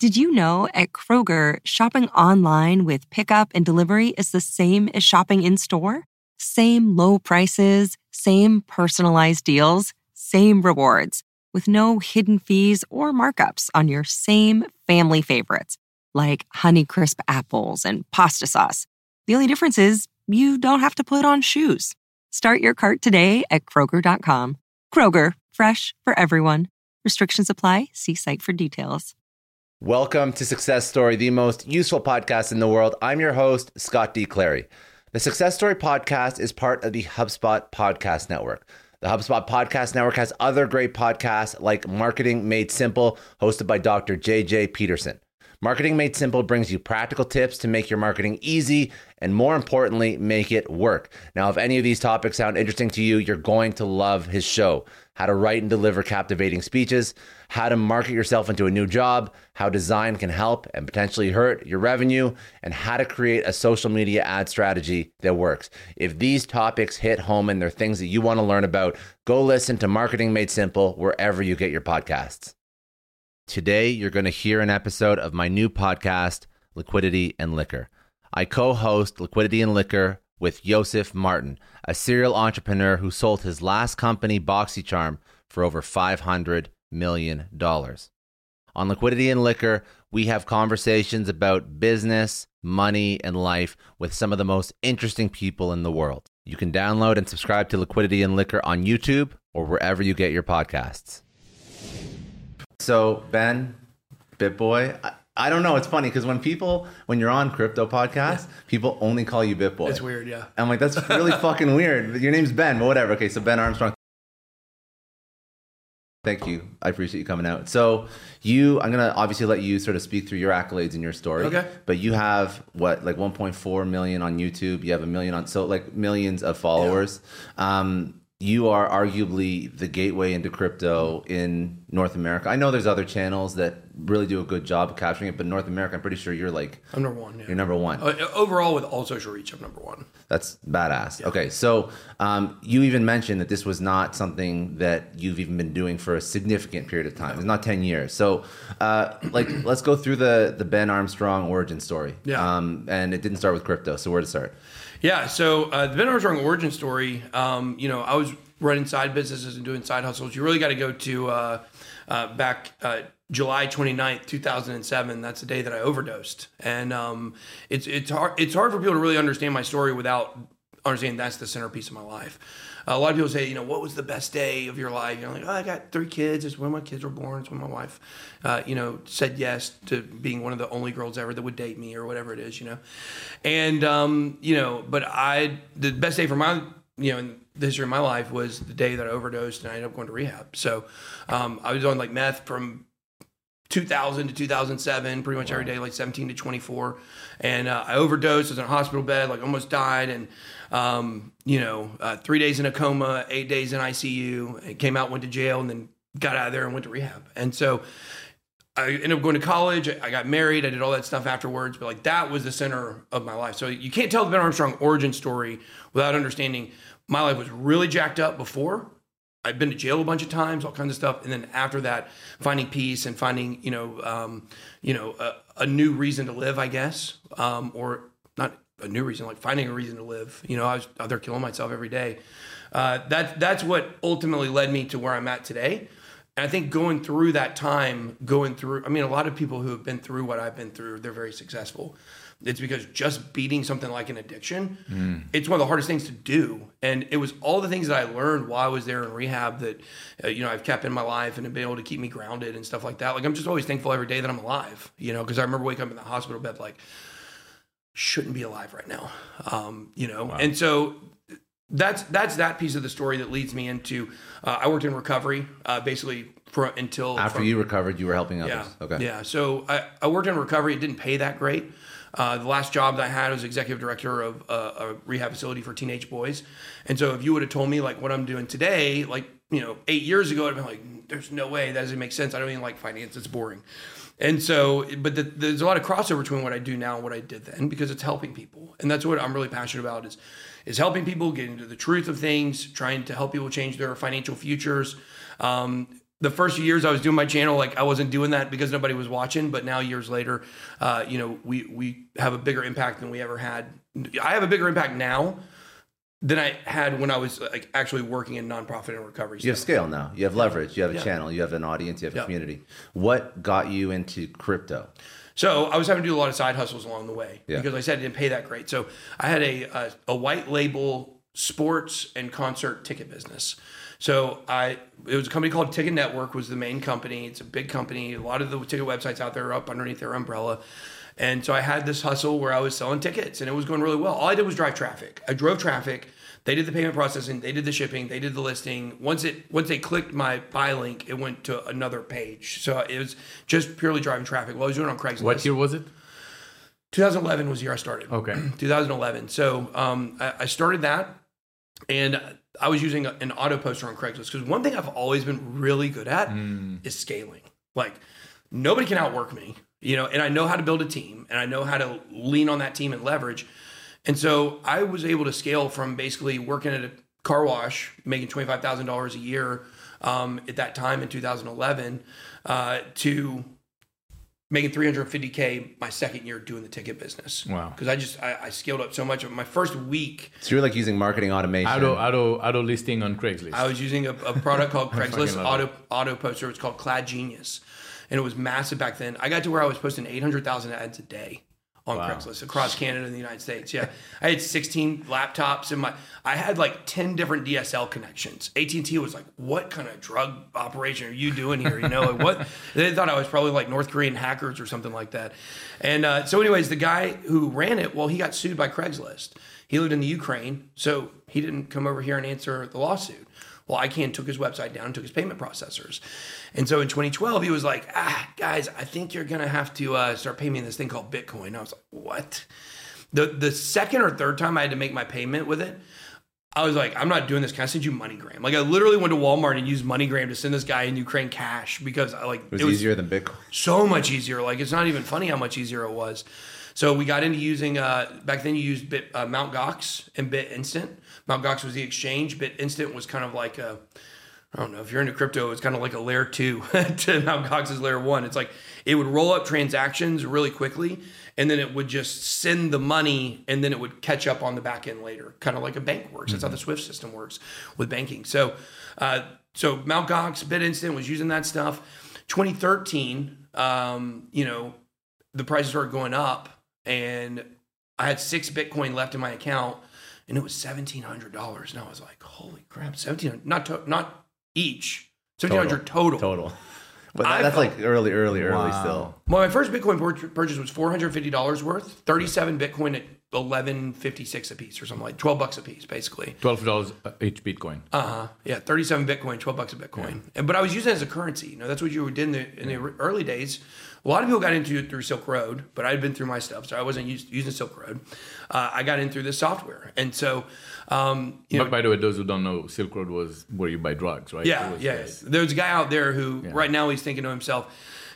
Did you know at Kroger, shopping online with pickup and delivery is the same as shopping in store? Same low prices, same personalized deals, same rewards, with no hidden fees or markups on your same family favorites, like Honeycrisp apples and pasta sauce. The only difference is you don't have to put on shoes. Start your cart today at Kroger.com. Kroger, fresh for everyone. Restrictions apply. See site for details. Welcome to Success Story, the most useful podcast in the world. I'm your host, Scott D. Clary. The Success Story podcast is part of the HubSpot Podcast Network. The HubSpot Podcast Network has other great podcasts like Marketing Made Simple, hosted by Dr. JJ Peterson. Marketing Made Simple brings you practical tips to make your marketing easy and, more importantly, make it work. Now, if any of these topics sound interesting to you, you're going to love his show how to write and deliver captivating speeches, how to market yourself into a new job, how design can help and potentially hurt your revenue, and how to create a social media ad strategy that works. If these topics hit home and they're things that you want to learn about, go listen to Marketing Made Simple wherever you get your podcasts. Today, you're going to hear an episode of my new podcast, Liquidity and Liquor. I co host Liquidity and Liquor with Yosef Martin, a serial entrepreneur who sold his last company, BoxyCharm, for over $500 million. dollars On Liquidity and Liquor, we have conversations about business, money, and life with some of the most interesting people in the world. You can download and subscribe to Liquidity and Liquor on YouTube or wherever you get your podcasts. So Ben, BitBoy, I, I don't know. It's funny because when people, when you're on crypto podcasts, people only call you BitBoy. It's weird, yeah. I'm like, that's really fucking weird. Your name's Ben, but whatever. Okay, so Ben Armstrong. Thank you. I appreciate you coming out. So you, I'm gonna obviously let you sort of speak through your accolades and your story. Okay. But you have what, like 1.4 million on YouTube. You have a million on, so like millions of followers. Um, you are arguably the gateway into crypto in North America. I know there's other channels that really do a good job of capturing it, but North America, I'm pretty sure you're like I'm number one. Yeah. you're number one. Uh, overall, with all social reach, I'm number one. That's badass. Okay, so um, you even mentioned that this was not something that you've even been doing for a significant period of time. It's not ten years. So, uh, like, let's go through the the Ben Armstrong origin story. Yeah. Um, and it didn't start with crypto. So where to start? Yeah. So uh, the Ben Armstrong origin story. Um, you know, I was running side businesses and doing side hustles. You really got to go to uh, uh, back. Uh, July 29th, 2007. That's the day that I overdosed. And um, it's it's hard it's hard for people to really understand my story without understanding that's the centerpiece of my life. A lot of people say, you know, what was the best day of your life? You're like, oh, I got three kids. It's when my kids were born. It's when my wife, uh, you know, said yes to being one of the only girls ever that would date me or whatever it is, you know. And um, you know, but I the best day for my you know in the history of my life was the day that I overdosed and I ended up going to rehab. So um, I was on like meth from 2000 to 2007, pretty much every day, like 17 to 24. And uh, I overdosed, was in a hospital bed, like almost died. And, um, you know, uh, three days in a coma, eight days in ICU, and came out, went to jail, and then got out of there and went to rehab. And so I ended up going to college. I got married. I did all that stuff afterwards. But like that was the center of my life. So you can't tell the Ben Armstrong origin story without understanding my life was really jacked up before. I've been to jail a bunch of times, all kinds of stuff, and then after that, finding peace and finding you know um, you know a, a, new reason to live, I guess, um, or not a new reason, like finding a reason to live. You know, I was out there killing myself every day. Uh, that that's what ultimately led me to where I'm at today. And I think going through that time, going through, I mean, a lot of people who have been through what I've been through, they're very successful. It's because just beating something like an addiction, mm. it's one of the hardest things to do. And it was all the things that I learned while I was there in rehab that, uh, you know, I've kept in my life and have been able to keep me grounded and stuff like that. Like, I'm just always thankful every day that I'm alive, you know, because I remember waking up in the hospital bed, like, shouldn't be alive right now, um, you know? Wow. And so that's that's that piece of the story that leads me into. Uh, I worked in recovery, uh, basically for until after from, you recovered, you were helping others. Yeah, okay. Yeah. So I, I worked in recovery. It didn't pay that great. Uh, the last job that I had was executive director of uh, a rehab facility for teenage boys. And so if you would have told me like what I'm doing today, like you know, eight years ago, I'd been like, "There's no way that doesn't make sense. I don't even like finance. It's boring." And so, but the, there's a lot of crossover between what I do now and what I did then because it's helping people, and that's what I'm really passionate about is is helping people get into the truth of things, trying to help people change their financial futures. Um, the first few years I was doing my channel, like I wasn't doing that because nobody was watching. But now, years later, uh, you know, we we have a bigger impact than we ever had. I have a bigger impact now than I had when I was like actually working in nonprofit and recovery. You have scale now. You have leverage. You have a yeah. channel. You have an audience. You have a community. What got you into crypto? So I was having to do a lot of side hustles along the way yeah. because I said it didn't pay that great. So I had a, a, a white label sports and concert ticket business. So I it was a company called Ticket Network was the main company. It's a big company. A lot of the ticket websites out there are up underneath their umbrella. And so I had this hustle where I was selling tickets and it was going really well. All I did was drive traffic. I drove traffic. They did the payment processing, they did the shipping, they did the listing. Once it once they clicked my buy link, it went to another page. So it was just purely driving traffic. Well, I was doing on Craigslist. What year was it? 2011 was the year I started. Okay. 2011. So um, I, I started that and I was using an auto poster on Craigslist because one thing I've always been really good at mm. is scaling. Like nobody can outwork me you know, and I know how to build a team and I know how to lean on that team and leverage. And so I was able to scale from basically working at a car wash, making $25,000 a year um, at that time in 2011, uh, to making 350K my second year doing the ticket business. Wow. Because I just, I, I, scaled up so much. My first week. So you're like using marketing automation. Auto, auto, auto listing on Craigslist. I was using a, a product called Craigslist Auto, Auto Poster. It's called Clad Genius and it was massive back then. I got to where I was posting 800,000 ads a day on wow. Craigslist across Canada and the United States. Yeah, I had 16 laptops in my I had like 10 different DSL connections. AT&T was like, "What kind of drug operation are you doing here?" You know, like what? they thought I was probably like North Korean hackers or something like that. And uh, so, anyways, the guy who ran it, well, he got sued by Craigslist. He lived in the Ukraine, so he didn't come over here and answer the lawsuit. Well, ICANN took his website down, and took his payment processors. And so in 2012, he was like, ah, guys, I think you're going to have to uh, start paying me this thing called Bitcoin. I was like, what? The, the second or third time I had to make my payment with it, I was like, I'm not doing this. Can I send you MoneyGram? Like, I literally went to Walmart and used MoneyGram to send this guy in Ukraine cash because I like it was, it was easier than Bitcoin. So much easier. Like, it's not even funny how much easier it was. So we got into using uh, back then. You used Bit uh, Mount Gox and BitInstant. Mount Gox was the exchange. BitInstant was kind of like a I don't know if you're into crypto, it's kind of like a layer two to Mount Gox's layer one. It's like it would roll up transactions really quickly, and then it would just send the money, and then it would catch up on the back end later, kind of like a bank works. That's mm-hmm. how the Swift system works with banking. So, uh, so Mount Gox, BitInstant was using that stuff. 2013, um, you know, the prices started going up, and I had six Bitcoin left in my account, and it was seventeen hundred dollars, and I was like, "Holy crap, seventeen not to, not each. 1700 total. Total. But that, that's like early, early, early wow. still. Well, my first Bitcoin purchase was four hundred fifty dollars worth. Thirty-seven Bitcoin at eleven fifty-six a piece, or something like twelve bucks a piece, basically. Twelve dollars each Bitcoin. Uh huh. Yeah, thirty-seven Bitcoin, twelve bucks a Bitcoin. Yeah. And, but I was using it as a currency. You know, that's what you did in the in the early days. A lot of people got into it through Silk Road, but I'd been through my stuff, so I wasn't used, using Silk Road. Uh, I got in through this software, and so. Um, but know, by the way, those who don't know, Silk Road was where you buy drugs, right? Yeah, was, yeah. There's a guy out there who, yeah. right now, he's thinking to himself,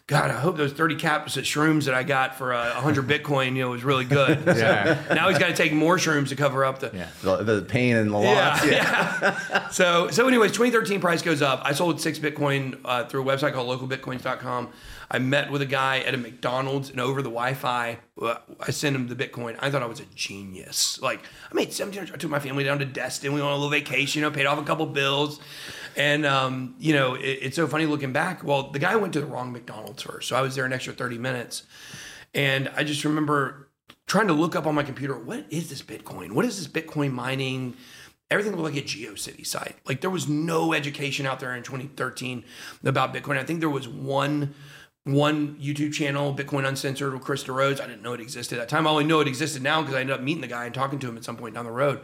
God, I hope those 30 caps at shrooms that I got for uh, 100 Bitcoin, you know, was really good. Yeah. now he's got to take more shrooms to cover up the. Yeah. The, the pain and the Yeah, loss. yeah. so, so anyways, 2013 price goes up. I sold six Bitcoin uh, through a website called localbitcoins.com. I met with a guy at a McDonald's and over the Wi-Fi, uh, I sent him the Bitcoin. I thought I was a genius. Like I made 1700. I took my family down to Destin. We went on a little vacation. You know, paid off a couple bills, and um, you know, it, it's so funny looking back. Well, the guy went to the wrong McDonald's first, so I was there an extra 30 minutes, and I just remember trying to look up on my computer what is this Bitcoin? What is this Bitcoin mining? Everything looked like a GeoCity site. Like there was no education out there in 2013 about Bitcoin. I think there was one one YouTube channel, Bitcoin Uncensored with Chris DeRose. I didn't know it existed at that time. I only know it existed now because I ended up meeting the guy and talking to him at some point down the road.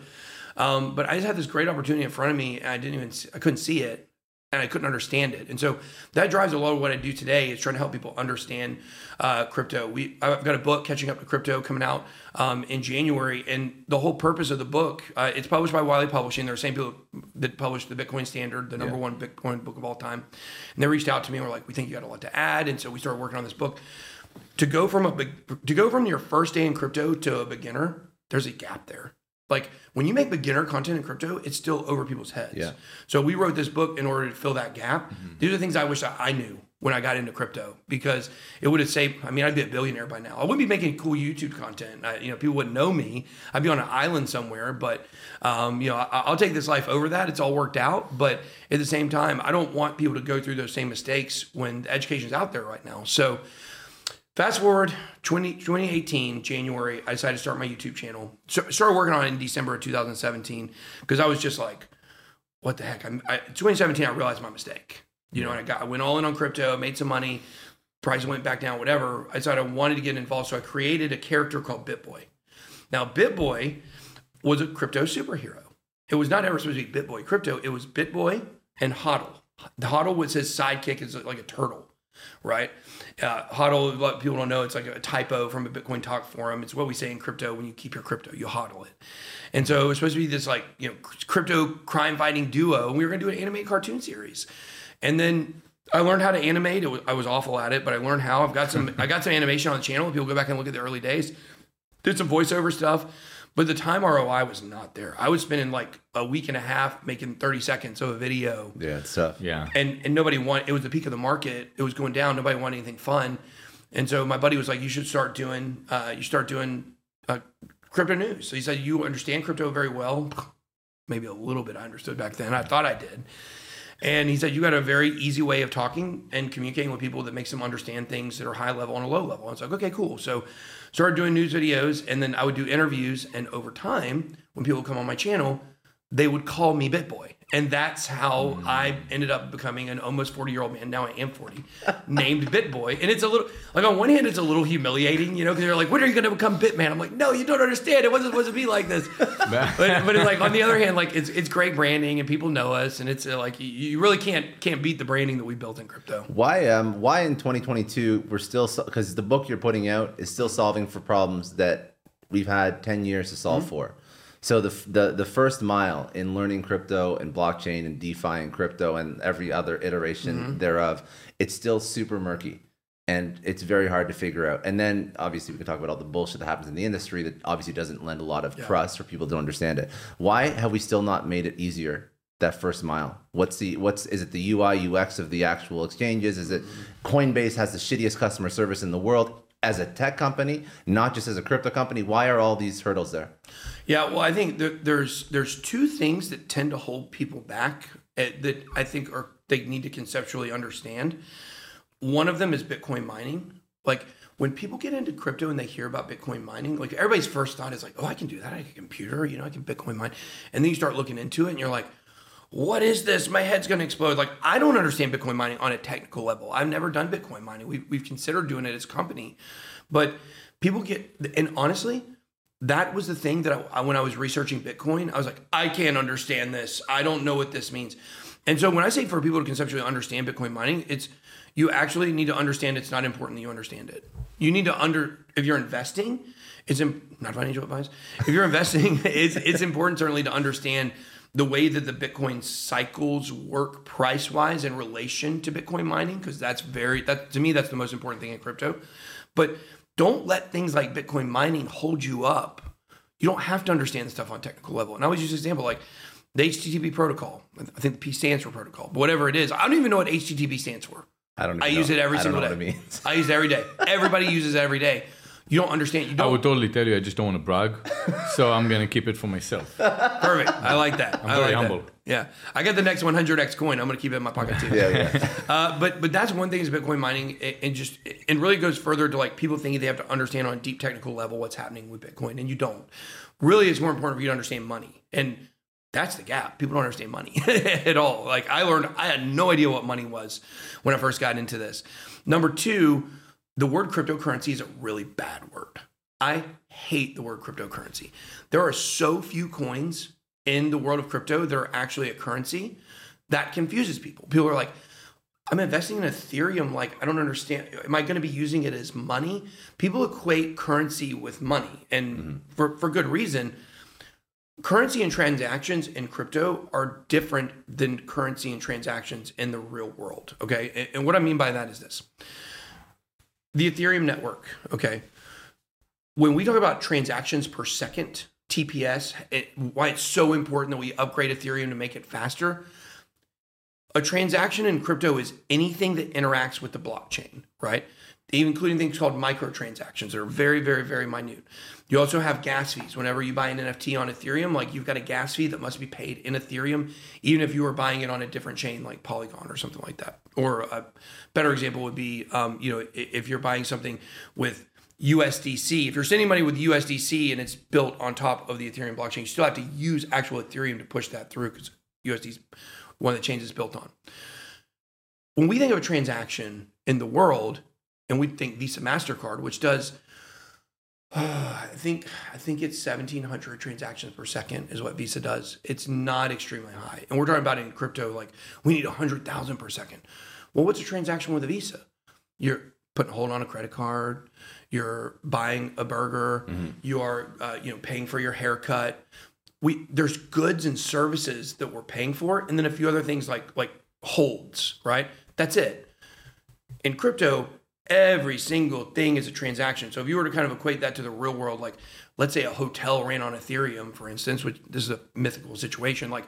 Um, but I just had this great opportunity in front of me, and I didn't even, I couldn't see it, and I couldn't understand it. And so that drives a lot of what I do today is trying to help people understand uh, crypto. We, I've got a book, Catching Up to Crypto, coming out um, in January, and the whole purpose of the book, uh, it's published by Wiley Publishing. They're the same people that published the Bitcoin Standard, the number one Bitcoin book of all time. And they reached out to me and were like, "We think you got a lot to add," and so we started working on this book. To go from a big, to go from your first day in crypto to a beginner, there's a gap there. Like when you make beginner content in crypto, it's still over people's heads. Yeah. So we wrote this book in order to fill that gap. These are things I wish I I knew when I got into crypto because it would have saved. I mean, I'd be a billionaire by now. I wouldn't be making cool YouTube content. I, you know, people wouldn't know me. I'd be on an island somewhere. But um, you know, I, I'll take this life over that. It's all worked out. But at the same time, I don't want people to go through those same mistakes when education's out there right now. So. Fast forward 20, 2018, January, I decided to start my YouTube channel. So, started working on it in December of 2017 because I was just like, what the heck? I'm, I, 2017, I realized my mistake. You know, and I got I went all in on crypto, made some money, price went back down, whatever. I decided I wanted to get involved, so I created a character called BitBoy. Now, BitBoy was a crypto superhero. It was not ever supposed to be BitBoy crypto. It was BitBoy and HODL. The was his sidekick, is like a turtle, right? Uh, HODL, what people don't know, it's like a typo from a Bitcoin talk forum. It's what we say in crypto when you keep your crypto, you HODL it. And so it was supposed to be this like, you know, crypto crime fighting duo. And we were going to do an animated cartoon series. And then I learned how to animate. Was, I was awful at it, but I learned how. I've got some I got some animation on the channel. People go back and look at the early days. Did some voiceover stuff. But the time ROI was not there. I was spending like a week and a half making 30 seconds of a video Yeah, it's tough. Yeah. and and nobody wanted it was the peak of the market it was going down nobody wanted anything fun and so my buddy was like you should start doing uh, you start doing uh, crypto news so he said you understand crypto very well maybe a little bit i understood back then i thought i did and he said you got a very easy way of talking and communicating with people that makes them understand things that are high level and a low level. And it's like, okay, cool. So started doing news videos and then I would do interviews. And over time, when people come on my channel, they would call me BitBoy. And that's how I ended up becoming an almost 40 year old man. Now I am 40, named BitBoy. And it's a little, like, on one hand, it's a little humiliating, you know, because they're like, when are you going to become Bitman? I'm like, no, you don't understand. It wasn't supposed to be like this. but, but it's like, on the other hand, like, it's, it's great branding and people know us. And it's uh, like, you, you really can't, can't beat the branding that we built in crypto. Why um why in 2022 we're still because the book you're putting out is still solving for problems that we've had 10 years to solve for. So the the the first mile in learning crypto and blockchain and DeFi and crypto and every other iteration mm-hmm. thereof, it's still super murky and it's very hard to figure out. And then obviously we can talk about all the bullshit that happens in the industry that obviously doesn't lend a lot of trust for people don't understand it. Why have we still not made it easier that first mile? What's the what's is it the UI UX of the actual exchanges? Is it mm-hmm. Coinbase has the shittiest customer service in the world as a tech company, not just as a crypto company? Why are all these hurdles there? Yeah, well, I think there, there's there's two things that tend to hold people back eh, that I think are they need to conceptually understand. One of them is Bitcoin mining. Like when people get into crypto and they hear about Bitcoin mining, like everybody's first thought is like, "Oh, I can do that. I have a computer. You know, I can Bitcoin mine." And then you start looking into it, and you're like, "What is this? My head's going to explode." Like I don't understand Bitcoin mining on a technical level. I've never done Bitcoin mining. We've we've considered doing it as a company, but people get and honestly, that was the thing that I, when I was researching Bitcoin, I was like, I can't understand this. I don't know what this means. And so when I say for people to conceptually understand Bitcoin mining, it's you actually need to understand it's not important that you understand it. You need to under if you're investing, it's not financial advice. If you're investing, it's it's important certainly to understand the way that the Bitcoin cycles work price wise in relation to Bitcoin mining, because that's very that to me that's the most important thing in crypto. But don't let things like Bitcoin mining hold you up. You don't have to understand the stuff on technical level. And I always use this example like the HTTP protocol. I think the P stands for protocol, but whatever it is, I don't even know what HTTP stands for. I don't. I even use know. it every I don't single know day. What it means. I use it every day. Everybody uses it every day. You don't understand. You I don't. would totally tell you, I just don't want to brag. so I'm going to keep it for myself. Perfect. I like that. I'm very like humble. That. Yeah, I got the next 100x coin. I'm going to keep it in my pocket too. Yeah, yeah. Uh, but but that's one thing is Bitcoin mining, and- and just it really goes further to like people thinking they have to understand on a deep technical level what's happening with Bitcoin, and you don't. Really, it's more important for you to understand money, and that's the gap. People don't understand money at all. Like I learned, I had no idea what money was when I first got into this. Number two, the word cryptocurrency is a really bad word. I hate the word cryptocurrency. There are so few coins in the world of crypto that are actually a currency that confuses people. People are like, I'm investing in Ethereum. Like, I don't understand. Am I going to be using it as money? People equate currency with money, and mm-hmm. for, for good reason. Currency and transactions in crypto are different than currency and transactions in the real world. Okay. And, and what I mean by that is this the Ethereum network. Okay. When we talk about transactions per second, TPS, it, why it's so important that we upgrade Ethereum to make it faster a transaction in crypto is anything that interacts with the blockchain, right? Including things called microtransactions that are very, very, very minute. You also have gas fees. Whenever you buy an NFT on Ethereum, like you've got a gas fee that must be paid in Ethereum, even if you were buying it on a different chain like Polygon or something like that. Or a better example would be, um, you know, if you're buying something with USDC, if you're sending money with USDC and it's built on top of the Ethereum blockchain, you still have to use actual Ethereum to push that through because USD is one of the chains it's built on. When we think of a transaction in the world, and we think Visa Mastercard, which does, I think I think it's seventeen hundred transactions per second is what Visa does. It's not extremely high, and we're talking about in crypto like we need hundred thousand per second. Well, what's a transaction with a Visa? You're putting a hold on a credit card. You're buying a burger. You are uh, you know paying for your haircut we there's goods and services that we're paying for and then a few other things like like holds right that's it in crypto every single thing is a transaction so if you were to kind of equate that to the real world like let's say a hotel ran on ethereum for instance which this is a mythical situation like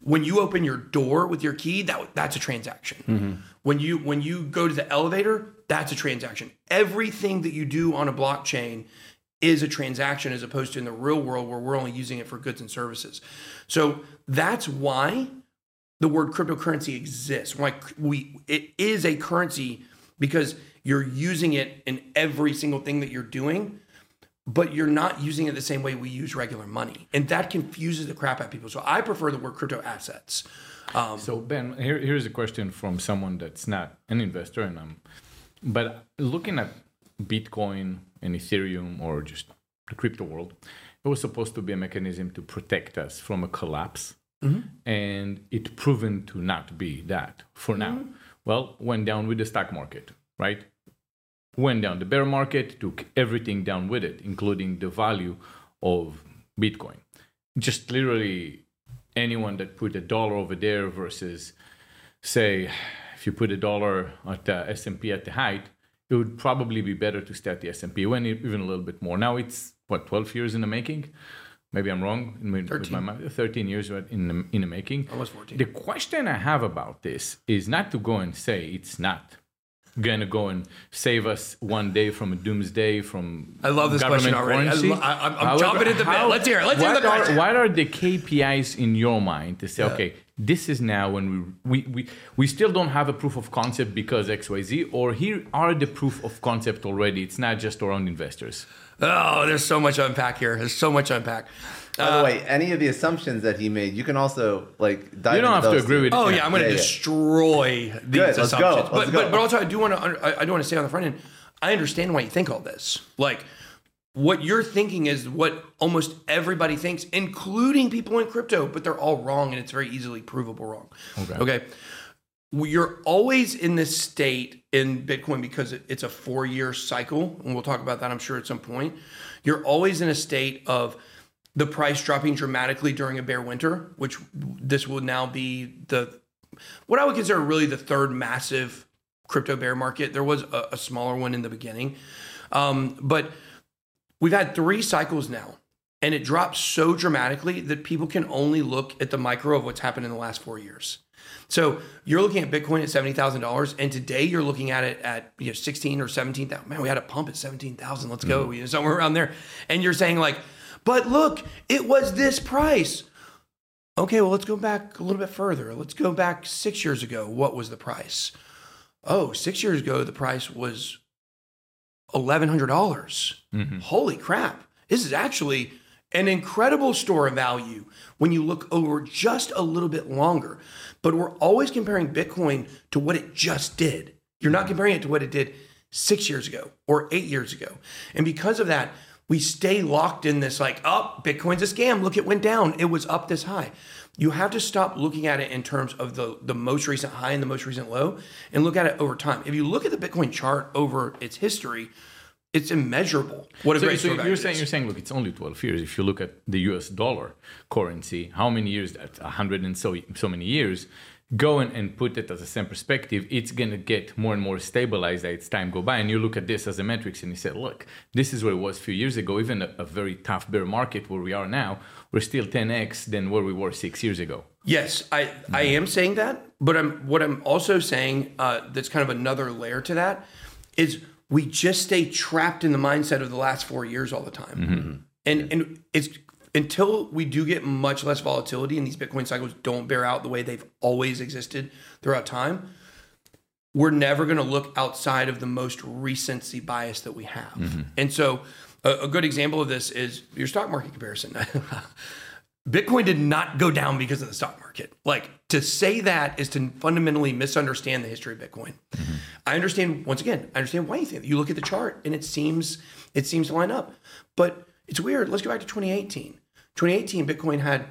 when you open your door with your key that that's a transaction mm-hmm. when you when you go to the elevator that's a transaction everything that you do on a blockchain is a transaction as opposed to in the real world where we're only using it for goods and services. So that's why the word cryptocurrency exists. Like we it is a currency because you're using it in every single thing that you're doing, but you're not using it the same way we use regular money. And that confuses the crap out of people. So I prefer the word crypto assets. Um, So Ben, here, here's a question from someone that's not an investor, and I'm, but looking at Bitcoin and Ethereum or just the crypto world, it was supposed to be a mechanism to protect us from a collapse, and it proven to not be that for now. Well, went down with the stock market, right? Went down. The bear market took everything down with it, including the value of Bitcoin. Just literally anyone that put a dollar over there versus say if you put a dollar at the S&P at the height it would probably be better to stay at the S&P when even a little bit more now it's what 12 years in the making maybe i'm wrong in my- with my math. 13 years in the, in the making Almost 14. the question i have about this is not to go and say it's not gonna go and save us one day from a doomsday from I love this question already. I currency. I- I'm- I'm chomping at the bit. Let's hear it. Let's hear the are- question. what are the KPIs in your mind to say, okay, this is now when we, we, we, we still don't have a proof of concept because XYZ, or here are the proof of concept already. It's not just around investors. Oh, there's so much to unpack here. There's so much to unpack. By the uh, way, any of the assumptions that he made, you can also like dive You don't into have to agree too. with Oh Yeah. yeah, I'm going to Yeah, yeah. destroy these Good, let's go, assumptions. let's but, go. but but also I do want to I do want to say on the front end, I understand why you think all this. Like what you're thinking is what almost everybody thinks, including people in crypto, but they're all wrong and it's very easily provable wrong. Okay. Okay. You're always in this state in Bitcoin because it's a four year cycle. And we'll talk about that, I'm sure, at some point. You're always in a state of the price dropping dramatically during a bear winter, which this will now be the what I would consider really the third massive crypto bear market. There was a, a smaller one in the beginning, um, but we've had three cycles now, and it dropped so dramatically that people can only look at the micro of what's happened in the last four years. So you're looking at Bitcoin at seventy thousand dollars, and today you're looking at it at you know sixteen or seventeen thousand. Man, we had a pump at seventeen thousand. Let's go, mm. you know, somewhere around there. And you're saying like, but look, it was this price. Okay, well let's go back a little bit further. Let's go back six years ago. What was the price? Oh, six years ago the price was eleven hundred dollars. Mm-hmm. Holy crap! This is actually an incredible store of value when you look over just a little bit longer. But we're always comparing Bitcoin to what it just did. You're not comparing it to what it did six years ago or eight years ago. And because of that, we stay locked in this like, oh, Bitcoin's a scam. Look, it went down. It was up this high. You have to stop looking at it in terms of the, the most recent high and the most recent low and look at it over time. If you look at the Bitcoin chart over its history, it's immeasurable. What a So, great so you're saying you're saying look, it's only 12 years. If you look at the U.S. dollar currency, how many years? That 100 and so so many years. Go and, and put it as the same perspective. It's gonna get more and more stabilized as time go by. And you look at this as a metrics, and you say, look, this is where it was a few years ago. Even a, a very tough bear market where we are now, we're still 10x than where we were six years ago. Yes, I, I am saying that, but I'm what I'm also saying uh, that's kind of another layer to that is we just stay trapped in the mindset of the last four years all the time, mm-hmm. and and it's until we do get much less volatility and these Bitcoin cycles don't bear out the way they've always existed throughout time. We're never going to look outside of the most recency bias that we have, mm-hmm. and so a, a good example of this is your stock market comparison. Bitcoin did not go down because of the stock market. Like to say that is to fundamentally misunderstand the history of Bitcoin. Mm-hmm. I understand once again, I understand why you think that. You look at the chart and it seems it seems to line up. But it's weird. Let's go back to 2018. 2018 Bitcoin had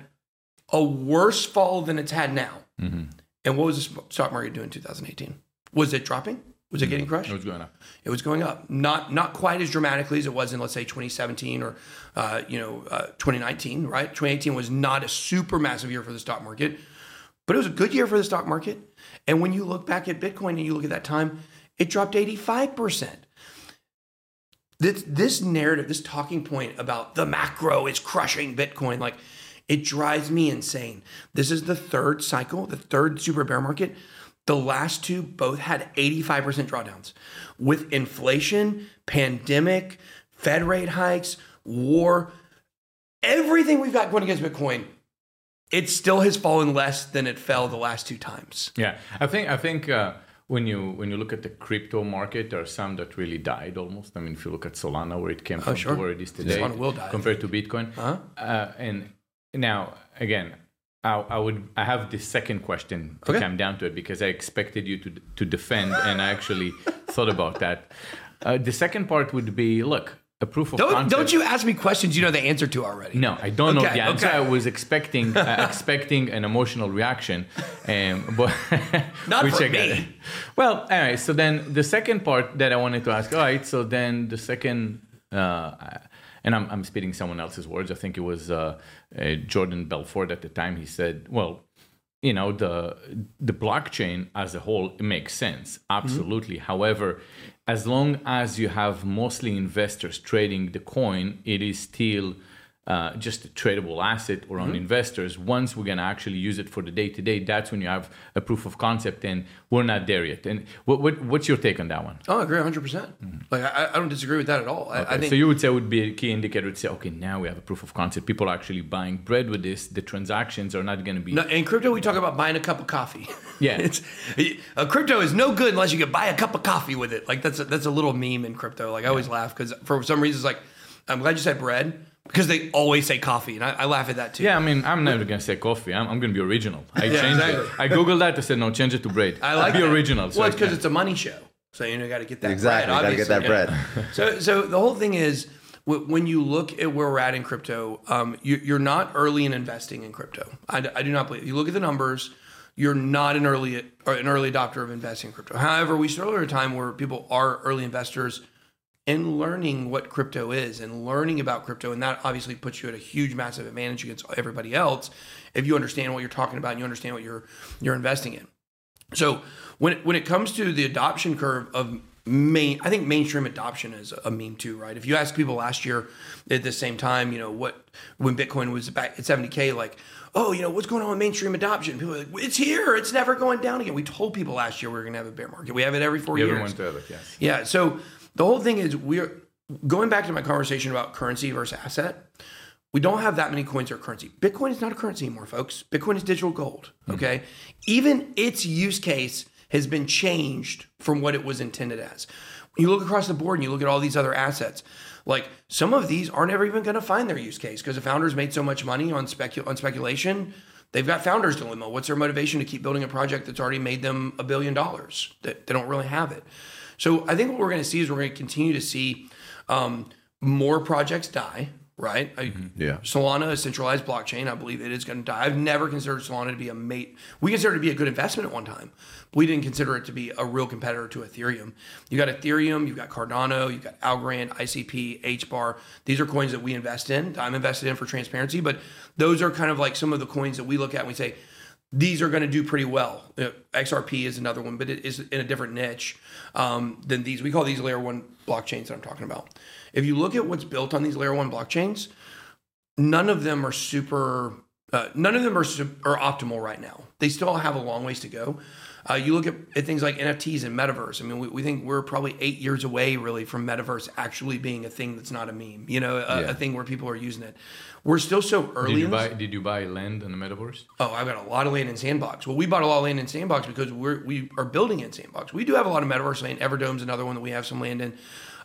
a worse fall than it's had now. Mm-hmm. And what was the stock market doing in 2018? Was it dropping? Was it getting crushed? What's going on? it was going up. Not not quite as dramatically as it was in let's say 2017 or uh, you know uh, 2019 right? 2018 was not a super massive year for the stock market but it was a good year for the stock market. And when you look back at bitcoin and you look at that time it dropped 85% this, this narrative this talking point about the macro is crushing bitcoin like it drives me insane. This is the third cycle the third super bear market the last two both had 85% drawdowns. With inflation, pandemic, Fed rate hikes, war, everything we've got going against Bitcoin, it still has fallen less than it fell the last two times. Yeah, I think I think uh, when you when you look at the crypto market, there are some that really died almost. I mean, if you look at Solana, where it came from Oh, sure. to where it is today, Solana will die, compared to Bitcoin. Uh-huh. Uh, and now again, I, I would I have this second question to Okay. come down to it because I expected you to to defend, and I actually thought about that. Uh, the second part would be look a proof of Don't, concept. don't you ask me questions you know the answer to already. No, I don't know the answer. okay. I was expecting uh, expecting an emotional reaction, um, but Not I me. Well, anyway, so then the second part that I wanted to ask. All right, so then the second, uh, and I'm I'm speaking someone else's words. I think it was uh, uh, Jordan Belfort at the time. He said, "Well, you know the the blockchain as a whole it makes sense absolutely however as long as you have mostly investors trading the coin it is still uh, just a tradable asset or on mm-hmm. investors once we're going to actually use it for the day to day that's when you have a proof of concept and we're not there yet and what, what what's your take on that one Oh, I agree 100%. percent mm-hmm. Like, I, I don't disagree with that at all. I, I Okay, think so you would say would be a key indicator to say okay now we have a proof of concept people are actually buying bread with this the transactions are not going to be No, in crypto, we talk about buying a cup of coffee. Yeah. it's a crypto is no good unless you can buy a cup of coffee with it. Like that's a, that's a little meme in crypto. Like I always laugh because for some reason, it's like I'm glad you said bread because they always say coffee, and I, I laugh at that too. Yeah, I mean, I'm never gonna say coffee. I'm, I'm gonna be original. I Yeah, changed exactly. it. I googled that. I said no, change it to bread. I like be that. original. So well, I it's because it's a money show, so you know, got to get that Exactly, bread. gotta get that obviously, bread. so, so the whole thing is when you look at where we're at in crypto, um, you, you're not early in investing in crypto. I do not believe. You look at the numbers. You're not an early or an early adopter of investing in crypto. However, we still are at a time where people are early investors and learning what crypto is and learning about crypto. And that obviously puts you at a huge, massive advantage against everybody else if you understand what you're talking about and you understand what you're you're investing in. So when it, when it comes to the adoption curve of main, I think mainstream adoption is a meme too, right? If you ask people last year at the same time, you know what when Bitcoin was back at 70k, like oh, you know, what's going on with mainstream adoption? People are like, it's here. It's never going down again. We told people last year we were going to have a bear market. We have it every four years. does it, yes. Yeah. So the whole thing is we're going back to my conversation about currency versus asset. We don't have that many coins or currency. Bitcoin is not a currency anymore, folks. Bitcoin is digital gold. Hmm. Okay. Even its use case has been changed from what it was intended as. When you look across the board and you look at all these other assets, like some of these aren't ever even going to find their use case because the founders made so much money on specu- on speculation. They've got founders dilemma. What's their motivation to keep building a project that's already made them a billion dollars? That they don't really have it. So I think what we're going to see is we're going to continue to see um, more projects die. Right? I, Yeah. Solana, a centralized blockchain, I believe it is going to die. I've never considered Solana to be a mate. We considered it to be a good investment at one time. But we didn't consider it to be a real competitor to Ethereum. You got Ethereum, you've got Cardano, you've got Algorand, ICP, HBAR. These are coins that we invest in. I'm invested in for transparency, but those are kind of like some of the coins that we look at and we say, these are going to do pretty well. Uh, XRP is another one, but it is in a different niche um, than these. We call these layer one blockchains that I'm talking about. If you look at what's built on these layer one blockchains, none of them are super. Uh, none of them are are optimal right now. They still have a long ways to go. Uh, you look at, at things like NFTs and metaverse. I mean, we, we think we're probably eight years away, really, from metaverse actually being a thing that's not a meme. You know, a, Yeah. a thing where people are using it. We're still so early. Did you buy did you buy land in the metaverse? Oh, I've got a lot of land in Sandbox. Well, we bought a lot of land in Sandbox because we're we are building in Sandbox. We do have a lot of metaverse land. Everdome's another one that we have some land in,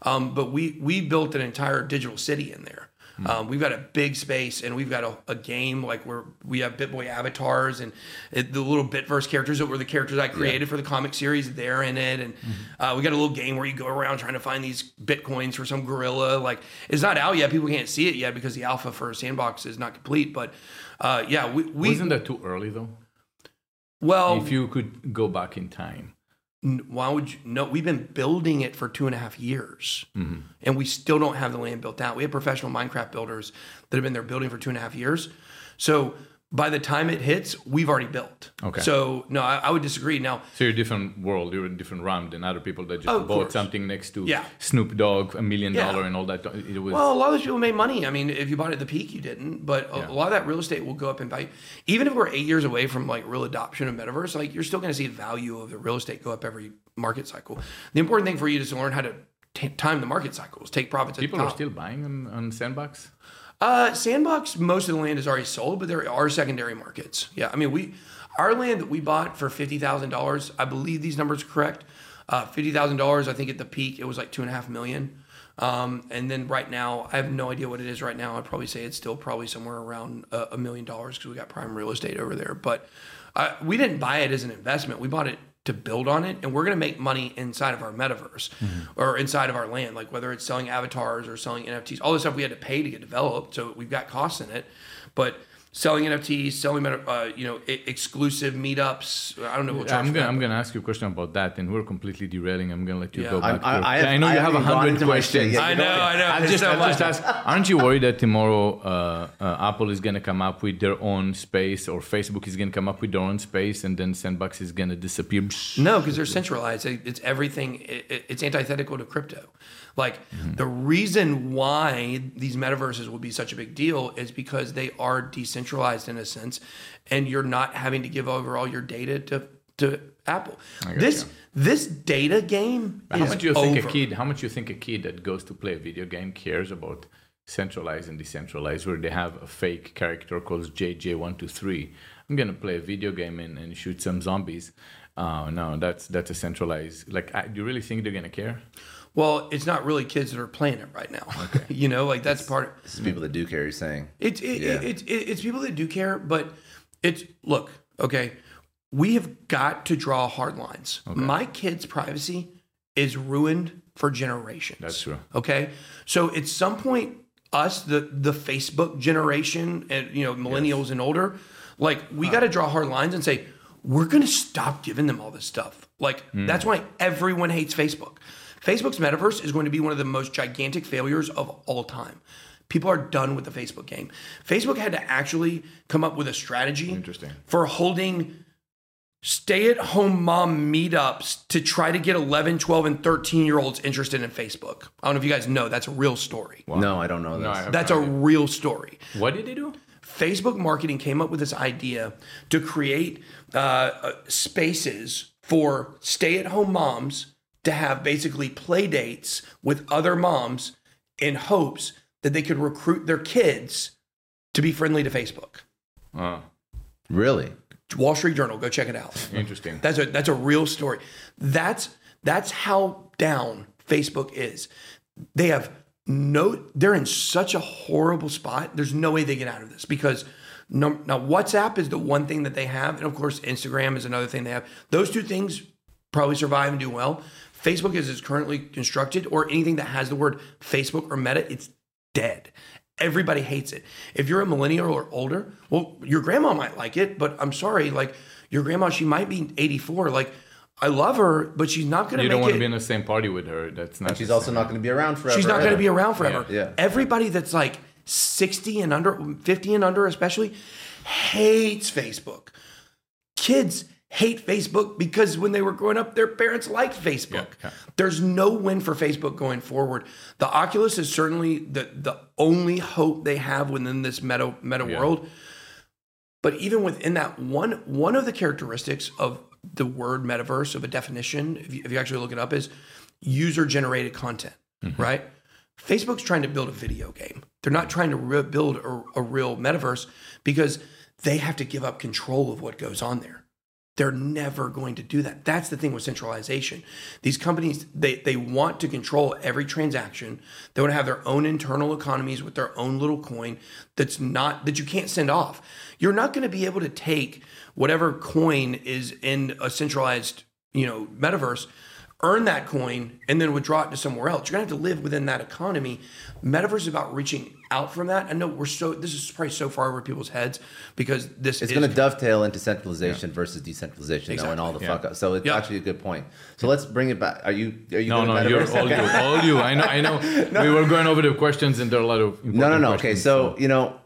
um, but we we built an entire digital city in there. Um, we've got a big space and we've got a, a game like where we have BitBoy avatars and it, the little Bitverse characters that were the characters I created for the comic series. They're in it, and uh, we got a little game where you go around trying to find these bitcoins for some gorilla. Like it's not out yet; people can't see it yet because the alpha for Sandbox is not complete. But uh, yeah, we, we Wasn't that too early though? well if you could go back in time. Why would you? No, we've been building it for two and a half years, Mm-hmm. and we still don't have the land built out. We have professional Minecraft builders that have been there building for two and a half years. So by the time it hits, we've already built. Okay. So no, I, I would disagree. Now, So you're a different world. You're in a different realm than other people that just Oh, bought something next to Yeah. Snoop Dogg, a million Yeah. dollar and all that. It was well, a lot of those people made money. I mean, if you bought it at the peak, you didn't. But a, Yeah. a lot of that real estate will go up in value. Even if we're eight years away from like real adoption of metaverse, like you're still going to see the value of the real estate go up every market cycle. The important thing for you is to learn how to t- time the market cycles, take profits. at the people are still buying on, on Sandbox. Uh, Sandbox, most of the land is already sold, but there are secondary markets. Yeah, I mean, we our land that we bought for fifty thousand dollars. I believe these numbers are correct. Uh, fifty thousand dollars. I think at the peak it was like two and a half million. Um, and then right now, I have no idea what it is right now. I'd probably say it's still probably somewhere around a, million dollars because we got prime real estate over there. But uh, we didn't buy it as an investment. We bought it to build on it, and we're going to make money inside of our metaverse mm-hmm. or inside of our land, like whether it's selling avatars or selling NFTs, all this stuff we had to pay to get developed. So we've got costs in it, but selling NFTs, selling uh, you know, e- exclusive meetups. I don't know what I'm gonna I'm gonna ask you a question about that, and we're completely derailing. I'm gonna let you Yeah. go I'm- back. I- to- I have- know I you have a hundred into my shit questions. yet. I know, I know. I'll just, so I'll just ask: Aren't you worried that tomorrow uh, uh, Apple is gonna come up with their own space, or Facebook is gonna come up with their own space, and then Sandbox is gonna disappear? No, because they're centralized. It's everything. it- it- It's antithetical to crypto. Like the reason why these metaverses will be such a big deal is because they are decentralized in a sense, and you're not having to give over all your data to to Apple. This this data game How is much do you think over. a kid? How much you think a kid that goes to play a video game cares about centralized and decentralized, where they have a fake character called JJ123? I'm gonna play a video game and, and shoot some zombies. Uh, no, that's that's a centralized. Like, I, do you really think they're gonna care? Well, it's not really kids that are playing it right now. you know, like that's part. This is people that do care. You're saying. It's it, Yeah. it, it's it, it's people that do care, but it's look okay. We have got to draw hard lines. My kids' privacy is ruined for generations. That's true. Okay, so at some point, us the the Facebook generation and you know millennials and older, like we got to draw hard lines and say we're going to stop giving them all this stuff. Like Hmm. that's why everyone hates Facebook Facebook's metaverse is going to be one of the most gigantic failures of all time. People are done with the Facebook game. Facebook had to actually come up with a strategy Interesting. for holding stay at home mom meetups to try to get 11, 12, and 13 year olds interested in Facebook. I don't know if you guys know, that's a real story. No, I don't know this. No, That's a idea. real story. What did he do? Facebook marketing came up with this idea to create uh, uh, spaces for stay at home moms to have basically play dates with other moms in hopes that they could recruit their kids to be friendly to Facebook. Oh, Really? Wall Street Journal, go check it out. interesting. That's a that's a real story. That's that's how down Facebook is. They have no they're in such a horrible spot. There's no way they get out of this because num- now WhatsApp is the one thing that they have and of course Instagram is another thing they have. Those two things probably survive and do well. Facebook as it's currently constructed or anything that has the word Facebook or Meta, it's dead. Everybody hates it. If you're a millennial or older, well, your grandma might like it, but I'm sorry, like your grandma, she might be 84. Like, I love her, but she's not going to You don't want it. to be in the same party with her. That's not. And She's also not going to be around forever. she's not going to be around forever. Yeah. Yeah. Everybody that's like 60 and under, 50 and under, especially, hates Facebook. Kids hate Facebook because when they were growing up, their parents liked Facebook. Yeah, yeah. There's no win for Facebook going forward. The Oculus is certainly the the only hope they have within this meta meta Yeah. world. But even within that, one one of the characteristics of the word metaverse of a definition, if you, if you actually look it up, is user generated content, mm-hmm. right? Facebook's trying to build a video game. They're not trying to re- build a, a real metaverse because they have to give up control of what goes on there. They're never going to do that. That's the thing with centralization. These companies, they, they want to control every transaction. They want to have their own internal economies with their own little coin that's not, that you can't send off. You're not going to be able to take whatever coin is in a centralized, you know, metaverse, earn that coin, and then withdraw it to somewhere else. You're going to have to live within that economy. Metaverse is about reaching out from that. I know we're so, this is probably so far over people's heads because this It's is going to dovetail into centralization versus decentralization, though, and all the Yeah. fuck up. So it's Yeah. actually a good point. So let's bring it back. Are you? Are you? No, good no, you're metaverse? all you, all you. I know, I know. We were going over the questions, and there are a lot of important No, no, no. Okay, so you know,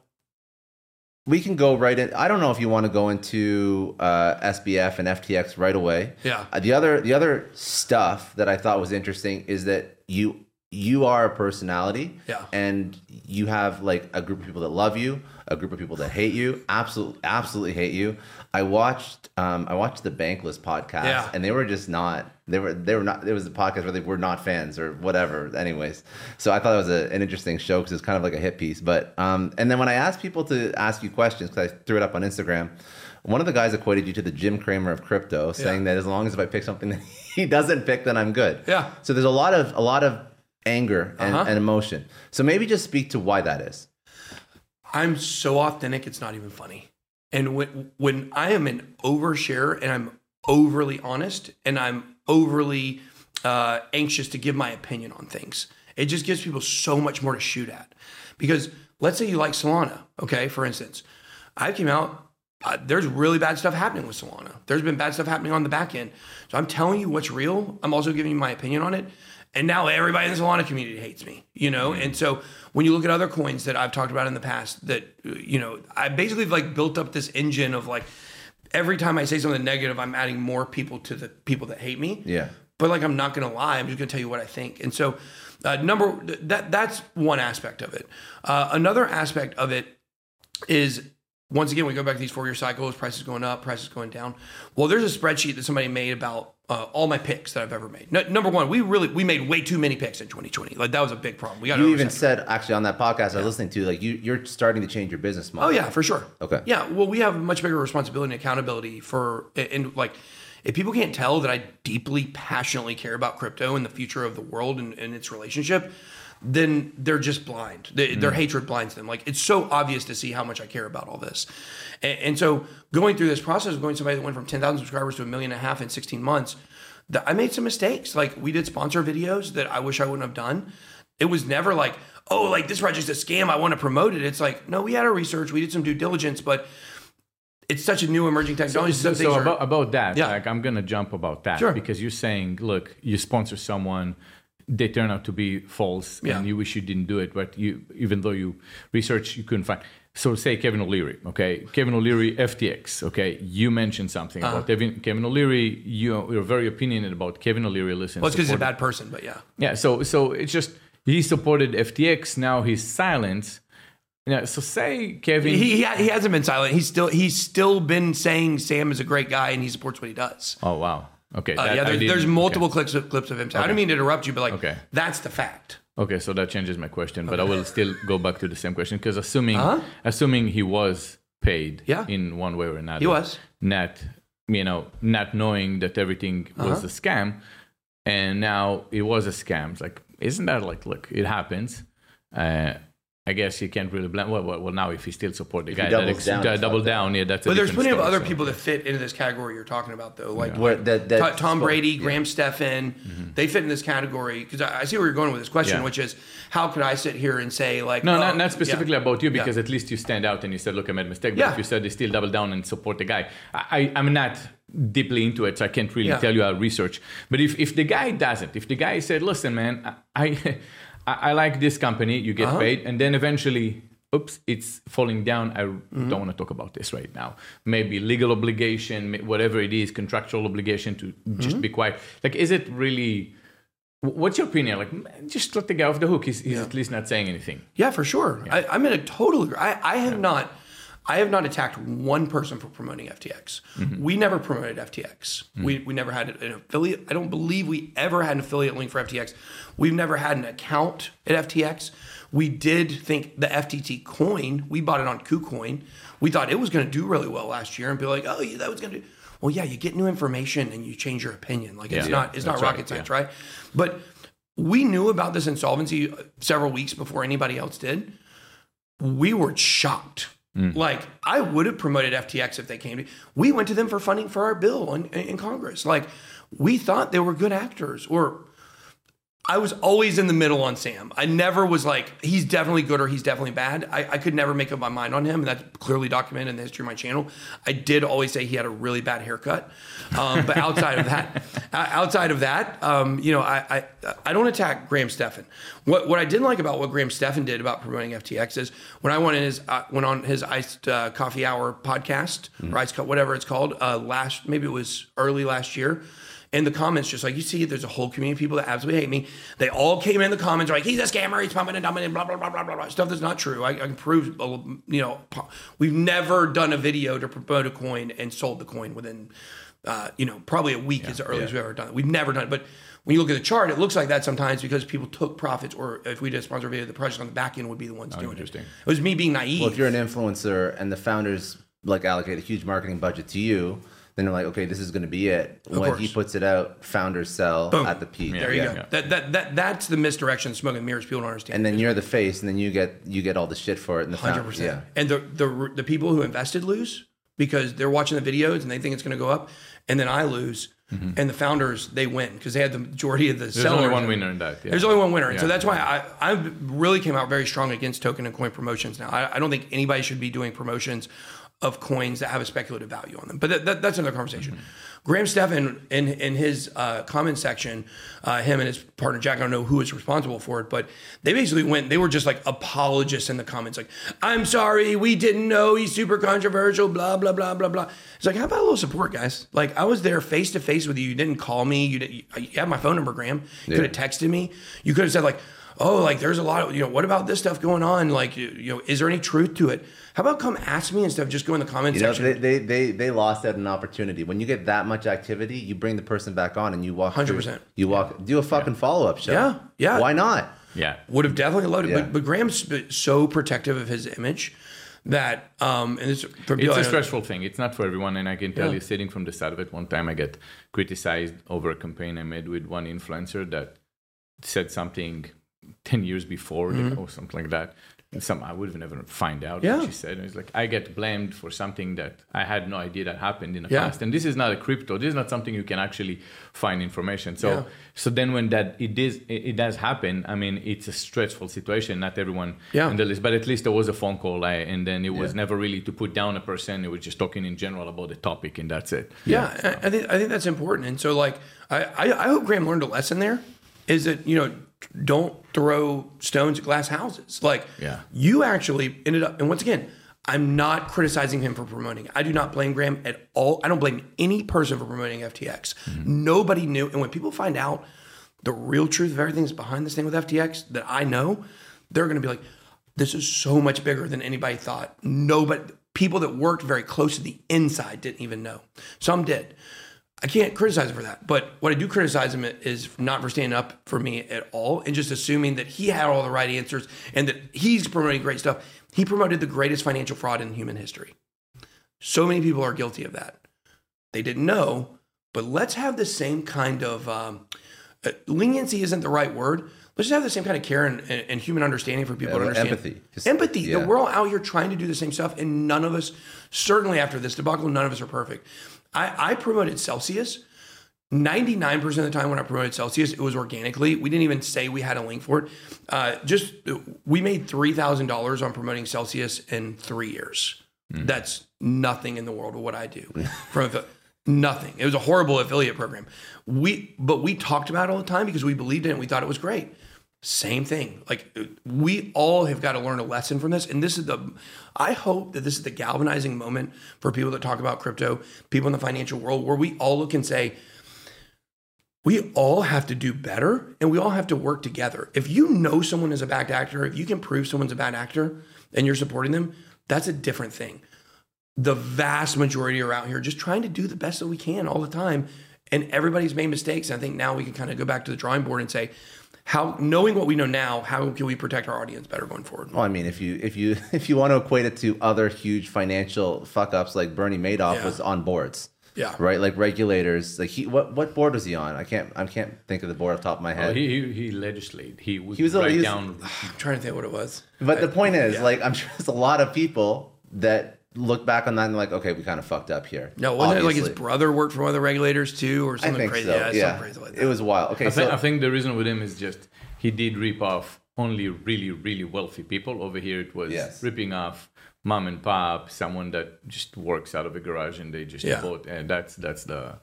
we can go right in. I don't know if you want to go into uh, SBF and FTX right away. Yeah. Uh, the other, the other stuff that I thought was interesting is that you you are a personality. Yeah. And you have like a group of people that love you, a group of people that hate you, absolutely, absolutely hate you. I watched, um, I watched the Bankless podcast, Yeah. and they were just not. They were, they were not. It was a podcast where they were not fans or whatever. Anyways, so I thought it was a, an interesting show because it's kind of like a hit piece. But um, and then when I asked people to ask you questions because I threw it up on Instagram. One of the guys equated you to the Jim Cramer of crypto, saying that as long as if I pick something that he doesn't pick, then I'm good. Yeah. So there's a lot of a lot of anger and, Uh-huh. and emotion. So maybe just speak to why that is. I'm so authentic, it's not even funny. And when when I am an overshare and I'm overly honest and I'm overly uh, anxious to give my opinion on things, it just gives people so much more to shoot at. Because let's say you like Solana, okay, for instance, I came out. Uh, there's really bad stuff happening with Solana. There's been bad stuff happening on the back end. So I'm telling you what's real. I'm also giving you my opinion on it. And now everybody in the Solana community hates me, you know? And so when you look at other coins that I've talked about in the past that, uh, you know, I basically like built up this engine of like, every time I say something negative, I'm adding more people to the people that hate me. Yeah. But like, I'm not going to lie. I'm just going to tell you what I think. And so, uh, number that that's one aspect of it. Uh, another aspect of it is once again, we go back to these four year cycles, prices going up, prices going down. Well, there's a spreadsheet that somebody made about uh, all my picks that I've ever made. No, number one, we really we made way too many picks in 2020. Like that was a big problem. We got You even said actually on that podcast I was listening to, like you you're starting to change your business model. Oh yeah, for sure. Okay. Yeah, well, we have much bigger responsibility and accountability for and like if people can't tell that I deeply, passionately care about crypto and the future of the world and, and its relationship, then they're just blind. They, Their mm. hatred blinds them. Like it's so obvious to see how much I care about all this. And, and so going through this process of going to somebody that went from 10,000 subscribers to a million and a half in 16 months, that I made some mistakes. Like we did sponsor videos that I wish I wouldn't have done. It was never like, oh, like this project's a scam. I want to promote it. It's like, no, we had our research, we did some due diligence, but it's such a new emerging technology. So, so are- about, about that, Yeah. like I'm gonna jump about that Sure. because you're saying, look, you sponsor someone, they turn out to be false Yeah. and you wish you didn't do it but you even though you research you couldn't find so say kevin o'leary okay kevin o'leary ftx okay you mentioned something Uh-huh. about kevin, kevin o'leary you, you're very opinionated about kevin o'leary listen Well, it's because he's a bad person, but yeah. yeah so so it's just he supported ftx now he's silent yeah so say kevin He, he, he hasn't been silent. He's still he's still been saying Sam is a great guy and he supports what he does. oh wow okay Uh, that yeah, I there's, didn't- okay. multiple clips of clips of him. I don't mean to interrupt you, but like Okay. that's the fact. Okay, so that changes my question, but I will still go back to the same question because assuming Uh-huh. assuming he was paid Yeah. in one way or another, He was. not you know not knowing that everything was Uh-huh. a scam, and now it was a scam. It's like isn't that like look, it happens. Uh, I guess you can't really blame. Well, well, well, now if he still support the he guy, doubles down, uh, it's double fucked up. down, yeah, that's. a But there's different plenty of other so- people that fit into this category you're talking about, though. Like, Where that- that- Tom- Tom spoke- Brady, Graham Stephan, they fit in this category because I, I see where you're going with this question, Yeah. which is how could I sit here and say like, No, oh, not, not specifically yeah. about you Yeah. because at least you stand out and you said, "Look, I made a mistake." But Yeah. if you said they still double down and support the guy, I, I I'm not deeply into it, so I can't really Yeah. tell you how to research. But if if the guy doesn't, if the guy said, "Listen, man, I I, I like this company, you Uh-huh. get paid," and then eventually. Oops, it's falling down. I Mm-hmm. don't want to talk about this right now. Maybe legal obligation, whatever it is, contractual obligation to Mm-hmm. just be quiet. Like, is it really? What's your opinion? Like, just let the guy off the hook. He's, he's at least not saying anything. Yeah, for sure. I, I'm in a total. I, I have not. I have not attacked one person for promoting FTX. Mm-hmm. We never promoted FTX. Mm. We, we never had an affiliate. I don't believe we ever had an affiliate link for FTX. We've never had an account at FTX. We did think the FTT coin. We bought it on KuCoin. We thought it was going to do really well last year, and be like, oh, yeah, that was going to. do Well, yeah, you get new information and you change your opinion. Like it's Yeah. not. It's not rocket right, science, yeah. right? But we knew about this insolvency several weeks before anybody else did we were shocked. Mm. Like I would have promoted FTX if they came to. We went to them for funding for our bill in, in Congress. Like we thought they were good actors. Or I was always in the middle on Sam. I never was like he's definitely good or he's definitely bad. I, I could never make up my mind on him, and that's clearly documented in the history of my channel. I did always say he had a really bad haircut, um, but outside of that, outside of that, um, you know, I, I I don't attack Graham Stephan. What what I didn't like about what Graham Stephan did about promoting FTX is when I went in his uh, went on his iced uh, coffee hour podcast or iced whatever it's called uh, last maybe it was early last year. And the comments, just like you see, there's a whole community of people that absolutely hate me. They all came in the comments like, he's a scammer, he's pumping and dumping and blah, blah, blah, blah, blah, blah. Stuff that's not true. I, I can prove, you know, we've never done a video to promote a coin and sold the coin within, uh, you know, probably a week is the earliest we've ever done it. We've never done it. But when you look at the chart, it looks like that sometimes because people took profits, or if we did a sponsor video, the projects on the back end would be the ones doing interesting. it. It was me being naive. Well, if you're an influencer and the founders like allocate a huge marketing budget to you, then they're like, okay, this is going to be it. when he puts it out, founders sell at the peak. there you Yeah. go. That, that, that, that's the misdirection, smoke and mirrors. People don't understand. And then you're the face, and then you get you get all the shit for it. And the Hundred founders, percent. yeah. And the the the people who invested lose because they're watching the videos and they think it's going to go up, and then I lose, and the founders they win because they had the majority of the Mm-hmm. There's sellers. only one winner in that. Yeah. There's only one winner, and so that's why I I really came out very strong against token and coin promotions. Now I, I don't think anybody should be doing promotions of coins that have a speculative value on them, but that, that, that's another conversation. Graham Stephan in in his uh, comment section, uh, him and his partner Jack, I don't know who is responsible for it, but they basically went. They were just like apologists in the comments, like "I'm sorry, we didn't know he's super controversial." Blah blah blah blah blah. It's like, how about a little support, guys? Like I was there face to face with you. You didn't call me. You didn't. You have my phone number, Graham. You could have texted me. You could have said like. Oh, like there's a lot of you know. What about this stuff going on? Like you, you know, is there any truth to it? How about come ask me instead of just go in the comment You know, section? they, they, they, they lost out an opportunity. When you get that much activity, you bring the person back on and you walk. through- 100%. You walk. Do a fucking follow up show. Yeah, yeah. Why not? yeah. would have definitely loved it. Yeah. But, but Graham's so protective of his image that, um, and it's for It's people I a know- stressful thing. It's not for everyone, and I can tell Yeah. you, sitting from the side of it, one time I get criticized over a campaign I made with one influencer that said something ten years before or something like that. Some I would have never find out. Yeah. what she said. And it's like I get blamed for something that I had no idea that happened in the Yeah. past. And this is not a crypto. This is not something you can actually find information. So Yeah. so then when that it is it, it does happen. I mean, it's a stressful situation. Not everyone Yeah. in the list, but at least there was a phone call, I, and then it was never really to put down a person. It was just talking in general about the topic, and that's it. Yeah, I, I think I think that's important. And so, like, I, I, I hope Graham learned a lesson there. is that you know don't throw stones at glass houses. Like Yeah. you actually ended up, and once again. I'm not criticizing him for promoting. I do not blame Graham at all. I don't blame any person for promoting FTX. Mm-hmm. Nobody knew. And when people find out the real truth of everything that's behind this thing with FTX that I know, they're going to be like, this is so much bigger than anybody thought. Nobody, people that worked very close to the inside didn't even know. Some did. I can't criticize him for that. But what I do criticize him is not for standing up for me at all and just assuming that he had all the right answers and that he's promoting great stuff. He promoted the greatest financial fraud in human history. So many people are guilty of that. They didn't know, but let's have the same kind of um, uh, leniency isn't the right word. Let's just have the same kind of care and, and, and human understanding for people Yeah, to understand. empathy. Just- empathy. yeah. That we're all out here trying to do the same stuff, and none of us, certainly after this debacle, none of us are perfect. I, I promoted Celsius. 99% of the time when I promoted Celsius, it was organically. We didn't even say we had a link for it. Uh, just we made $3,000 on promoting Celsius in three years. That's nothing in the world of what I do. From nothing. It was a horrible affiliate program. We but we talked about it all the time because we believed in it. We thought it was great. Same thing. Like we all have got to learn a lesson from this. And this is the I hope that this is the galvanizing moment for people that talk about crypto, people in the financial world, where we all look and say, we all have to do better and we all have to work together. If you know someone is a bad actor, if you can prove someone's a bad actor and you're supporting them, that's a different thing. The vast majority are out here just trying to do the best that we can all the time. And everybody's made mistakes. I think now we can kind of go back to the drawing board and say, how knowing what we know now, how can we protect our audience better going forward? Well, I mean, if you if you if you want to equate it to other huge financial fuck ups, like Bernie Madoff Yeah. was on boards, Yeah. right? Like regulators, like he what what board was he on? I can't I can't think of the board off the top of my Oh, head. he, he he legislate. He would He was a- write he was- down. I'm trying to think what it was. but the point is, yeah. like, I'm sure there's a lot of people that look back on that and like, okay, we kind of fucked up here. No, wasn't it like his brother worked for one of the regulators too, or I something think crazy? so. Yeah, Yeah, something crazy like that. it was wild. Okay, I think, so I think the reason with him is just he did rip off only really really wealthy people. Over here, it was Yes. ripping off mom and pop, someone that just works out of a garage and they just Yeah. bought. And that's that's the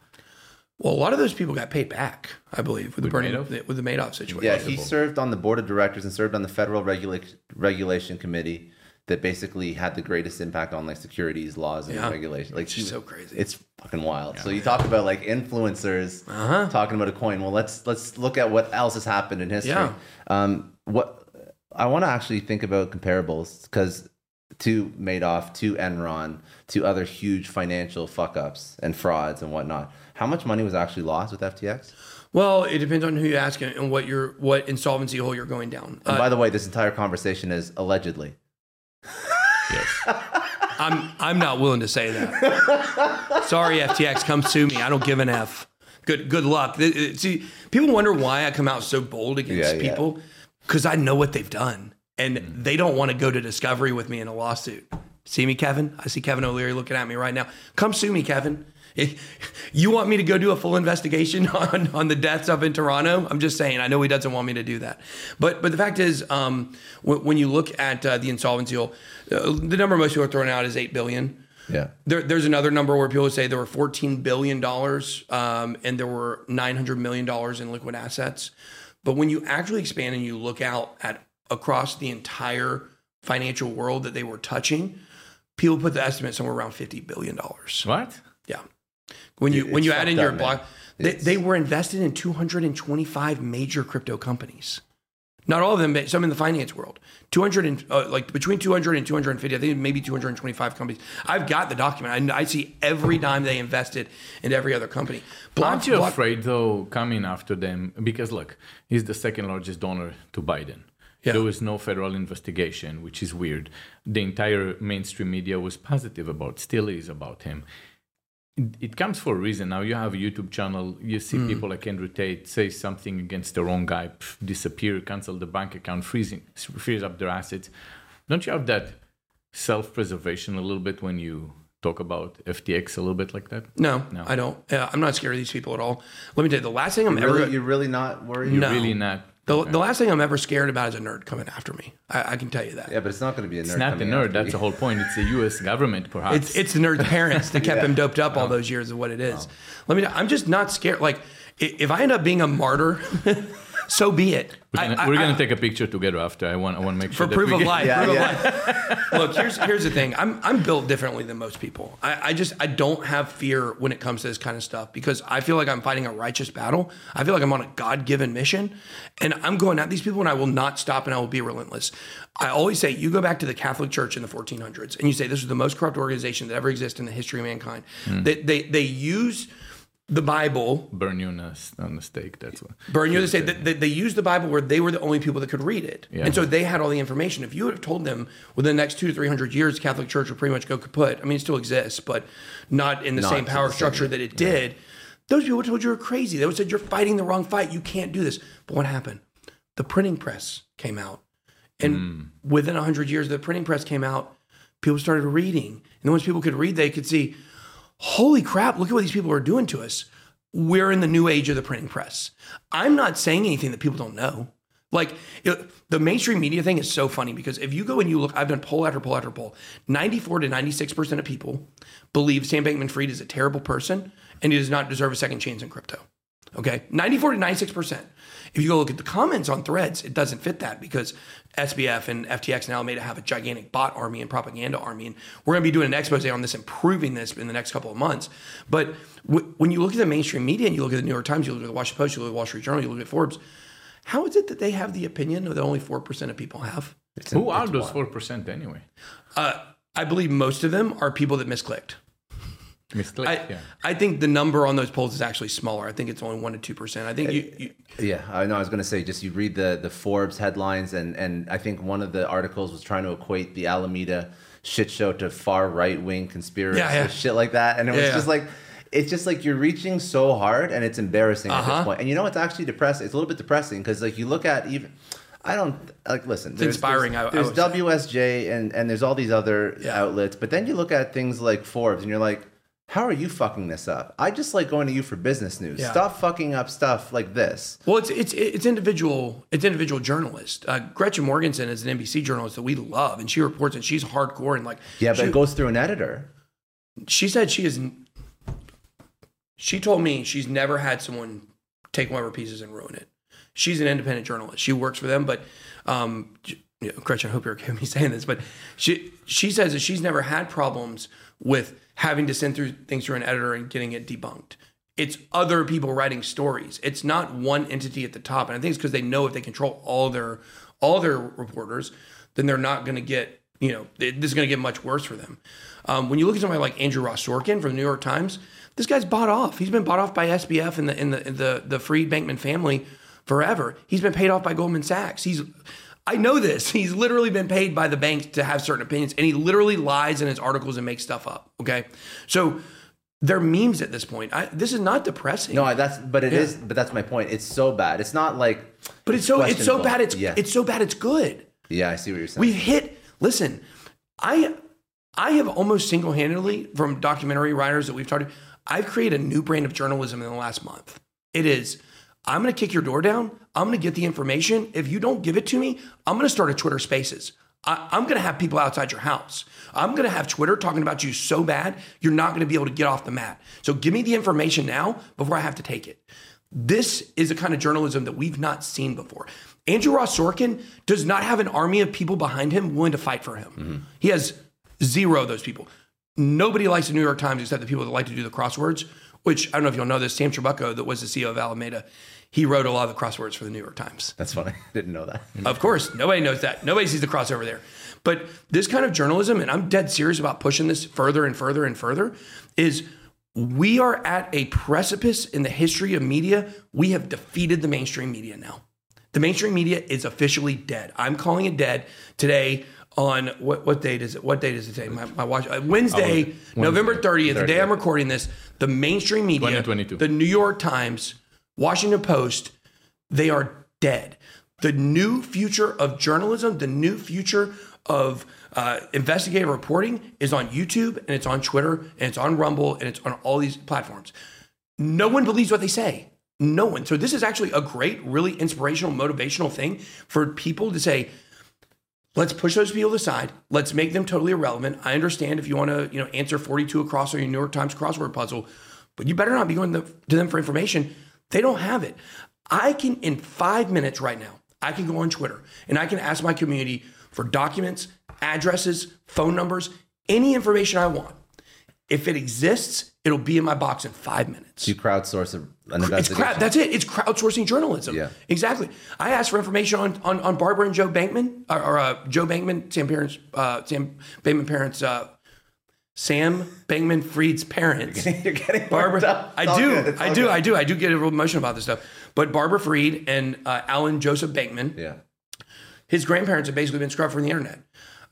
Well, a lot of those people got paid back, I believe, with, the Bernie Madoff? with the Madoff situation. yeah, he served on the board of directors and served on the federal regula- regulation committee that basically had the greatest impact on like securities laws and Yeah. regulation. Like It's he- so crazy. It's fucking wild. so you talk about like influencers Uh-huh. talking about a coin. Well, let's let's look at what else has happened in history. Yeah. Um, what I want to actually think about comparables because to Madoff, to Enron, to other huge financial fuck ups and frauds and whatnot. How much money was actually lost with FTX? Well, it depends on who you ask and what your what insolvency hole you're going down. And Uh, by the way, this entire conversation is allegedly. Yes. I'm I'm not willing to say that. Sorry, FTX, come sue me. I don't give an F. Good good luck. See, people wonder why I come out so bold against Yeah, yeah. people because I know what they've done, and mm. they don't want to go to discovery with me in a lawsuit. See me, Kevin? I see Kevin O'Leary looking at me right now. Come sue me, Kevin. You want me to go do a full investigation on, on the deaths up in Toronto? I'm just saying. I know he doesn't want me to do that. But but the fact is, um, when, when you look at uh, the insolvency, uh, the number most people are throwing out is eight billion. Yeah. There, there's another number where people say there were 14 billion dollars um, and there were 900 million dollars in liquid assets. But when you actually expand and you look out at across the entire financial world that they were touching, people put the estimate somewhere around 50 billion dollars. What? Yeah. When you when you add in your block, they, they were invested in 225 major crypto companies. Not all of them, but some in the finance world. 200 and uh, like between 200 and 250, I think maybe 225 companies. I've got the document. I, I see every dime they invested in every other company. Block- Aren't you Block- afraid though coming after them? Because look, he's the second largest donor to Biden. Yeah. There was no federal investigation, which is weird. The entire mainstream media was positive about, still is about him. It, it comes for a reason. Now you have a YouTube channel. You see Hmm. people like Andrew Tate say something against the wrong guy, pff, disappear, cancel the bank account, freezing, freeze up their assets. Don't you have that self-preservation a little bit when you talk about FTX a little bit like that? No, No. I don't. Yeah, I'm not scared of these people at all. Let me tell you, the last thing I'm ever Really, you're really not worried? You're no. Really not. The, the last thing I'm ever scared about is a nerd coming after me. I, I can tell you that. Yeah, but it's not going to be a nerd. It's not the nerd. after That's you. the whole point. It's the U.S. government, perhaps. It's it's the nerd's parents that kept him doped up all oh. those years of what it is. Oh. Let me. I'm just not scared. Like if I end up being a martyr, so be it. We're gonna, I- we're gonna take a picture together after. I want I want to make for sure that proof of get- life. Yeah, proof yeah. of life. Look, here's here's the thing. I'm I'm built differently than most people. I, I just I don't have fear when it comes to this kind of stuff because I feel like I'm fighting a righteous battle. I feel like I'm on a God given mission, and I'm going at these people, and I will not stop, and I will be relentless. I always say, you go back to the Catholic Church in the 1400s, and you say this is the most corrupt organization that ever existed in the history of mankind. Hmm. They, they they use the Bible burn you on a, on the stake. That's what. Burn you on the stake. They, they used the Bible where they were the only people that could read it, Yeah. and so they had all the information. If you would have told them within the next two to three hundred years, Catholic Church would pretty much go kaput. I mean, it still exists, but not in the Not same power the same- structure that it did. Those people told you were crazy. They would have said you're fighting the wrong fight. You can't do this. But what happened? The printing press came out, and Hmm. within hundred years, the printing press came out. People started reading, and once people could read, they could see holy crap, look at what these people are doing to us. We're in the new age of the printing press. I'm not saying anything that people don't know. Like it- the mainstream media thing is so funny because if you go and you look, I've done poll after poll after poll. 94 to 96% of people believe Sam Bankman Fried is a terrible person and he does not deserve a second chance in crypto. Okay. 94 to 96%. If you go look at the comments on threads, it doesn't fit that because SBF and FTX and Alameda have a gigantic bot army and propaganda army. And we're going to be doing an expose on this, improving this in the next couple of months. But w- when you look at the mainstream media and you look at the New York Times, you look at the Washington Post, you look at the Wall Street Journal, you look at Forbes, how is it that they have the opinion that only 4% of people have? Who are those four percent anyway? Uh, I believe most of them are people that misclicked. Misclick. I, yeah. I think the number on those polls is actually smaller. I think it's only one to two percent. I think you, you Yeah, I know. I was going to say, just you read the the Forbes headlines, and and I think one of the articles was trying to equate the Alameda shit show to far right wing conspiracy Yeah, yeah. shit like that, and it was Yeah, yeah. just like. It's just like you're reaching so hard, and it's embarrassing at Uh-huh. this point. And you know, it's actually depressing. It's a little bit depressing because, like, you look at even, I don't like. Listen, there's, inspiring, I- I There's, there's. WSJ, and and there's all these other Yeah. outlets, but then you look at things like Forbes, and you're like, how are you fucking this up? I just like going to you for business news. Yeah. Stop fucking up stuff like this. Well, it's it's it's individual it's individual journalists. Uh, Gretchen Morgenson is an NBC journalist that we love, and she reports and she's hardcore and like Yeah, but she, it goes through an editor. she said she is. She told me she's never had someone take one of her pieces and ruin it. She's an independent journalist. She works for them, but um, you know, Gretchen, I hope you're okay with me saying this, but she she says that she's never had problems with having to send through things through an editor and getting it debunked. It's other people writing stories. It's not one entity at the top, and I think it's because they know if they control all their all their reporters, then they're not going to get you know this is going to get much worse for them. Um, when you look at somebody like Andrew Ross Sorkin from the New York Times, this guy's bought off. He's been bought off by SBF and the in the the the Fried Bankman family forever. He's been paid off by Goldman Sachs. He's I know this. He's literally been paid by the banks to have certain opinions, and he literally lies in his articles and makes stuff up. Okay, so they're memes at this point. I, this is not depressing. No, that's but it is. But that's my point. It's so bad. It's not like. but it's so it's so bad. It's yeah. it's so bad. It's good. yeah. I see what you're saying. We've hit. Listen, I I have almost single handedly from documentary writers that we've talked to. I've created a new brand of journalism in the last month. It is. I'm going to kick your door down. I'm going to get the information. If you don't give it to me, I'm going to start a Twitter Spaces. I, I'm going to have people outside your house. I'm going to have Twitter talking about you so bad you're not going to be able to get off the mat. So give me the information now before I have to take it. This is a kind of journalism that we've not seen before. Andrew Ross Sorkin does not have an army of people behind him willing to fight for him. Mm-hmm. He has zero of those people. Nobody likes the New York Times except the people that like to do the crosswords, which I don't know if you'll know this. Sam Trabucco, that was the CEO of Alameda, he wrote a lot of the crosswords for the New York Times. that's funny. I didn't know that. Of course, nobody knows that. Nobody sees the crossover there. But this kind of journalism, and I'm dead serious about pushing this further and further and further, is we are at a precipice in the history of media. We have defeated the mainstream media now. The mainstream media is officially dead. I'm calling it dead today on what what date is it? What date is it today? My, my watch uh, Wednesday, November 30th, the day I'm recording this. The mainstream media, the New York Times, Washington Post, they are dead. The new future of journalism, the new future of uh, investigative reporting is on YouTube and it's on Twitter and it's on Rumble and it's on all these platforms. No one believes what they say. No one. So this is actually a great, really inspirational, motivational thing for people to say, let's push those people aside. Let's make them totally irrelevant. I understand if you want to, you know, answer 42 across on your New York Times crossword puzzle, but you better not be going to them for information. They don't have it. I can, in five minutes right now, I can go on Twitter and I can ask my community for documents, addresses, phone numbers, any information I want. If it exists, it'll be in my box in five minutes. You crowdsource It's crowd. That's it. It's crowdsourcing journalism. Yeah. exactly. I asked for information on on, on Barbara and Joe Bankman, or, or uh, Joe Bankman, Sam parents, uh, Sam Bankman parents, uh, Sam Bankman Fried's parents. You're getting Barbara. worked up. I do. I do. good. I do. I do get a real emotional about this stuff. But Barbara Fried and uh, Alan Joseph Bankman, Yeah. his grandparents have basically been scrubbed from the internet.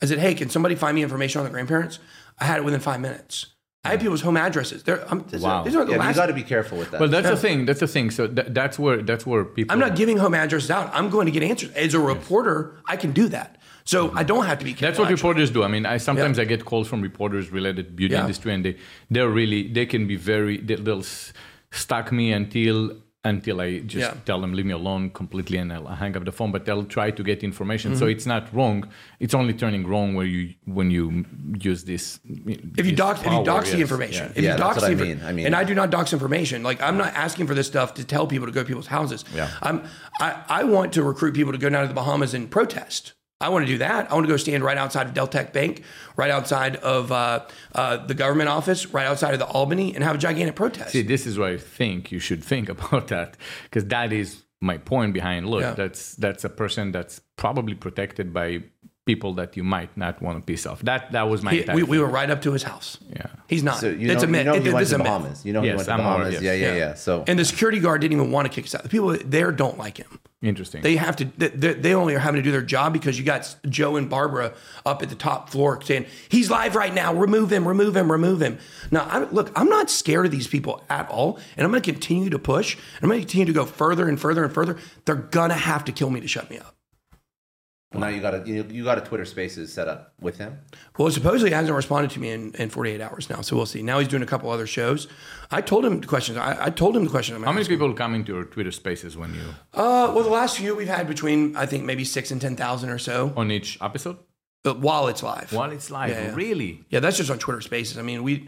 I said, "Hey, can somebody find me information on the grandparents?" I had it within five minutes. I had people's home addresses. They're, I'm, these Wow. Are, these are the Yeah, but you got to be careful with that. Well, that's the thing. That's the thing. So th- that's where that's where people. I'm not giving home addresses out. I'm going to get answers. As a reporter, I can do that. So mm-hmm. I don't have to be careful. That's what actually. reporters do. I mean, I sometimes I get calls from reporters related to beauty Yeah. industry, and they they're really they can be very they, they'll s- stalk me until until I just Yeah. tell them leave me alone completely, and I'll hang up the phone. But they'll try to get information, Mm-hmm. so it's not wrong. It's only turning wrong where you when you use this. If you dox, if you dox the information, if Yeah, you that's dox what the I mean. I mean- and I do not dox information. Like I'm not asking for this stuff to tell people to go to people's houses. Yeah. I'm, I, I want to recruit people to go down to the Bahamas and protest. I want to do that. I want to go stand right outside of Deltec Bank, right outside of uh, uh, the government office, right outside of the Albany, and have a gigantic protest. See, this is why I think you should think about that because that is my point behind. Look, Yeah. that's that's a person that's probably protected by people that you might not want to piss off. That that was my. He- we, we were right up to his house. Yeah. He's not. so you it's know, a myth. you know It- he went this to is a myth. You know he Yes, went to I'm aware, Bahamas. yes. Yeah, yeah, Yeah. yeah. So And the security guard didn't even want to kick us out. The people there don't like him. Interesting. They have to. They, they only are having to do their job because you got Joe and Barbara up at the top floor saying he's live right now. Remove him. Remove him. Remove him. Now, I, look, I'm not scared of these people at all, and I'm going to continue to push. I'm going to continue to go further and further and further. They're gonna have to kill me to shut me up. Now you got a you, you got a Twitter Spaces set up with him. Well, supposedly he hasn't responded to me in, in 48 hours now, so we'll see. Now he's doing a couple other shows. I told him the questions. I, I told him the question. I'm How many asking. people come into your Twitter spaces when you Uh, well, the last few we've had between I think maybe six and ten thousand or so on each episode? uh, while it's live. While it's live, Yeah, yeah. really? Yeah, that's just on Twitter Spaces. I mean, we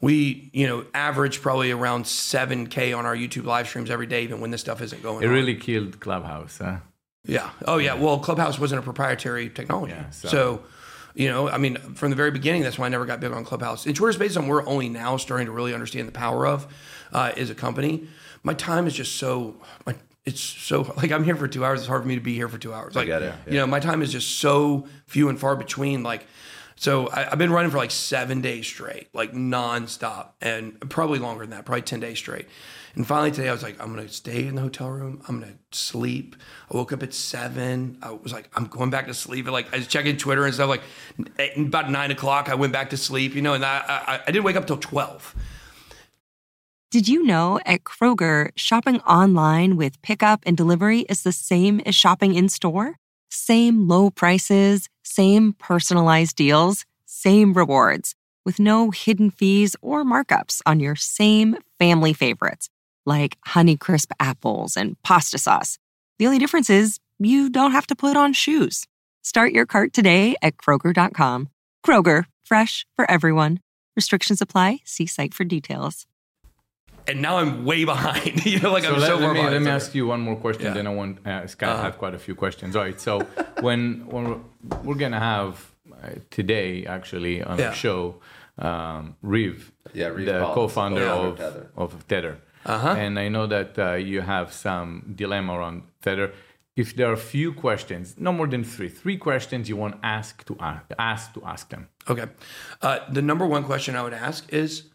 we you know average probably around seven k on our YouTube live streams every day, even when this stuff isn't going. It on. really killed Clubhouse. Huh? Yeah. Oh yeah. Well, Clubhouse wasn't a proprietary technology, Yeah, so. so- You know, I mean, from the very beginning, that's why I never got big on Clubhouse. And based on we're only now starting to really understand the power of uh, as a company. My time is just so, my, it's so like I'm here for two hours. It's hard for me to be here for two hours. Like, it, yeah. you know, my time is just so few and far between. Like, so I, I've been running for like seven days straight, like nonstop, and probably longer than that, probably ten days straight. And finally today, I was like, I'm gonna stay in the hotel room. I'm gonna sleep. I woke up at seven. I was like, I'm going back to sleep. And like I was checking Twitter and stuff. Like eh, about nine o'clock, I went back to sleep. You know, and I I, I didn't wake up till twelve. Did you know at Kroger, shopping online with pickup and delivery is the same as shopping in store? Same low prices, same personalized deals, same rewards, with no hidden fees or markups on your same family favorites, like Honeycrisp apples and pasta sauce. The only difference is you don't have to put on shoes. Start your cart today at Kroger.com. Kroger, fresh for everyone. Restrictions apply. See site for details. And now I'm way behind. you know, like So I'm let, so let me, let me ask you one more question. Yeah. Then I want uh, Scott have quite a few questions. All right. So when when we're, we're gonna have uh, today actually on Yeah. our show, um, Riv, Yeah, Reeve the Collins, co-founder co-founder of of Tether. of Tether, Uh-huh. and I know that uh, you have some dilemma around Tether. If there are a few questions, no more than three, three questions you want ask to ask, ask to ask them. Okay. Uh, the number one question I would ask is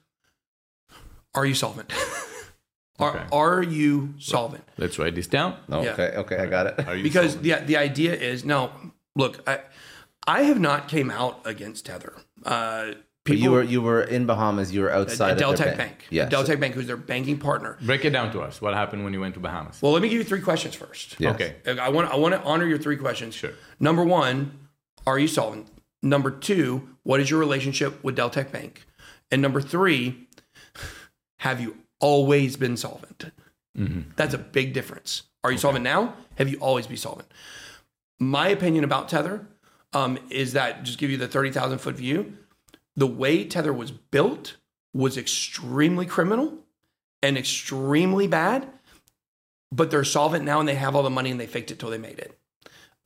Are you solvent? are, Okay. are you solvent? Let's write this down. Yeah. Okay, okay, I got it. Are you Because solvent? the, the idea is now, look, I, I have not came out against Tether. Uh, But people, you were you were in Bahamas. You were outside at of Deltec their Bank. Yes. Deltec Bank, who's their banking partner. break it down to us. What happened when you went to Bahamas? Well, let me give you three questions first. Yes. Okay. I want I want to honor your three questions. Sure. Number one, are you solvent? Number two, what is your relationship with Deltec Bank? And number three, have you always been solvent? That's a big difference. Are you solvent now? Have you always been solvent? My opinion about Tether um, is that just give you the thirty thousand foot view. The way Tether was built was extremely criminal and extremely bad but they're solvent now and they have all the money and they faked it till they made it.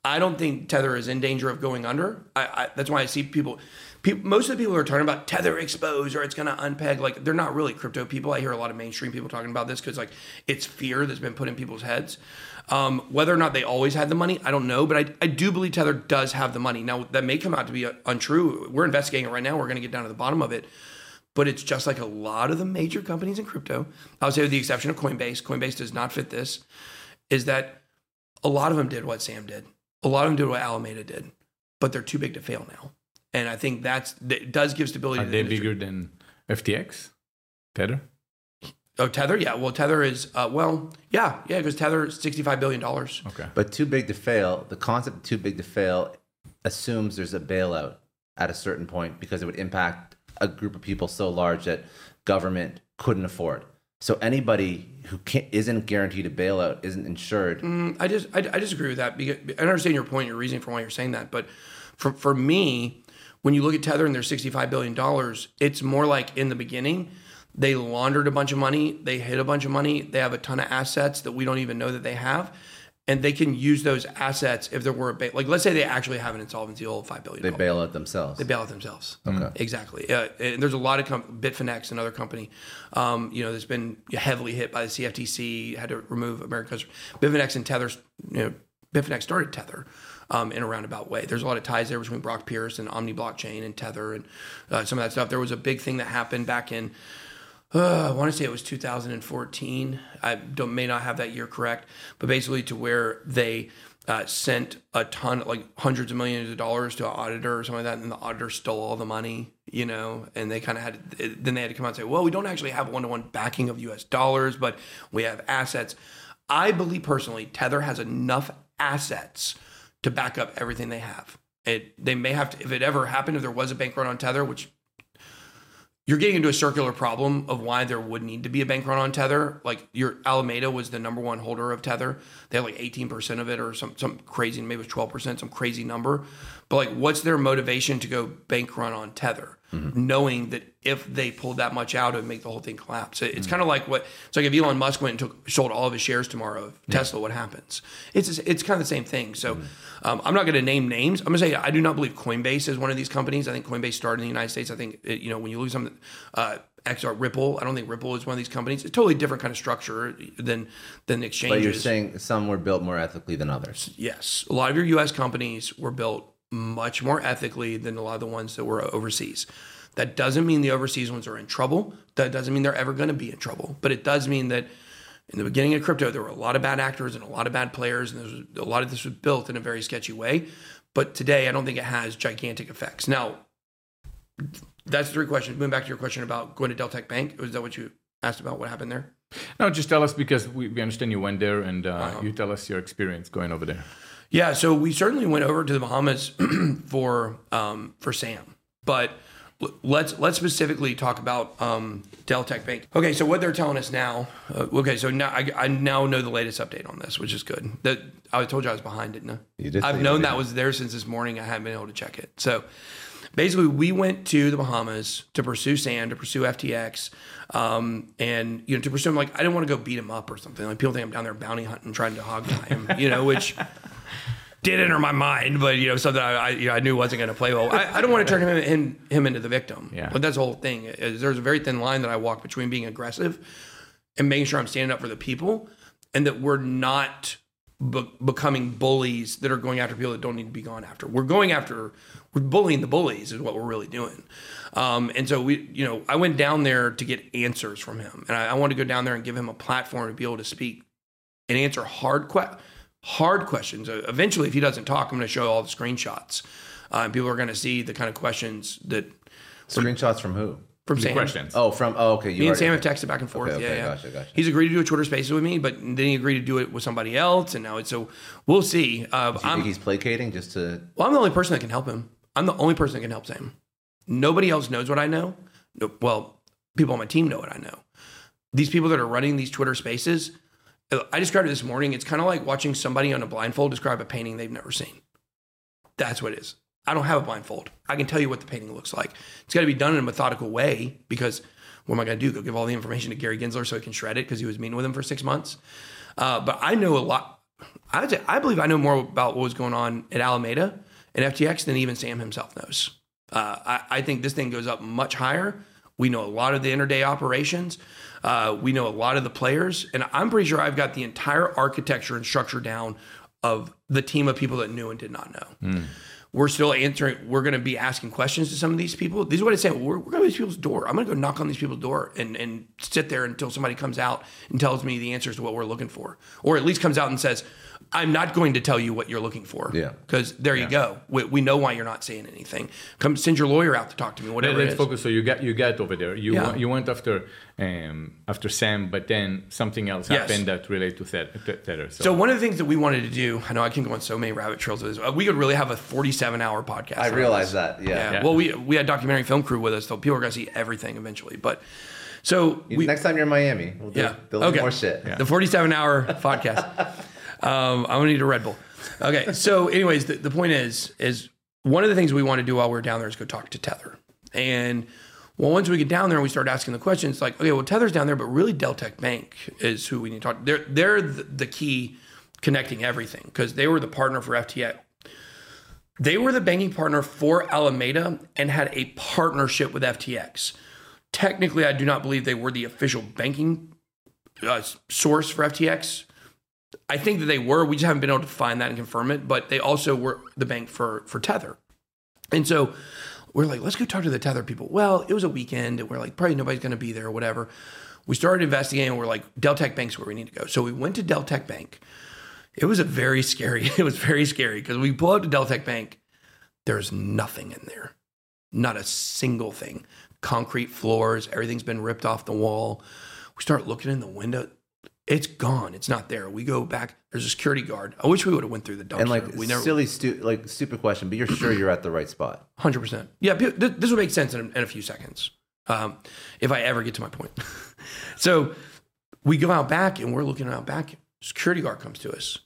I don't think Tether is in danger of going under. I, I that's why I see people, people. Most of the people are talking about Tether exposed or it's going to unpeg. Like they're not really crypto people. I hear a lot of mainstream people talking about this because like it's fear that's been put in people's heads. Um, whether or not they always had the money, I don't know. But I, I do believe Tether does have the money. Now that may come out to be uh, untrue. We're investigating it right now. We're going to get down to the bottom of it. But it's just like a lot of the major companies in crypto. I would say with the exception of Coinbase. Coinbase does not fit this. Is that a lot of them did what Sam did a lot of them did what Alameda did, but they're too big to fail now. And I think that's that does give stability. Are they industry. bigger than FTX? Tether? Oh, Tether, yeah. Well, Tether is uh, well, yeah, yeah, because Tether is sixty-five billion dollars. Okay. But too big to fail, the concept of too big to fail assumes there's a bailout at a certain point because it would impact a group of people so large that government couldn't afford. So anybody who can't, isn't guaranteed a bailout isn't insured. Mm, I just I, I disagree with that. Because I understand your point, your reasoning for why you're saying that, but for for me, when you look at Tether and their sixty-five billion dollars, it's more like in the beginning. They laundered a bunch of money. They hid a bunch of money. They have a ton of assets that we don't even know that they have, and they can use those assets if there were a ba- like let's say they actually have an insolvency of five billion. They bail out themselves. They bail out themselves. Okay. Exactly. Uh, and there's a lot of com- Bitfinex, another company, um, you know, that's been heavily hit by the CFTC, had to remove American. Bitfinex and Tether, you know, Bitfinex started Tether um, in a roundabout way. There's a lot of ties there between Brock Pierce and Omni Blockchain and Tether and uh, some of that stuff. There was a big thing that happened back in uh, I want to say it was 2014. I may not have that year correct, but basically to where they uh, sent a ton, like hundreds of millions of dollars to an auditor or something like that, and the auditor stole all the money, you know, and they kind of had, then they had to come out and say, well, we don't actually have one to one backing of US dollars, but we have assets. I believe personally, Tether has enough assets to back up everything they have. It, they may have to, if it ever happened, if there was a bank run on Tether, which you're getting into a circular problem of why there would need to be a bank run on Tether. Like your Alameda was the number one holder of Tether. They had like 18% of it or some some crazy, maybe it was 12%, some crazy number. But like what's their motivation to go bank run on Tether? Knowing that if they pulled that much out, it would make the whole thing collapse. It- It's kind of like what it's like if Elon Musk went and took sold all of his shares tomorrow of Tesla, what happens? It's it's kind of the same thing. So um, I'm not going to name names. I'm going to say I do not believe Coinbase is one of these companies. I think Coinbase started in the United States. I think it, you know when you look at some uh, XRP Ripple, I don't think Ripple is one of these companies. It's a totally different kind of structure than than exchanges. But you're saying some were built more ethically than others. Yes, a lot of your U.S. companies were built much more ethically than a lot of the ones that were overseas. That doesn't mean the overseas ones are in trouble. That doesn't mean they're ever going to be in trouble. But it does mean that in the beginning of crypto, there were a lot of bad actors and a lot of bad players, and there was, a lot of this was built in a very sketchy way. But today, I don't think it has gigantic effects. Now, that's three questions. Moving back to your question about going to Deltec Bank, was that what you asked about? What happened there? No, just tell us because we, we understand you went there and uh, Uh-huh. you tell us your experience going over there. Yeah, so we certainly went over to the Bahamas for um, for Sam, but let's let's specifically talk about um, Deltec Bank. Okay, so what they're telling us now. Uh, okay, so now I, I now know the latest update on this, which is good. That I told you I was behind, didn't I? You did I've known that was there since this morning. I haven't been able to check it. So basically, we went to the Bahamas to pursue Sam, to pursue FTX, um, and you know to pursue him. Like I didn't want to go beat him up or something. Like people think I'm down there bounty hunting, trying to hog tie him. You know, which did enter my mind, but you know something I I, you know, I knew wasn't going to play well. I, I don't want to turn him, him him into the victim. Yeah. but that's the whole thing. Is there's a very thin line that I walk between being aggressive and making sure I'm standing up for the people, and that we're not be- becoming bullies that are going after people that don't need to be gone after. We're going after, we're bullying the bullies is what we're really doing. Um, and so we, you know, I went down there to get answers from him, and I, I wanted to go down there and give him a platform to be able to speak and answer hard que- hard questions. Uh, eventually, if he doesn't talk, I'm going to show all the screenshots, uh, and people are going to see the kind of questions that Screenshots from who? From The Sam. questions. Oh, from oh, okay. You Me and Sam have texted back and forth. Okay, yeah, okay, yeah. gotcha, gotcha. He's agreed to do a Twitter Spaces with me, but then he agreed to do it with somebody else, and now it's so we'll see. Uh, Do you I'm, think he's placating just to? well, I'm the only person that can help him. I'm the only person that can help Sam. Nobody else knows what I know. No, well, people on my team know what I know. These people that are running these Twitter Spaces, I described it this morning. It's kind of like watching somebody on a blindfold describe a painting they've never seen. That's what it is. I don't have a blindfold. I can tell you what the painting looks like. It's got to be done in a methodical way because what am I going to do? Go give all the information to Gary Gensler so he can shred it because he was meeting with him for six months? Uh, but I know a lot. I say I believe I know more about what was going on at Alameda and FTX than even Sam himself knows. Uh, I, I think this thing goes up much higher. We know a lot of the interday operations. Uh, we know a lot of the players, and I'm pretty sure I've got the entire architecture and structure down of the team of people that knew and did not know. We're still answering. We're going to be asking questions to some of these people. These are what I say. We're, we're going to these people's door. I'm going to go knock on these people's door and and sit there until somebody comes out and tells me the answers to what we're looking for, or at least comes out and says, "I'm not going to tell you what you're looking for." Yeah. Because there you go. We, we know why you're not saying anything. Come send your lawyer out to talk to me. Whatever Let's it is. focus. So you got you got over there. You Yeah. went, you went after um, after Sam, but then something else Yes. happened that related to Tether. So, So one of the things that we wanted to do, I know I can go on so many rabbit trails with this. uh, We could really have a 47 hour podcast. I realize that. Yeah. Yeah. Yeah. Well, we we had documentary film crew with us, so people are gonna see everything eventually. But so we, Next time you're in Miami, we'll do, yeah, build okay. more shit. The 47 hour podcast. Um, I'm gonna need a Red Bull. Okay. So, anyways, the, the point is, is one of the things we want to do while we're down there is go talk to Tether. And well, once we get down there and we start asking the questions, like, okay, well, Tether's down there, but really, Deltec Bank is who we need to talk. They're they're the, key connecting everything because they were the partner for FTX. They were the banking partner for Alameda and had a partnership with FTX. Technically, I do not believe they were the official banking uh, source for FTX. I think that they were. We just haven't been able to find that and confirm it. But they also were the bank for for Tether, and so we're like, let's go talk to the Tether people. Well, it was a weekend, and we're like, probably nobody's going to be there or whatever. We started investigating. and We're like, Deltec Bank's where we need to go. So we went to Deltec Bank. It was a very scary. It was very scary because we pull up to Deltec Bank. There's nothing in there, not a single thing. Concrete floors. Everything's been ripped off the wall. We start looking in the window. It's gone. It's not there. We go back. There's a security guard. I wish we would have went through the dumpster. And like we never. silly, stu- like stupid question, but you're sure you're at the right spot. Hundred percent. Yeah, th- this will make sense in a, in a few seconds, um, if I ever get to my point. so we go out back and we're looking out back. Security guard comes to us.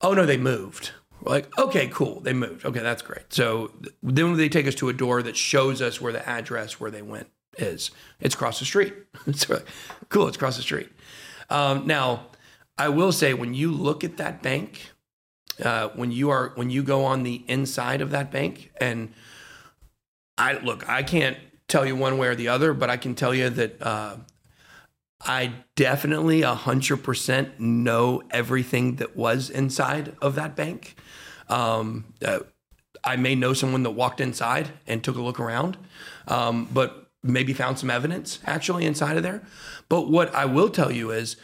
Oh no, they moved. We're like, okay, cool, they moved. Okay, that's great. So th- then they take us to a door that shows us where the address where they went is. It's across the street. so we're like, cool, it's across the street. Um, now, I will say when you look at that bank, uh, when you are when you go on the inside of that bank and I look, I can't tell you one way or the other, but I can tell you that uh, I definitely hundred percent know everything that was inside of that bank. Um, uh, I may know someone that walked inside and took a look around, um, but maybe found some evidence actually inside of there. But what I will tell you is,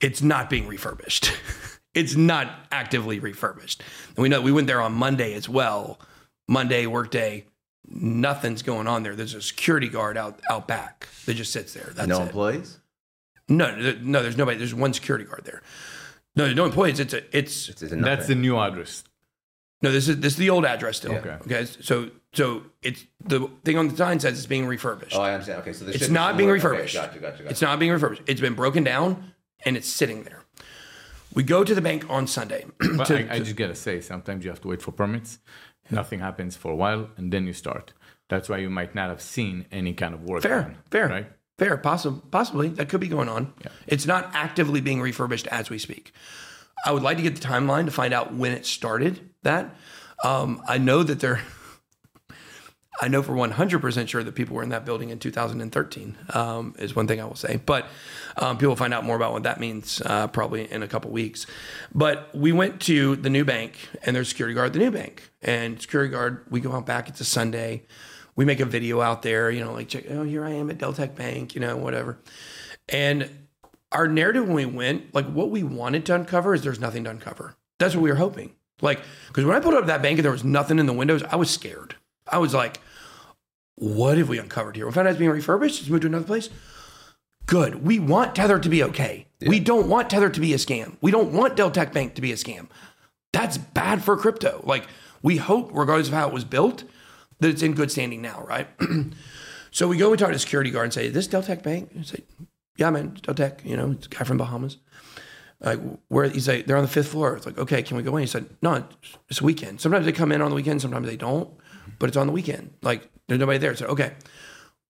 it's not being refurbished. it's not actively refurbished. And we know we went there on Monday as well. Monday workday, nothing's going on there. There's a security guard out out back that just sits there. That's no it. employees. No, no, there's nobody. There's one security guard there. No, no employees. It's a, it's It's, it's that's the new address. No. This is this is the old address still. Okay. Okay. So so it's the thing on the sign says it's being refurbished. Oh, I understand. Okay, so this It's not being refurbished. Okay, gotcha, gotcha, gotcha. It's not being refurbished. It's been broken down and it's sitting there. We go to the bank on Sunday. But to- I, I just gotta say, sometimes you have to wait for permits. Nothing happens for a while, and then you start. That's why you might not have seen any kind of work. Fair, done, fair, right? fair. Possibly, possibly that could be going on. Yeah. It's not actively being refurbished as we speak. I would like to get the timeline to find out when it started. That um, I know that there. I know for 100% sure that people were in that building in 2013 um, is one thing I will say. But um, people find out more about what that means uh, probably in a couple weeks. But we went to the new bank and there's security guard the new bank. And security guard, we go out back. It's a Sunday. We make a video out there, you know, like, check, oh, here I am at Deltec Bank, you know, whatever. And our narrative when we went, like what we wanted to uncover is there's nothing to uncover. That's what we were hoping. Like, because when I pulled up that bank and there was nothing in the windows, I was scared. I was like, what have we uncovered here? We found out it's being refurbished. It's moved to another place. Good. We want Tether to be okay. We don't want Tether to be a scam. We don't want Deltec Bank to be a scam. That's bad for crypto. Like, we hope, regardless of how it was built, that it's in good standing now, right? so we go and talk to the security guard and say, This Deltec Bank? And say, Yeah, man, Deltec. You know, guy from Bahamas. Like, where he's like, They're on the fifth floor. It's like, Okay, can we go in? He said, No, it's- weekend. Sometimes they come in on the weekend, sometimes they don't, but it's on the weekend. Like, there's nobody there. Said, Okay,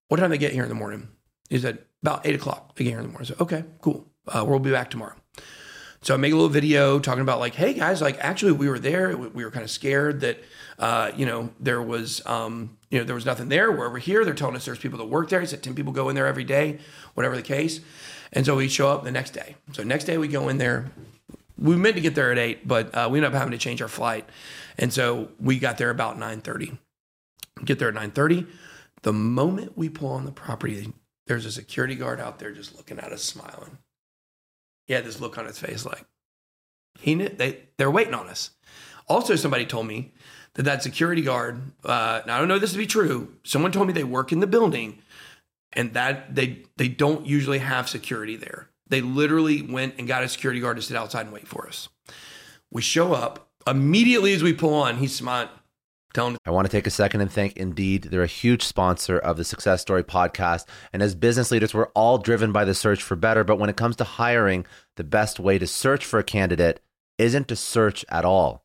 what time they get here in the morning? He said, About eight o'clock. They get here in the morning. Said, Okay, cool. Uh, we'll be back tomorrow. So I make a little video talking about like, hey guys, like actually we were there. We were kind of scared that, uh, you know, there was, um, you know, there was nothing there. We're over here. They're telling us there's people that work there. He said 10 people go in there every day, whatever the case. And so we show up the next day. So next day we go in there. We meant to get there at eight, but uh, we ended up having to change our flight. And so we got there about 930. Get there at 930. The moment we pull on the property, there's a security guard out there just looking at us smiling. He had this look on his face like he knew they they're waiting on us. Also, somebody told me that that security guard. Uh, I don't know this to be true. Someone told me they work in the building, and that they they don't usually have security there. They literally went and got a security guard to sit outside and wait for us. We show up immediately as we pull on. He's smart. Tell I want to take a second and thank Indeed. They're a huge sponsor of the Success Story podcast. And as business leaders, we're all driven by the search for better. But when it comes to hiring, the best way to search for a candidate isn't to search at all,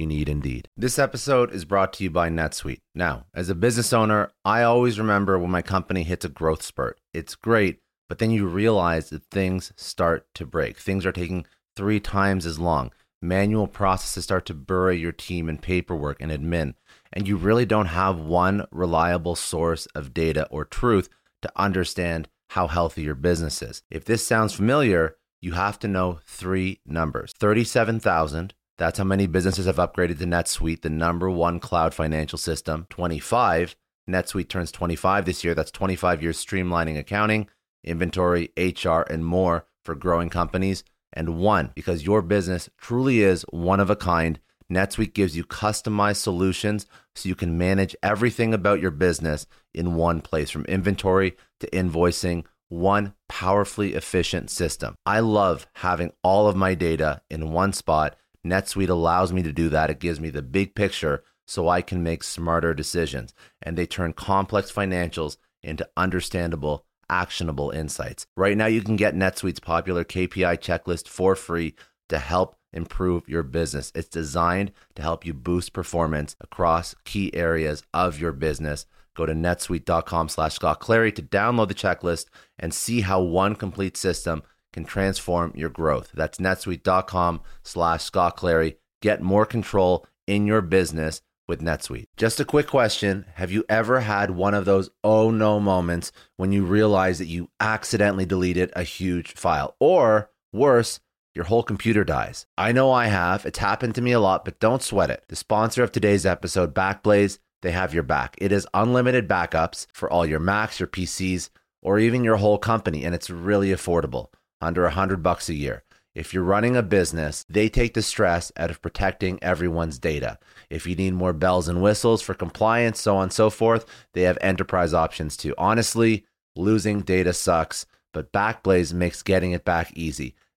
you need Indeed. This episode is brought to you by NetSuite. Now, as a business owner, I always remember when my company hits a growth spurt. It's great, but then you realize that things start to break. Things are taking three times as long. Manual processes start to bury your team in paperwork and admin, and you really don't have one reliable source of data or truth to understand how healthy your business is. If this sounds familiar, you have to know three numbers 37,000. That's how many businesses have upgraded to NetSuite, the number one cloud financial system. 25. NetSuite turns 25 this year. That's 25 years streamlining accounting, inventory, HR, and more for growing companies and one because your business truly is one of a kind. NetSuite gives you customized solutions so you can manage everything about your business in one place from inventory to invoicing, one powerfully efficient system. I love having all of my data in one spot. NetSuite allows me to do that. It gives me the big picture so I can make smarter decisions. And they turn complex financials into understandable actionable insights. Right now, you can get NetSuite's popular KPI checklist for free to help improve your business. It's designed to help you boost performance across key areas of your business. Go to netsuite.com slash Scott Clary to download the checklist and see how one complete system can transform your growth. That's netsuite.com slash Scott Clary. Get more control in your business with NetSuite. Just a quick question Have you ever had one of those oh no moments when you realize that you accidentally deleted a huge file? Or worse, your whole computer dies. I know I have. It's happened to me a lot, but don't sweat it. The sponsor of today's episode, Backblaze, they have your back. It is unlimited backups for all your Macs, your PCs, or even your whole company, and it's really affordable, under a hundred bucks a year. If you're running a business, they take the stress out of protecting everyone's data. If you need more bells and whistles for compliance, so on and so forth, they have enterprise options too. Honestly, losing data sucks, but Backblaze makes getting it back easy.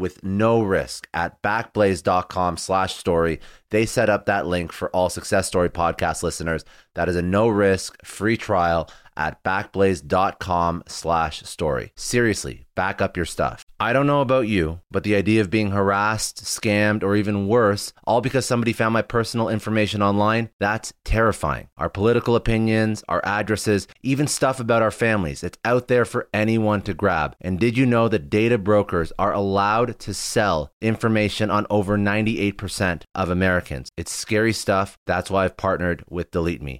with no risk at backblaze.com slash story. They set up that link for all Success Story podcast listeners. That is a no risk, free trial at backblaze.com slash story. Seriously, back up your stuff. I don't know about you, but the idea of being harassed, scammed, or even worse, all because somebody found my personal information online, that's terrifying. Our political opinions, our addresses, even stuff about our families, it's out there for anyone to grab. And did you know that data brokers are allowed to sell information on over 98% of Americans? It's scary stuff. That's why I've partnered with Delete Me.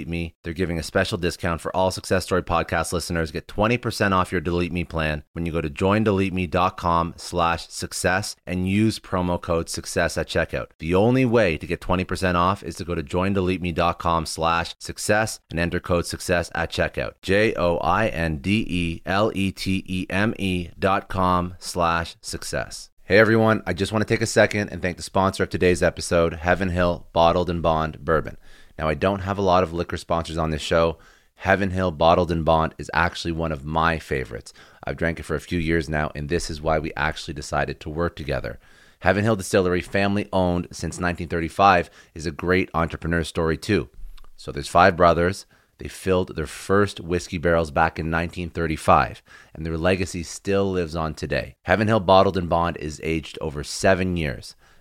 Delete Me. They're giving a special discount for all Success Story podcast listeners. Get 20% off your Delete Me plan when you go to joindeleteme.com slash success and use promo code success at checkout. The only way to get 20% off is to go to joindeleteme.com slash success and enter code success at checkout. J-O-I-N-D-E-L-E-T-E-M-E dot com slash success. Hey everyone, I just want to take a second and thank the sponsor of today's episode, Heaven Hill Bottled and Bond Bourbon. Now, I don't have a lot of liquor sponsors on this show. Heaven Hill Bottled and Bond is actually one of my favorites. I've drank it for a few years now, and this is why we actually decided to work together. Heaven Hill Distillery, family owned since 1935, is a great entrepreneur story too. So there's five brothers. They filled their first whiskey barrels back in 1935, and their legacy still lives on today. Heaven Hill Bottled and Bond is aged over seven years.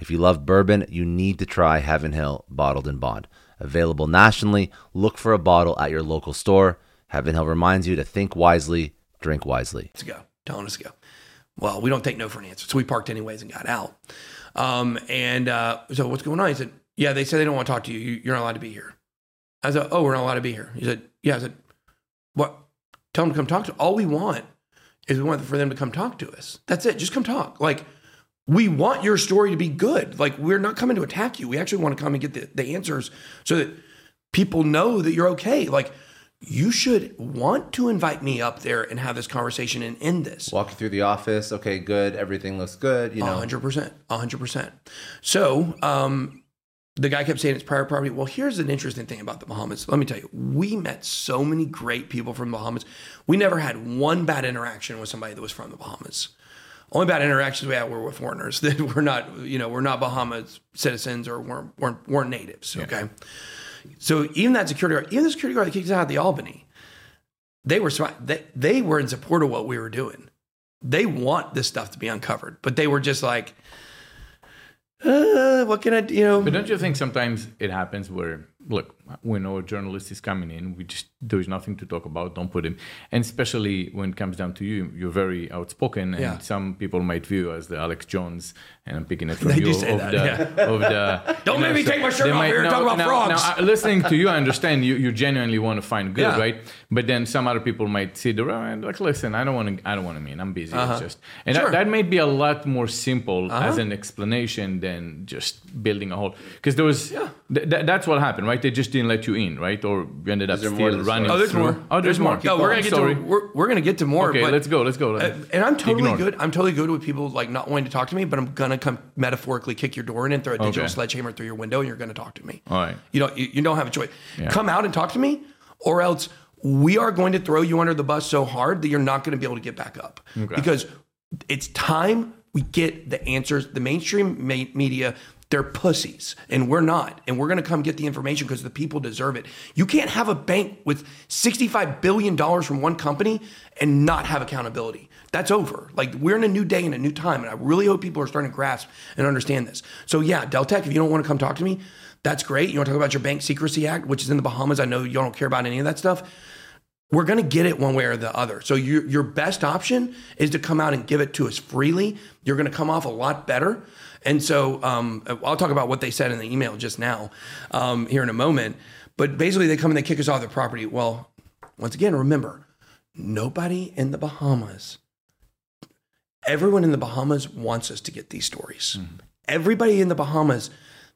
If you love bourbon, you need to try Heaven Hill Bottled and Bond. Available nationally, look for a bottle at your local store. Heaven Hill reminds you to think wisely, drink wisely. Let's go. Telling us to go. Well, we don't take no for an answer. So we parked anyways and got out. Um, and uh, so what's going on? He said, Yeah, they said they don't want to talk to you. you. You're not allowed to be here. I said, Oh, we're not allowed to be here. He said, Yeah. I said, What? Tell them to come talk to us. All we want is we want for them to come talk to us. That's it. Just come talk. Like, we want your story to be good. Like, we're not coming to attack you. We actually want to come and get the, the answers so that people know that you're okay. Like, you should want to invite me up there and have this conversation and end this. Walk you through the office. Okay, good. Everything looks good. You know, hundred percent, hundred percent. So, um, the guy kept saying it's private property. Well, here's an interesting thing about the Bahamas. Let me tell you, we met so many great people from the Bahamas. We never had one bad interaction with somebody that was from the Bahamas. Only bad interactions we had were with foreigners that were not, you know, we're not Bahamas citizens or weren't weren't, weren't natives. Okay. So even that security guard, even the security guard that kicked us out of the Albany, they were. They, they were in support of what we were doing. They want this stuff to be uncovered, but they were just like, uh, what can I, do? you know? But don't you think sometimes it happens where, look, we our journalist is coming in, we just, there's nothing to talk about, don't put him. And especially when it comes down to you, you're very outspoken, and Yeah. some people might view you as the Alex Jones, and I'm picking it from They you, of that, the, yeah. of the. Don't make me take my shirt off here and talk about frogs. Listening to you, I understand you, you genuinely want to find good, Yeah. right? But then some other people might see the and like, listen, I don't want to, I don't want to mean, I'm busy. It's just, and Uh-huh. Sure. that, that may be a lot more simple as an explanation than just building a whole. Because there was, th- th- that's what happened, right? They just didn't let you in, right? Or you ended up still more running. story? Oh, there's through- more. Oh, there's, more. No, we're gonna get sorry. to we're, we're gonna get to more. Okay, but, let's go. Let's go. Uh, and I'm totally Ignore. good. I'm totally good with people like not wanting to talk to me, but I'm gonna come metaphorically kick your door in and throw a digital Okay. sledgehammer through your window, and you're gonna talk to me. All right. You don't. You, you don't have a choice. Yeah. Come out and talk to me, or else we are going to throw you under the bus so hard that you're not going to be able to get back up. Because it's time we get the answers. The mainstream ma- media. They're pussies, and we're not. And we're going to come get the information because the people deserve it. You can't have a bank with $65 billion from one company and not have accountability. That's over. Like, we're in a new day and a new time. And I really hope people are starting to grasp and understand this. So, yeah, Deltec, if you don't want to come talk to me, that's great. You want to talk about your Bank Secrecy Act, which is in the Bahamas. I know you don't care about any of that stuff. we're going to get it one way or the other. So your your best option is to come out and give it to us freely. You're going to come off a lot better. And so um, I'll talk about what they said in the email just now um, here in a moment. But basically, they come and they kick us off their property. Well, once again, remember, nobody in the Bahamas, everyone in the Bahamas wants us to get these stories. Everybody in the Bahamas,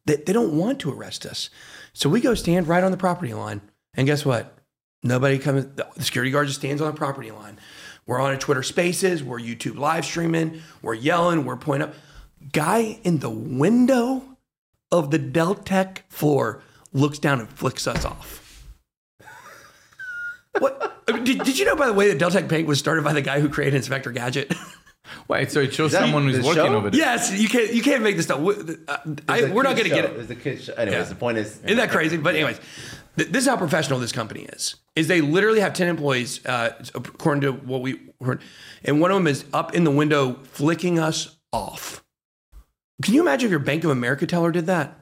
they, they don't want to arrest us. So we go stand right on the property line. And guess what? Nobody comes, the security guard just stands on the property line. We're on a Twitter spaces, we're YouTube live streaming, we're yelling, we're pointing up. Guy in the window of the Deltec floor looks down and flicks us off. What? I mean, Did, did you know, by the way, that Deltec Bank was started by the guy who created Inspector Gadget? Wait, so it shows someone who's the working show? over there. yes, you can't you can't make this stuff. We- uh, I, It's a we're not going to get show. it. It's a kid show. Anyways, Yeah. the point is, Isn't that crazy? But anyways, th- this is how professional this company is. Is they literally have ten employees, uh, according to what we heard, and one of them is up in the window flicking us off. Can you imagine if your Bank of America teller did that?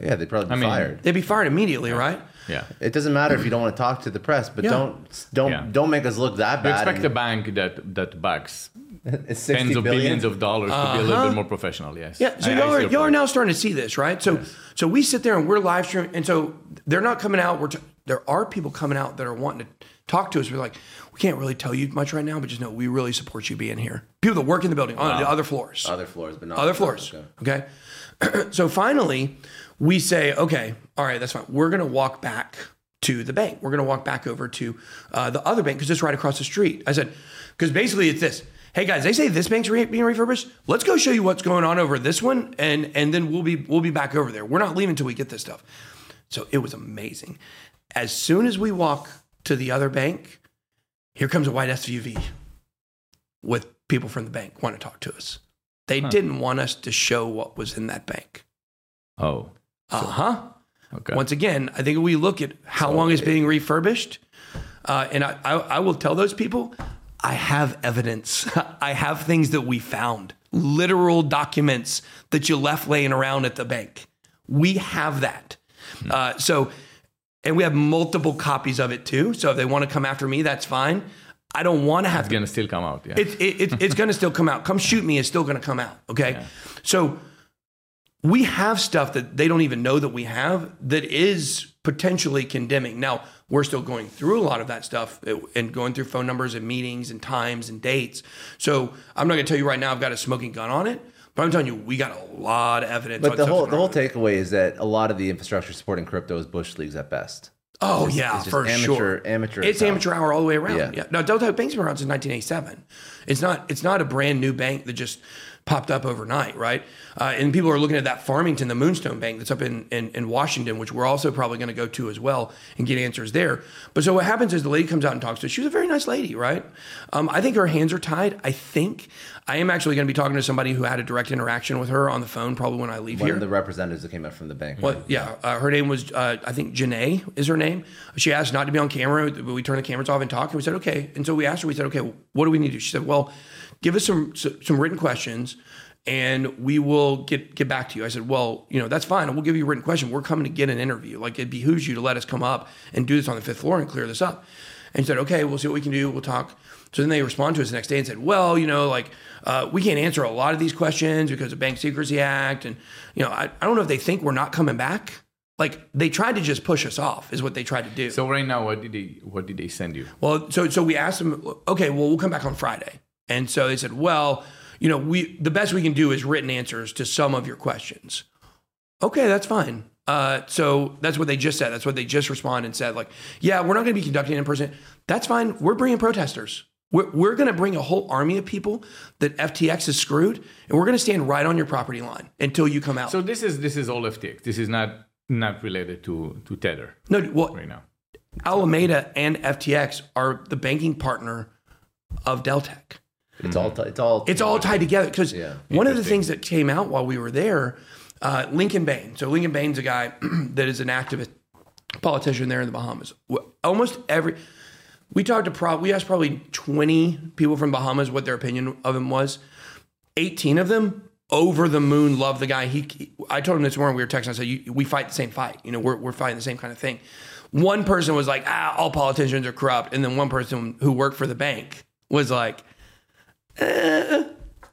yeah, they'd probably be I mean- fired. They'd be fired immediately, right? Yeah. It doesn't matter if you don't want to talk to the press, but Yeah. don't don't Yeah. don't make us look that You bad. expect a bank that that backs it's 60 tens of billions of dollars to be a little bit more professional. Yes. Uh-huh. Yeah, so I- I y'all, see are, y'all are now starting to see this, right? So, so we sit there and we're live streaming, and so they're not coming out. We're t- there are people coming out that are wanting to talk to us. We're like, we can't really tell you much right now, but just know we really support you being here. People that work in the building on the other floors, other floors, but not other floors. Okay. Okay. so finally, we say, okay, all right, that's fine. We're going to walk back to the bank. We're going to walk back over to uh, the other bank because it's right across the street. I said, because basically it's this. Hey guys, they say this bank's re- being refurbished. Let's go show you what's going on over this one, and and then we'll be we'll be back over there. We're not leaving until we get this stuff. So it was amazing. As soon as we walk to the other bank, here comes a white SUV with people from the bank want to talk to us. They didn't want us to show what was in that bank. Oh. Uh huh. Okay. Once again, I think we look at how long it's being refurbished, uh, and I, I, I will tell those people, I have evidence. I have things that we found, literal documents that you left laying around at the bank. We have that. Uh, so, and we have multiple copies of it too. So if they want to come after me, that's fine. I don't want to have it's gonna still come out. Yeah. it's it, it, it's going to still come out. Come shoot me, it's still going to come out. Okay, so we have stuff that they don't even know that we have that is potentially condemning. Now we're still going through a lot of that stuff uh, and going through phone numbers and meetings and times and dates. So I'm not going to tell you right now I've got a smoking gun on it, but I'm telling you we got a lot of evidence. But the whole the whole takeaway is that a lot of the infrastructure supporting crypto is bush leagues at best. Oh It's yeah, just for amateur- sure. amateur It's hour. amateur hour all the way around. Yeah. Yeah. Now Deltec Bank's been around since 1987. It's not. It's not a brand new bank that just popped up overnight, right? Uh, and people are looking at that Farmington, the Moonstone Bank that's up in in, in Washington, which we're also probably going to go to as well and get answers there. But so what happens is the lady comes out and talks to us. She was a very nice lady, right? Um, I think her hands are tied. I think I am actually going to be talking to somebody who had a direct interaction with her on the phone, probably when I leave here. One here. of the representatives that came out from the bank. Well, yeah, uh, her name was uh, I think Janae is her name. She asked not to be on camera, we turned the cameras off and talked. And we said okay. And so we asked her. We said okay, what do we need to do? She said, well, give us some some written questions, and we will get get back to you. I said, well, you know that's fine. We'll give you a written question. We're coming to get an interview. Like it behooves you to let us come up and do this on the fifth floor and clear this up. And she said, okay, we'll see what we can do. We'll talk. So then they respond to us the next day and said, well, you know, like uh, we can't answer a lot of these questions because of Bank Secrecy Act, and you know, I, I don't know if they think we're not coming back. Like they tried to just push us off, is what they tried to do. so right now, what did they what did they send you? Well, so so we asked them, okay, well, we'll come back on Friday. And so they said, well, you know, we the best we can do is written answers to some of your questions. Okay, that's fine. Uh, so that's what they just said. That's what they just responded and said, like, yeah, we're not going to be conducting in person. That's fine. We're bringing protesters. We're, we're going to bring a whole army of people that FTX is screwed, and we're going to stand right on your property line until you come out. So this is this is all FTX. This is not not related to to Tether no, well, right now. Alameda and FTX are the banking partner of Deltec. It's all. T- it's all. It's all tied together because Yeah. one of the things that came out while we were there, uh, Lincoln Bain. So Lincoln Bain's a guy that is an activist politician there in the Bahamas. Almost every we talked to prob we asked probably twenty people from Bahamas what their opinion of him was. Eighteen of them over the moon love the guy. He, I told him this morning we were texting. I said you, we fight the same fight. You know we're we're fighting the same kind of thing. one person was like, ah, all politicians are corrupt. And then one person who worked for the bank was like, eh,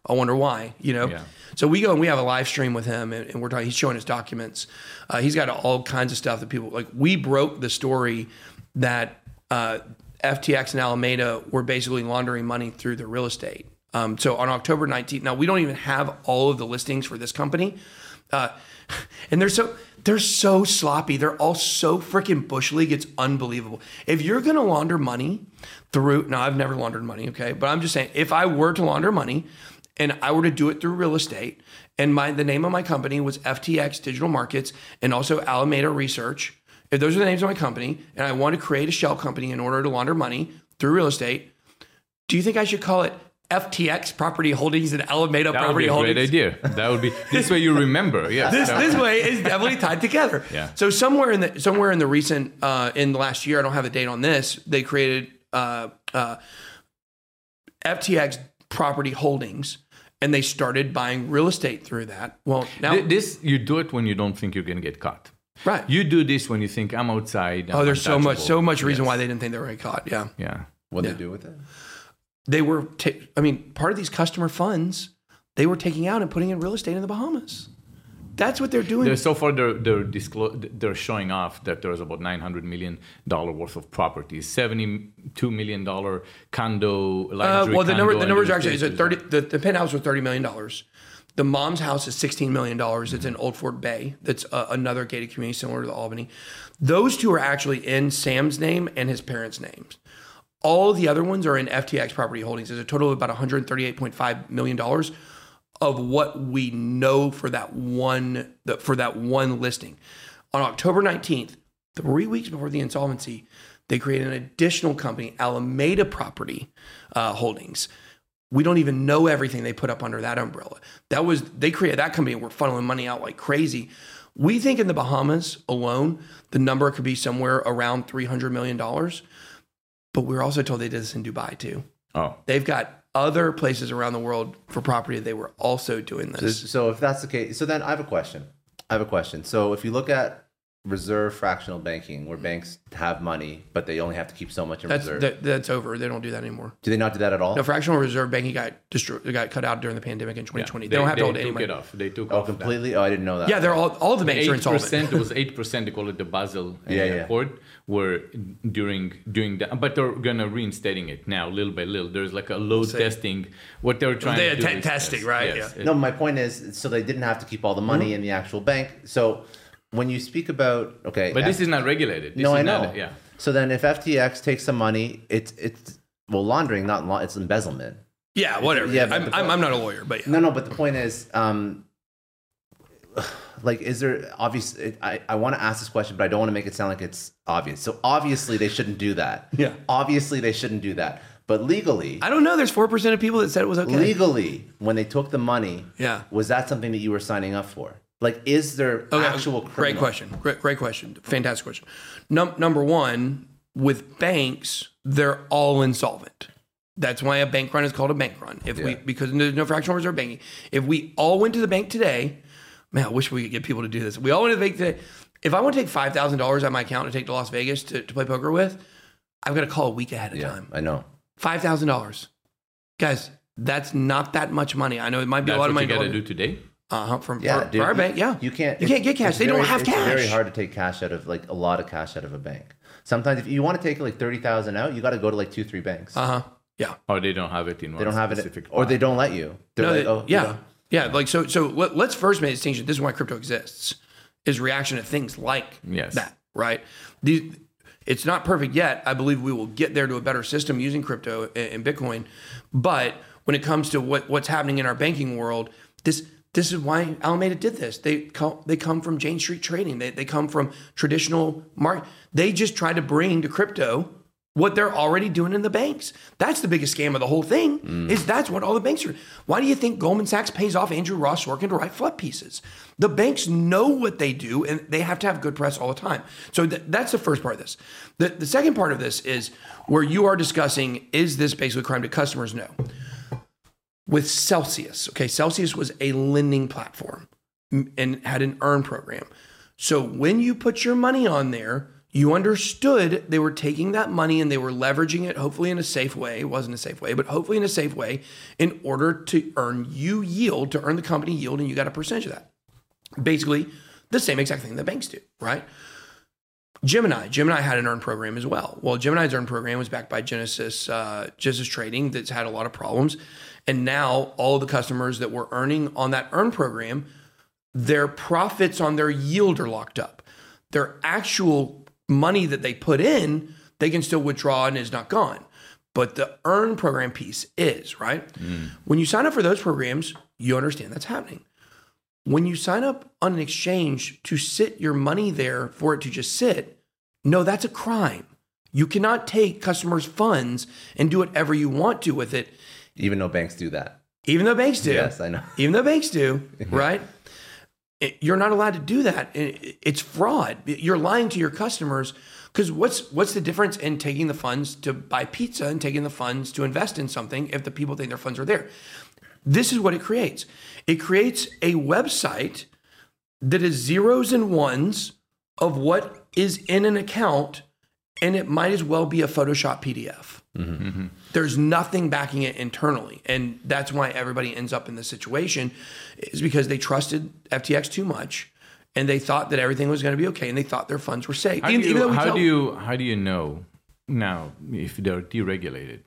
I wonder why, you know? Yeah. So we go and we have a live stream with him and, and we're talking, he's showing his documents. Uh, he's got all kinds of stuff that people like. We broke the story that uh, FTX and Alameda were basically laundering money through the real estate. Um, so on October 19th, now we don't even have all of the listings for this company. Uh, and they're so they're so sloppy. They're all so freaking bush league. It's unbelievable. If you're gonna launder money through, now I've never laundered money, okay, but I'm just saying, if I were to launder money and I were to do it through real estate, and my the name of my company was FTX Digital Markets and also Alameda Research. If those are the names of my company, and I want to create a shell company in order to launder money through real estate, do you think I should call it FTX Property Holdings and Alameda That would Property be a great idea. That would be this way you remember. Yeah. this this way is definitely tied together. Yeah. So somewhere in the somewhere in the recent uh, in the last year, I don't have a date on this. They created uh, uh, FTX Property Holdings, and they started buying real estate through that. Well, now this you do it when you don't think you're gonna get caught. Right. You do this when you think I'm outside. I'm oh, there's so much so much reason Yes. why they didn't think they were going to get caught. Yeah. Yeah. What Yeah. they do with it? They were. Ta- I mean, part of these customer funds they were taking out and putting in real estate in the Bahamas. That's what they're doing. They're, so far, they're they're, disclo- they're showing off that there's about 900 million dollar worth of properties, 72 million dollar condo. Uh, well, the number the numbers are actually is estate it thirty. The, the penthouse was thirty million dollars. The mom's house is sixteen million dollars. It's in Old Fort Bay. That's uh, another gated community similar to the Albany. Those two are actually in Sam's name and his parents' names. All the other ones are in FTX Property Holdings. There's a total of about one hundred thirty-eight point five million dollars of what we know for that one for that one listing. On October 19th, three weeks before the insolvency, they created an additional company, Alameda Property uh, Holdings. We don't even know everything they put up under that umbrella. That was they created that company and were funneling money out like crazy. We think in the Bahamas alone, the number could be somewhere around three hundred million dollars. But we are also told they did this in Dubai too. Oh, They've got other places around the world for property. They were also doing So, this. so if that's the case, so then I have a question. I have a question. So if you look at reserve fractional banking, where banks have money, but they only have to keep so much in That's reserve, that, that's over. They don't do that anymore. do they not do that at all? No, fractional reserve banking got destroyed. Got cut out during the pandemic in 2020. yeah. they, don't have to hold they any took money. it off. They took oh, off that. completely. Oh, I didn't know that. Yeah, they're all all the banks are Eight insolvent. percent. It was eight percent. They call it the Basel uh, Yeah, yeah. Accord. Where during doing that, but they're gonna reinstating it now, little by little. There's like a load see. testing. What they're trying They to do are is- testing, right? yes. Yeah. No, my point is, so they didn't have to keep all the money in the actual bank. So when you speak about okay, But this is not regulated. This no, is I not- know. yeah. So then, if FTX takes some money, it's it's well laundering, not law, it's embezzlement. yeah, whatever. Yeah, Yeah, I'm, the I'm, I'm not a lawyer, but yeah. No, no, but the point is, um, like, is there obvious? I, I want to ask this question, but I don't want to make it sound like it's obvious. So obviously, they shouldn't do that. Yeah. Obviously, they shouldn't do that. But legally, I don't know. There's four percent of people that said it was okay. legally, when they took the money, Yeah. was that something that you were signing up for? Like, is there Okay, actual great question. Great, great question. Fantastic question. Num- number one, with banks, they're all insolvent. That's why a bank run is called a bank run. If we because there's no fractional reserve banking. If we all went to the bank today, man, I wish we could get people to do this. We all went to the bank today. If I want to take five thousand dollars out of my account to take to Las Vegas to, to play poker with, I've got to call a week ahead of Yeah, time. I know. Five thousand dollars, guys. That's not that much money. I know it might be That's a lot of what you money. gotta do today. Uh huh. From Yeah, for, dude, for our you- bank, yeah. You can't. You can't get cash. it's They don't have it's cash. It's very hard to take cash out of like a lot of cash out of a bank. Sometimes if you want to take like thirty thousand out, you got to go to like two, three banks. Uh huh. Yeah. Or they don't have it in one they don't have it, specific or they don't let you. They're No, like, they- oh, you yeah, yeah. Like so, so let, let's first make a distinction. This is why crypto exists: is reaction to things like Yes. that. Right. These, it's not perfect yet. I believe we will get there to a better system using crypto and, and Bitcoin. But when it comes to what, what's happening in our banking world, this this is why Alameda did this. They come they come from Jane Street trading. They they come from traditional market. They just try to bring to crypto what they're already doing in the banks. That's the biggest scam of the whole thing. Mm. Is that's what all the banks are. Why do you think Goldman Sachs pays off Andrew Ross Sorkin to write flood pieces? The banks know what they do, and they have to have good press all the time. So th- that's the first part of this. The, the second part of this is where you are discussing: is this basically crime to customers? No. With Celsius, okay, Celsius was a lending platform and had an earn program. So when you put your money on there, you understood they were taking that money and they were leveraging it, hopefully in a safe way. It wasn't a safe way, but hopefully in a safe way in order to earn you yield, to earn the company yield, and you got a percentage of that. Basically, the same exact thing that banks do, right? Gemini, Gemini had an earn program as well. Well, Gemini's earn program was backed by Genesis, uh, Genesis Trading, that's had a lot of problems, and now all the customers that were earning on that earn program, their profits on their yield are locked up. Their actual money that they put in, they can still withdraw and is not gone. But the earn program piece is, right? Mm. When you sign up for those programs, you understand that's happening. When you sign up on an exchange to sit your money there for it to just sit, no, that's a crime. You cannot take customers' funds and do whatever you want to with it, Even though banks do that. even though banks do. Yes, I know. Even though banks do, right? You're not allowed to do that. It's fraud. You're lying to your customers because what's what's the difference in taking the funds to buy pizza and taking the funds to invest in something if the people think their funds are there? This is what it creates. It creates a website that is zeros and ones of what is in an account, and it might as well be a Photoshop PDF. Mm-hmm. Mm-hmm. There's nothing backing it internally, and that's why everybody ends up in this situation, is because they trusted FTX too much, and they thought that everything was going to be okay, and they thought their funds were safe. How, Even- do you, though we how tell- do you how do you know now if they're deregulated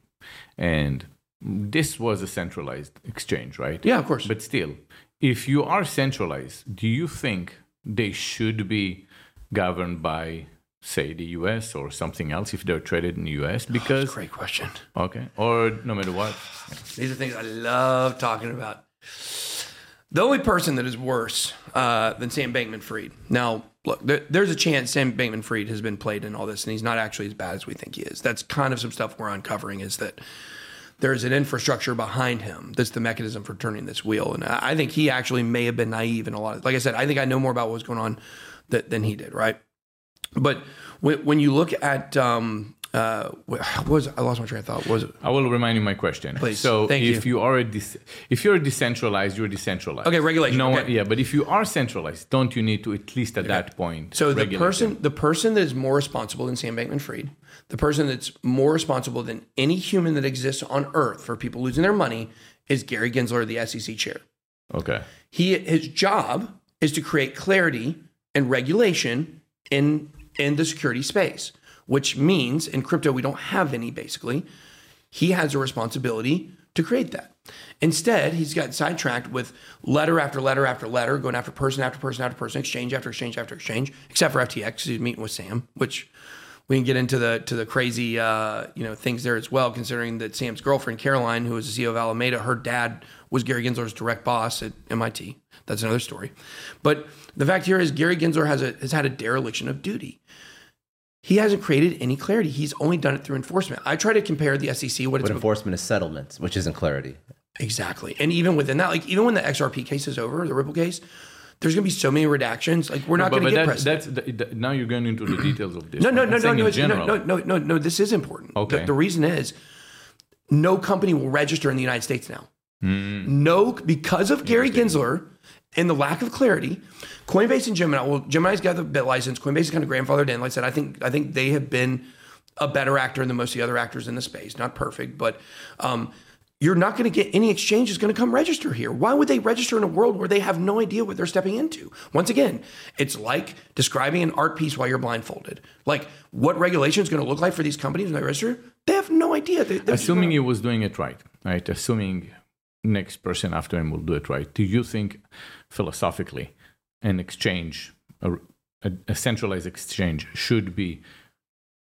and this was a centralized exchange, right? Yeah, of course. But still, if you are centralized, do you think they should be governed by say the US or something else if they're traded in the US? Because Great question. okay, or no matter what. These are things I love talking about. The only person that is worse uh, than Sam Bankman Fried. Now, look, there, there's a chance Sam Bankman Fried has been played in all this, and he's not actually as bad as we think he is. That's kind of some stuff we're uncovering is that there's an infrastructure behind him that's the mechanism for turning this wheel. And I I think he actually may have been naive in a lot of, like I said, I think I know more about what was going on that, than he did, right? But when, when you look at, um, uh, what was I lost my train of thought? What was it? I will remind you my question. Please. So Thank if you. are a dis- if you're decentralized, you're decentralized. Okay, regulation. No, Okay. yeah, but if you are centralized, don't you need to at least at that point? So the person, them? the person that is more responsible than Sam Bankman-Fried, the person that's more responsible than any human that exists on Earth for people losing their money, is Gary Gensler, the SEC chair. Okay. He his job is to create clarity and regulation in in the security space, which means in crypto we don't have any basically. He has a responsibility to create that. Instead, he's got sidetracked with letter after letter after letter, going after person after person after person, exchange after exchange after exchange, except for FTX. He's meeting with Sam, which we can get into the to the crazy uh, you know things there as well. Considering that Sam's girlfriend Caroline, who was the CEO of Alameda, her dad was Gary Gensler's direct boss at MIT. That's another story. But the fact here is Gary Gensler has a has had a dereliction of duty. He hasn't created any clarity. He's only done it through enforcement. I try to compare the SEC what it's But enforcement is settlements, which isn't clarity. Exactly. And even within that, like even when the XRP case is over, the Ripple case, there's gonna be so many redactions. Like we're not But, gonna get that, precedent. that's the, the- now you're going into the details of this. No, no, no, no, no, no, no, no, no, no. This is important. Okay. The, the reason is no company will register in the United States now. Hmm. No, because of Gary Gensler and the lack of clarity, Coinbase and Gemini. Well, Gemini's got the BitLicense. Coinbase is kind of grandfathered in. Like I said, I think I think they have been a better actor than most of the other actors in the space. Not perfect, but um, you're not going to get any exchange is going to come register here. Why would they register in a world where they have no idea what they're stepping into? Once again, it's like describing an art piece while you're blindfolded. Like what regulation is going to look like for these companies when they register? They have no idea. They, they're Assuming he was doing it right, right? Assuming next person after him will do it right. Do you think philosophically an exchange, a, a, a centralized exchange, should be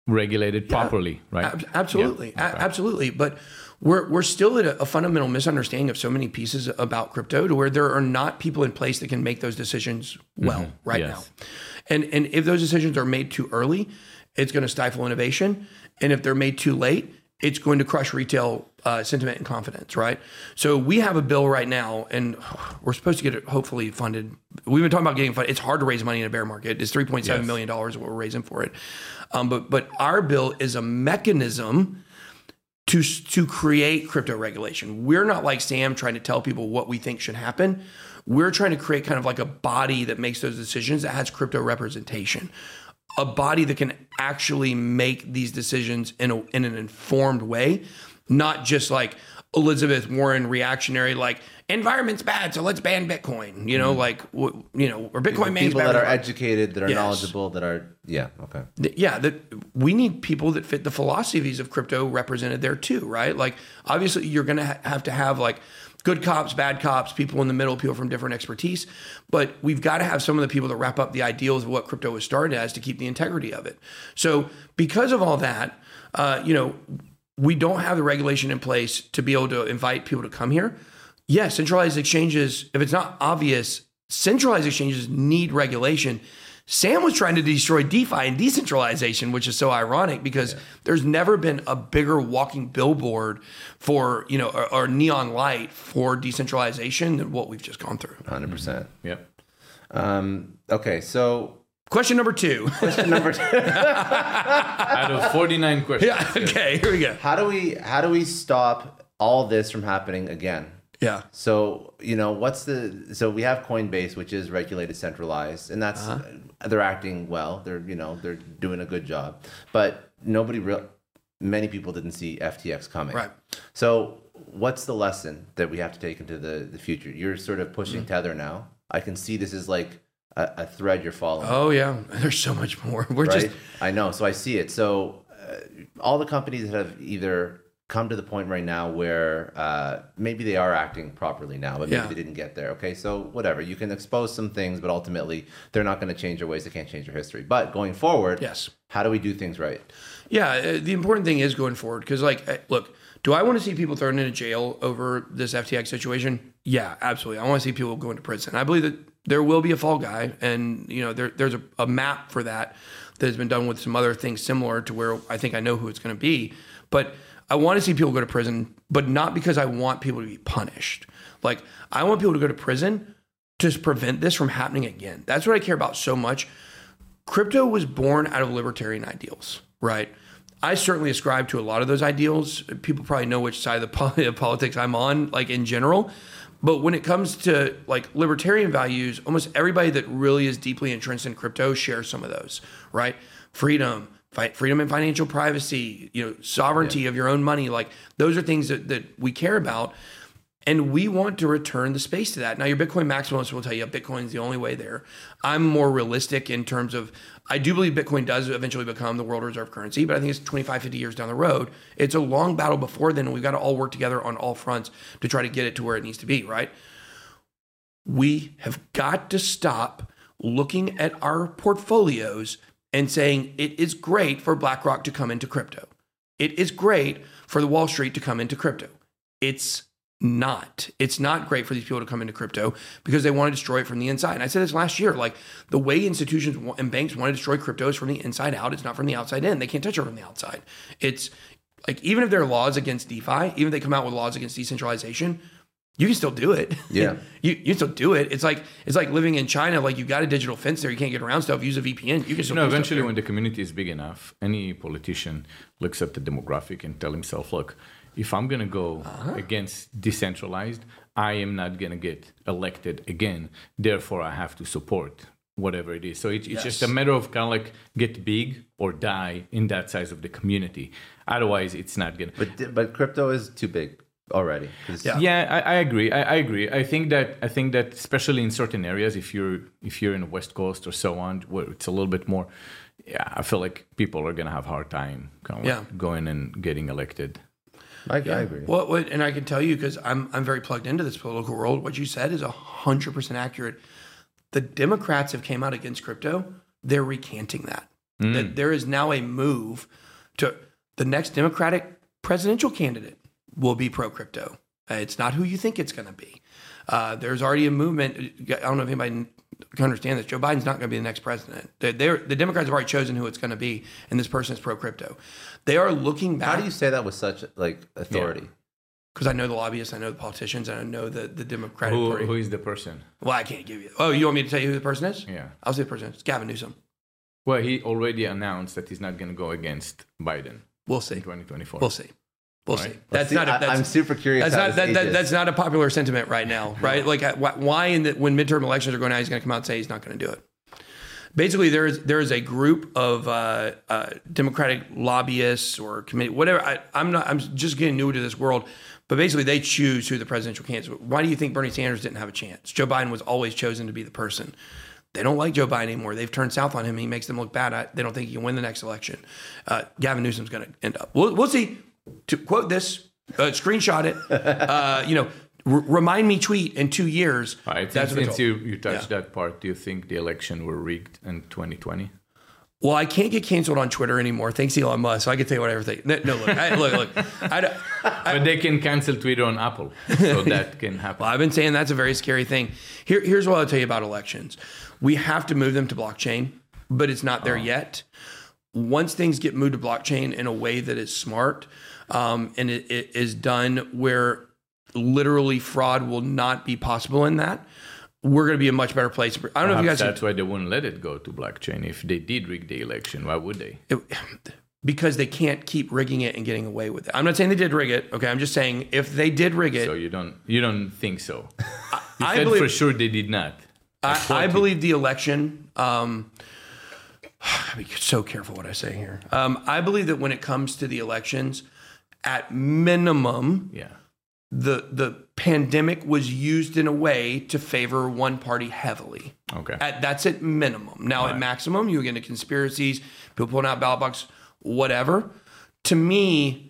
regulated properly, right? Ab- absolutely, Yeah. A- absolutely. But we're we're still at a, a fundamental misunderstanding of so many pieces about crypto to where there are not people in place that can make those decisions well right Mm-hmm. Yes. now. And and if those decisions are made too early, it's going to stifle innovation. And if they're made too late, it's going to crush retail uh, sentiment and confidence. Right. So we have a bill right now, and we're supposed to get it hopefully funded. We've been talking about getting funded. It's hard to raise money in a bear market. It's three point seven Yes. million dollars what we're raising for it. Um, but but our bill is a mechanism to to create crypto regulation. We're not like Sam trying to tell people what we think should happen. We're trying to create kind of like a body that makes those decisions that has crypto representation. A body that can actually make these decisions in, a, in an informed way, not just like Elizabeth Warren reactionary, like environment's bad, so let's ban Bitcoin. You know, mm-hmm. like w- you know, or Bitcoin People bad. that are educated, that are Yes. knowledgeable, that are yeah, okay. Th- yeah that we need people that fit the philosophies of crypto represented there too right like obviously you're gonna ha- have to have like good cops bad cops people in the middle people from different expertise. But we've got to have some of the people that wrap up the ideals of what crypto was started as to keep the integrity of it. So because of all that uh, you know we don't have the regulation in place to be able to invite people to come here. Yes centralized exchanges if it's not obvious centralized exchanges need regulation Sam was trying to destroy DeFi and decentralization, which is so ironic because there's never been a bigger walking billboard for, you know, or, or neon light for decentralization than what we've just gone through. 100%. percent Yep. Um, okay, so Question number two. question number two. Out of 49 questions. yeah. Okay. Here we go. how do we how do we stop all this from happening again? Yeah. So you know what's the so we have Coinbase, which is regulated, centralized, and that's they're acting well. They're you know they're doing a good job, but nobody real many people didn't see FTX coming. Right. So what's the lesson that we have to take into the the future? You're sort of pushing Tether now. I can see this is like a, a thread you're following. Oh, yeah. There's so much more. We're right? just, I know. So I see it. So uh, all the companies that have either come to the point right now where uh, maybe they are acting properly now, but maybe Yeah. they didn't get there. Okay, so whatever. You can expose some things, but ultimately they're not going to change their ways. They can't change their history. But going forward, yes. how do we do things right? Yeah, uh, the important thing is going forward because, like, uh, look, do I want to see people thrown into jail over this FTX situation? Yeah, absolutely. I want to see people going to prison. I believe that there will be a fall guy, and you know, there, there's a, a map for that that has been done with some other things similar to where I think I know who it's going to be. But I want to see people go to prison, but not because I want people to be punished. Like, I want people to go to prison to prevent this from happening again. That's what I care about so much crypto was born out of libertarian ideals, right? I certainly ascribe to a lot of those ideals. People probably know which side of the politics I'm on, like in general. But when it comes to like libertarian values, almost everybody that really is deeply entrenched in crypto shares some of those, right? Freedom, fi- freedom and financial privacy, you know, sovereignty of your own money, like those are things that, that we care about. And we want to return the space to that. Now, your Bitcoin maximalists will tell you Bitcoin's the only way there. I'm more realistic in terms of, I do believe Bitcoin does eventually become the world reserve currency, but I think it's 25, 50 years down the road. It's a long battle before then, and we've got to all work together on all fronts to try to get it to where it needs to be, right? We have got to stop looking at our portfolios and saying it is great for BlackRock to come into crypto. It is great for the Wall Street to come into crypto. It's not. It's not great for these people to come into crypto because they want to destroy it from the inside. And I said this last year like the way institutions and banks want to destroy crypto is from the inside out. It's not from the outside in. They can't touch it from the outside. It's like even if there are laws against DeFi, even if they come out with laws against decentralization, you can still do it. Yeah. you you can still do it. It's like it's like living in China. Like you got a digital fence there. You can't get around stuff. Use a VPN. You can still You know, eventually, when the community is big enough, any politician looks at the demographic and tell himself, "Look, if I'm going to go Uh-huh. against decentralized, I am not going to get elected again. Therefore, I have to support whatever it is." So it's, it's just a matter of kind of like get big or die in that size of the community. Otherwise, it's not going to. But but crypto is too big already. 'Cause- Yeah. Yeah, I, I agree. I, I agree. I think that I think that especially in certain areas, if you're if you're in the West Coast or so on, where it's a little bit more, yeah, I feel like people are gonna have a hard time kind of like Yeah. going and getting elected. I, I agree. What, what, and I can tell you because I'm I'm very plugged into this political world. What you said is hundred percent accurate. The Democrats have came out against crypto. They're recanting that. Mm. That there is now a move to the next Democratic presidential candidate will be pro crypto. Uh, It's not who you think it's going to be. Uh, there's already a movement. I don't know if anybody can understand this. Joe Biden's not going to be the next president. They're, they're, the Democrats have already chosen who it's going to be, and this person is pro crypto. They are looking back How do you say that with such like authority? because I know the lobbyists, I know the politicians, and I know the, the Democratic Who, Party. who is the person? well, I can't give you. Oh, you want me to tell you who the person is? Yeah. I'll say the person. It's Gavin Newsom. Well, he already announced that he's not going to go against Biden We'll in see. 2024. We'll see. We'll Right. see. That's See, not. A, I- that's, I'm super curious. That's not that, that, that's not a popular sentiment right now, right? Like, uh, why in the, when midterm elections are going out, he's going to come out and say he's not going to do it. basically there is there is a group of uh, uh, Democratic lobbyists or committee, whatever. I, I'm not. I'm just getting new to this world. But basically, they choose who the presidential candidate. Why do you think Bernie Sanders didn't have a chance? Joe Biden was always chosen to be the person. They don't like Joe Biden anymore. They've turned south on him. He makes them look bad. I, they don't think he can win the next election. Uh, Gavin Newsom's going to end up. We'll, we'll see. To quote this, uh, screenshot it. Uh, you know, r- remind me tweet in two years. All right, That's since, what it's since you, you touched that part, do you think the election were rigged in 2020? Well, I can't get canceled on Twitter anymore. Thanks, Elon Musk. So I can tell you whatever I think. No, no, look, I, look, look. I, don't- but they can cancel Twitter on Apple, so that can happen. Well, I've been saying that's a very scary thing. Here, here's what I'll tell you about elections. We have to move them to blockchain, but it's not there yet. Once things get moved to blockchain in a way that is smart um, and it, it is done where literally fraud will not be possible in that, we're going to be a much better place. I don't know if you guys that's why they wouldn't let it go to blockchain. If they did rig the election, why would they? it, because they can't keep rigging it and getting away with it. I'm not saying they did rig it. Okay, I'm just saying if they did rig it, So you don't you don't think so? You I said believe- for sure they did not. I, quote I believe the election. Um, be so careful what I say here. Um, I believe that when it comes to the elections, at minimum, Yeah. the the pandemic was used in a way to favor one party heavily. Okay. At, that's at minimum. Now, at maximum, you get into conspiracies, people pulling out ballot box, whatever. To me,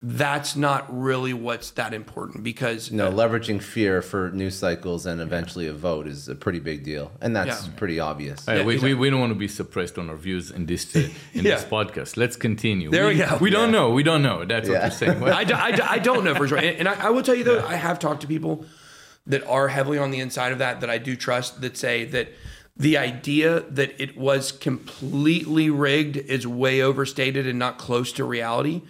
that's not really what's that important because No, leveraging fear for news cycles and eventually a vote is a pretty big deal, and that's Yeah. pretty obvious. Hey, Yeah, we, exactly. we, we don't want to be suppressed on our views in this uh, in Yeah. this podcast. Let's continue. There we go. We don't know. We don't know. That's what Yeah. you're saying. Well, I, do, I, do, I don't know for sure. And, and I, I will tell you though, I have talked to people that are heavily on the inside of that that I do trust that say that the idea that it was completely rigged is way overstated and not close to reality.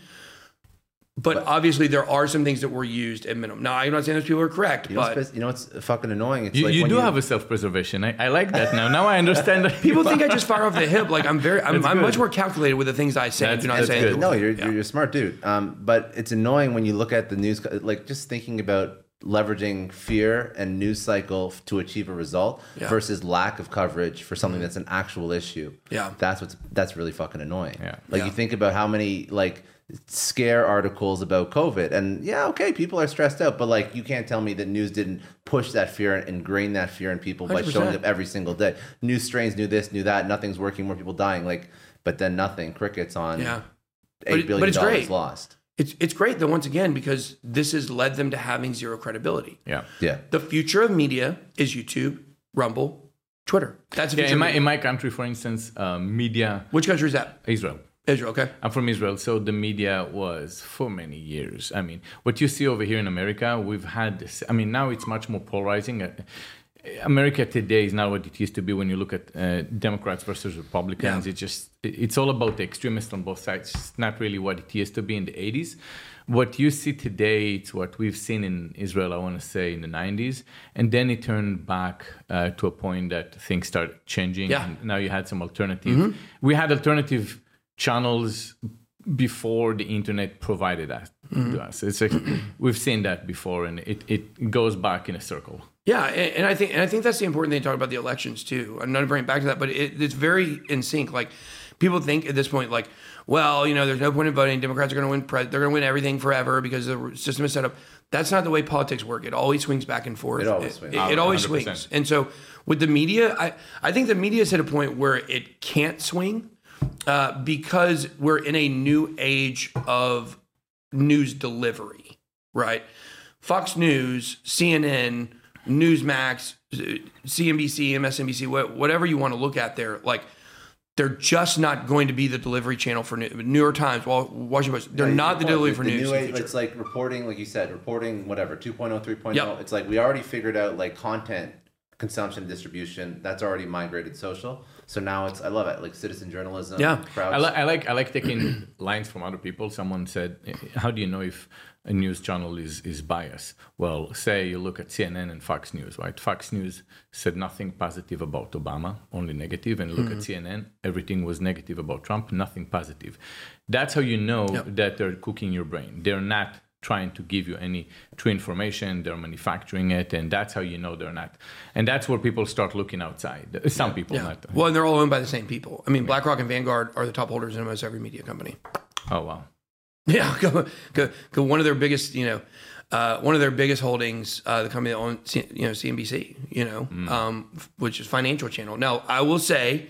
But, obviously, there are some things that were used at minimum. Now, I'm not saying those people are correct, You but what's, you know it's fucking annoying? It's you, like you when do have a self-preservation. I, I like that now. Now I understand that people think I just fire off the hip. Like I'm very, I'm, I'm much more calculated with the things I say. That's- do not that's say good. No, you're, you're you're a smart dude. Um, but it's annoying when you look at the news, like just thinking about leveraging fear and news cycle to achieve a result Yeah. versus lack of coverage for something that's an actual issue. Yeah. that's what's that's really fucking annoying. Yeah. like Yeah. you think about how many like scare articles about COVID, and yeah, okay, people are stressed out, but like you can't tell me that news didn't push that fear and ingrain that fear in people by 100%. showing up every single day. New strains, new this, new that, nothing's working, more people dying. Like, but then nothing, crickets on Yeah. eight But billion but it's dollars great. lost. It's it's great though once again because this has led them to having zero credibility. yeah. Yeah. The future of media is YouTube, Rumble, Twitter. That's Yeah, in my in my country, for instance, uh, media Which country is that? Israel. Israel. Okay. I'm from Israel, so the media was for many years. I mean, what you see over here in America, we've had this. I mean, now it's much more polarizing. Uh, America today is not what it used to be when you look at uh, Democrats versus Republicans. Yeah. It just it's all about the extremists on both sides. It's not really what it used to be in the 80s. What you see today, it's what we've seen in Israel. I want to say in the 90s, and then it turned back uh, to a point that things started changing. Yeah. And now you had some alternative. We had alternative channels before the internet provided that to mm-hmm. us. It's like, we've seen that before, and it, it goes back in a circle. Yeah, and, and I think and I think that's the important thing to talk about the elections too. I'm not to bring it back to that, but it, it's very in sync. Like people think at this point, like, well, you know, there's no point in voting. Democrats are going to win. Pre- they're going to win everything forever because the system is set up. That's not the way politics work. It always swings back and forth. It always swings. It, it always 100%. swings. And so with the media, I I think the media is at a point where it can't swing uh, because we're in a new age of news delivery, right? Fox News, CNN, Newsmax, CNBC, MSNBC, whatever you want to look at there, like they're just not going to be the delivery channel for New, New York Times, Washington Post. They're not the point, delivery for the news. new age- it's like reporting, like you said, reporting whatever 2.0, 3.0. Yep. It's like we already figured out like content consumption distribution. That's already migrated social. So now it's I love it like citizen journalism. Yeah. I, li- I like I like taking lines from other people. Someone said, eh, eh, "How do you know if a news channel is is biased?" Well, say you look at CNN and Fox News, right? Fox News said nothing positive about Obama, only negative, and look at hmm. CNN, everything was negative about Trump, nothing positive. That's how you know Yep. that they're cooking your brain. They're not trying to give you any true information. They're manufacturing it, and that's how you know they're not. And that's where people start looking outside. Some people, not. Well, and they're all owned by the same people. I mean, BlackRock and Vanguard are the top holders in almost every media company. Oh wow. Yeah, go, go, go one of their biggest, you know, uh, one of their biggest holdings, uh, the company that owns, you know, CNBC, you know, um, which is Financial Channel. Now, I will say,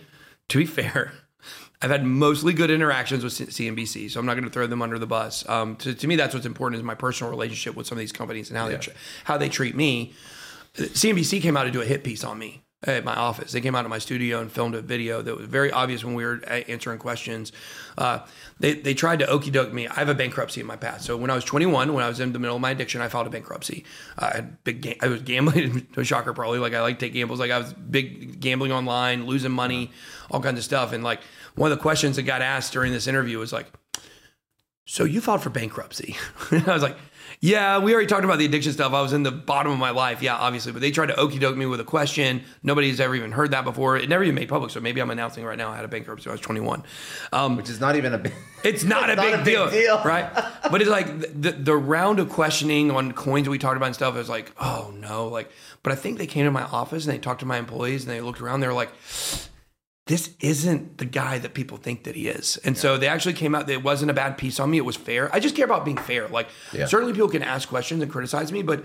to be fair, I've had mostly good interactions with CNBC, so I'm not going to throw them under the bus. Um, to, to me, that's what's important is my personal relationship with some of these companies and how they tr- how they treat me. CNBC came out to do a hit piece on me at my office. They came out of my studio and filmed a video that was very obvious when we were a- answering questions. Uh, they, they tried to okey doke me. I have a bankruptcy in my past. So when I was 21, when I was in the middle of my addiction, I filed a bankruptcy. Uh, I had big. Ga- I was gambling. no shocker, probably. Like I like to take gambles. Like I was big gambling online, losing money, all kinds of stuff. And like one of the questions that got asked during this interview was like, so you filed for bankruptcy. I was like, yeah, we already talked about the addiction stuff. I was in the bottom of my life. Yeah, obviously. But they tried to okey doke me with a question. Nobody's ever even heard that before. It never even made public. So maybe I'm announcing right now I had a bankruptcy when I was 21. Um, Which is not even a big. it's not, a, not big a big deal, deal. right? But it's like the, the round of questioning on coins that we talked about and stuff is like, oh no, like. But I think they came to my office and they talked to my employees and they looked around. They were like, this isn't the guy that people think that he is. And so they actually came out. It wasn't a bad piece on me. It was fair. I just care about being fair. Like Yeah. certainly people can ask questions and criticize me, but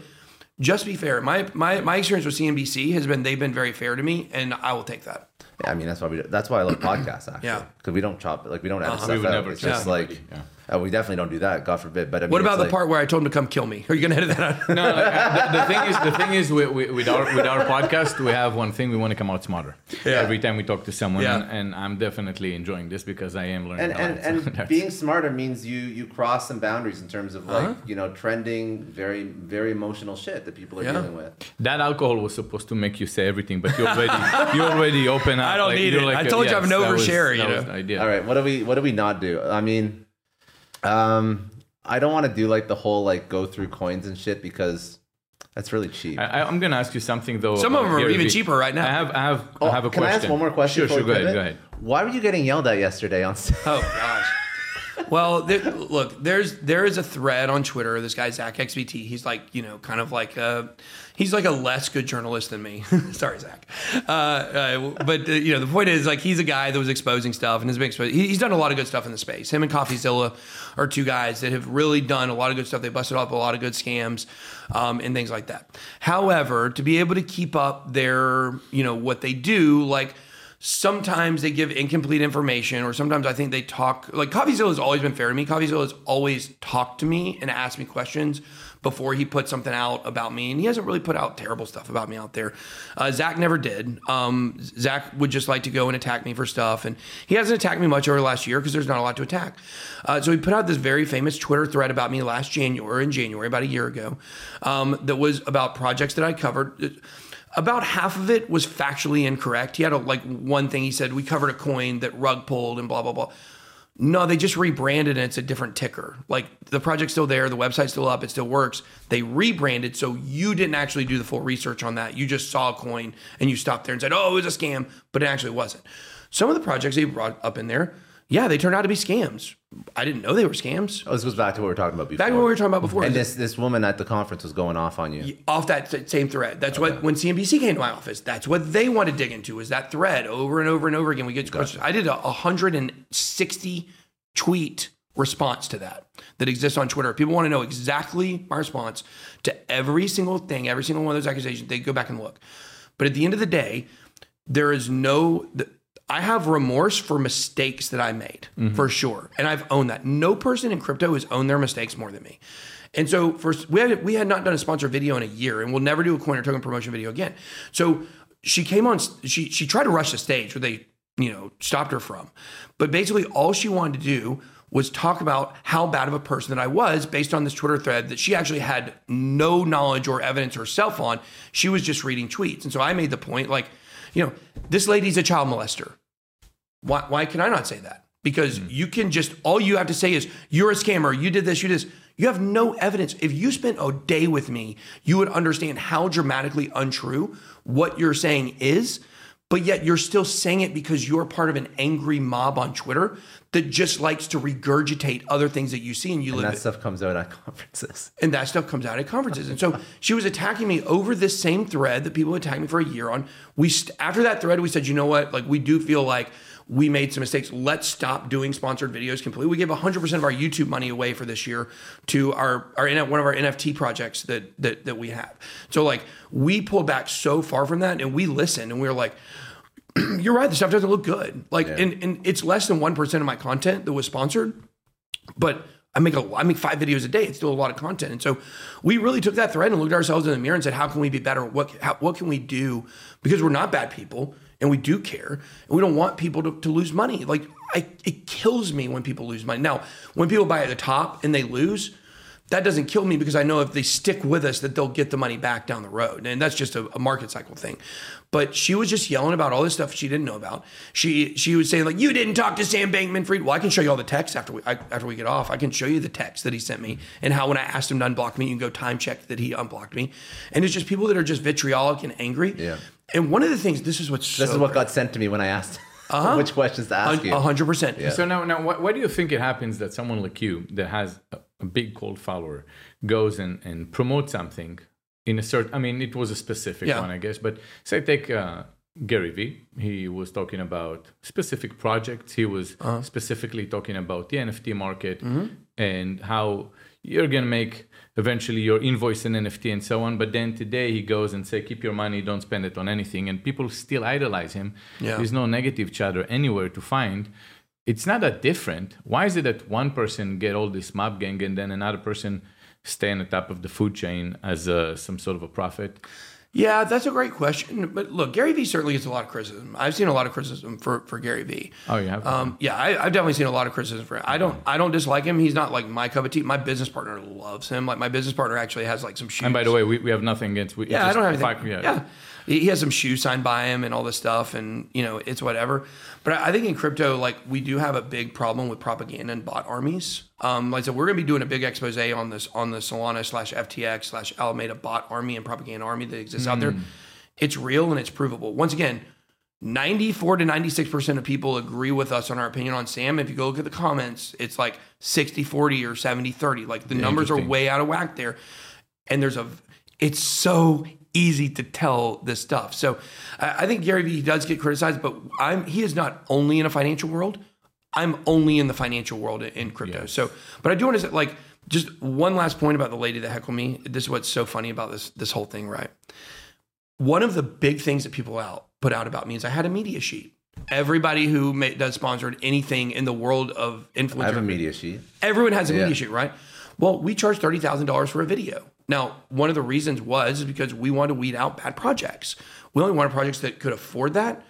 just be fair. My my my experience with CNBC has been they've been very fair to me, and I will take that. Yeah, I mean that's why we. That's why I love podcasts actually. Yeah. because we don't chop like we don't edit Uh-huh. stuff We would out. never it's chop just like yeah. Uh, we definitely don't do that. God forbid. But I mean, What about the like- part where I told him to come kill me? Are you gonna edit that out? No, no, uh, the, the thing is, the thing is, we, we, with our with our podcast, we have one thing: we want to come out smarter. Yeah. Every time we talk to someone, Yeah. and, and I'm definitely enjoying this because I am learning. And a and, lot, so and that's- being smarter means you you cross some boundaries in terms of like Uh-huh. you know trending very very emotional shit that people are Yeah. dealing with. that alcohol was supposed to make you say everything, but you already you already open up. I don't need you're it. I told you I'm an that was- oversharer, you know? idea. All right, what do we what do we not do? I mean, um, I don't want to do like the whole like go through coins and shit because that's really cheap. I, I- I'm gonna ask you something though. Some of them are even cheaper right now. I have I have Oh, I have a can question. I ask one more question? Sure, sure. Go ahead. Go ahead. Why were you getting yelled at yesterday on stage? Oh gosh. Well, there, look, there's there is a thread on Twitter. This guy Zach XBT. He's like you know kind of like a, he's like a less good journalist than me. Sorry, Zach. Uh, uh, but uh, you know the point is like he's a guy that was exposing stuff and has been exposed. He, he's done a lot of good stuff in the space. Him and CoffeeZilla are two guys that have really done a lot of good stuff. They busted up a lot of good scams um, and things like that. However, to be able to keep up their you know what they do like sometimes they give incomplete information or sometimes I think they talk like CoffeeZilla has always been fair to me. CoffeeZilla has always talked to me and asked me questions before he put something out about me. And he hasn't really put out terrible stuff about me out there. Uh, Zach never did. Um, Zach would just like to go and attack me for stuff. And he hasn't attacked me much over the last year because there's not a lot to attack. Uh, so he put out this very famous Twitter thread about me last January, in January, about a year ago, um, that was about projects that I covered about half of it was factually incorrect. He had a, like one thing he said, we covered a coin that rug pulled and blah, blah, blah. No, they just rebranded and it's a different ticker. Like the project's still there, the website's still up, it still works. They rebranded, so you didn't actually do the full research on that. You just saw a coin and you stopped there and said, oh, it was a scam, but it actually wasn't. Some of the projects they brought up in there, yeah, they turned out to be scams. I didn't know they were scams. Oh, this goes back to what we were talking about before. Back to what we were talking about before. And this this woman at the conference was going off on you. off that same thread. That's what when CNBC came to my office. That's what they want to dig into is that thread over and over and over again. We get questions. I did a 160 tweet response to that that exists on Twitter. People want to know exactly my response to every single thing, every single one of those accusations. They go back and look. But at the end of the day, there is no. th- I have remorse for mistakes that I made mm-hmm. for sure, and I've owned that. No person in crypto has owned their mistakes more than me. And so, first, we had we had not done a sponsor video in a year, and we'll never do a coin or token promotion video again. So she came on. She she tried to rush the stage, where they you know stopped her from. But basically, all she wanted to do was talk about how bad of a person that I was based on this Twitter thread that she actually had no knowledge or evidence herself on. She was just reading tweets. And so I made the point like, you know, this lady's a child molester. Why, why can I not say that? Because hmm. you can just, all you have to say is, you're a scammer, you did this, you did this. You have no evidence. If you spent a day with me, you would understand how dramatically untrue what you're saying is. but yet you're still saying it because you're part of an angry mob on Twitter that just likes to regurgitate other things that you see and you And live that it. stuff comes out at conferences. And that stuff comes out at conferences. And so she was attacking me over this same thread that people attacked me for a year on. We st- after that thread, we said, you know what? Like we do feel like we made some mistakes. Let's stop doing sponsored videos completely. We gave 100% of our YouTube money away for this year to our, our one of our NFT projects that, that that we have. So like we pulled back so far from that and we listened and we were like, you're right, the stuff doesn't look good. Like and, and it's less than 1% of my content that was sponsored but I make a I make five videos a day. It's still a lot of content, and so we really took that thread and looked at ourselves in the mirror and said, "How can we be better? What how, what can we do? Because we're not bad people, and we do care, and we don't want people to, to lose money. Like I, it kills me when people lose money. Now, when people buy at the top and they lose." That doesn't kill me because I know if they stick with us that they'll get the money back down the road. And that's just a, a market cycle thing. But she was just yelling about all this stuff she didn't know about. She she was saying like, "You didn't talk to Sam Bankman-Fried." Well, I can show you all the text after we I, after we get off. I can show you the text that he sent me and how when I asked him to unblock me, you can go time check that he unblocked me. And it's just people that are just vitriolic and angry. Yeah. And one of the things, this is what's This so is what got sent to me when I asked which questions to ask you. a hundred percent. So now, now, why, why do you think it happens that someone like you, that has a, a big cold follower, goes and, and promotes something in a certain? I mean, it was a specific Yeah. one, I guess. But say take uh, Gary Vee. He was talking about specific projects. He was Uh-huh. specifically talking about the NFT market Mm-hmm. and how you're gonna make eventually your invoice an NFT and so on. But then today he goes and say, keep your money, don't spend it on anything, and people still idolize him. Yeah. There's no negative chatter anywhere to find. It's not that different. Why is it that one person get all this mob gang and then another person stay on the top of the food chain as uh, some sort of a prophet? Yeah, that's a great question. But look, Gary Vee certainly gets a lot of criticism. I've seen a lot of criticism for, for Gary Vee. Oh, you have? Um, yeah, I, I've definitely seen a lot of criticism for him. I don't I don't dislike him. He's not like my cup of tea. My business partner loves him. Like my business partner actually has like some shoes. and by the way, we, we have nothing against. We, yeah, I don't have anything. fuck- yeah. He he has some shoes signed by him and all this stuff, and you know it's whatever. But I think in crypto, like we do have a big problem with propaganda and bot armies. Um, like I said, we're going to be doing a big expose on this on the Solana slash FTX slash Alameda bot army and propaganda army that exists out there. It's real and it's provable. Once again, 94 to 96% of people agree with us on our opinion on Sam. If you go look at the comments, it's like 60 40 or 70 30. Like the numbers are way out of whack there. And there's a, it's so easy to tell this stuff. So I, I think Gary Vee does get criticized, but I'm, he is not only in a financial world. I'm only in the financial world in, crypto. So, but I do want to say, like, just one last point about the lady that heckled me. This is what's so funny about this this whole thing, right? One of the big things that people out put out about me is I had a media sheet. Everybody who ma- does sponsored anything in the world of influencer, I have a media sheet. everyone has a media sheet, right? Well, we charge thirty thousand dollars for a video. Now, one of the reasons was because we wanted to weed out bad projects. We only wanted projects that could afford that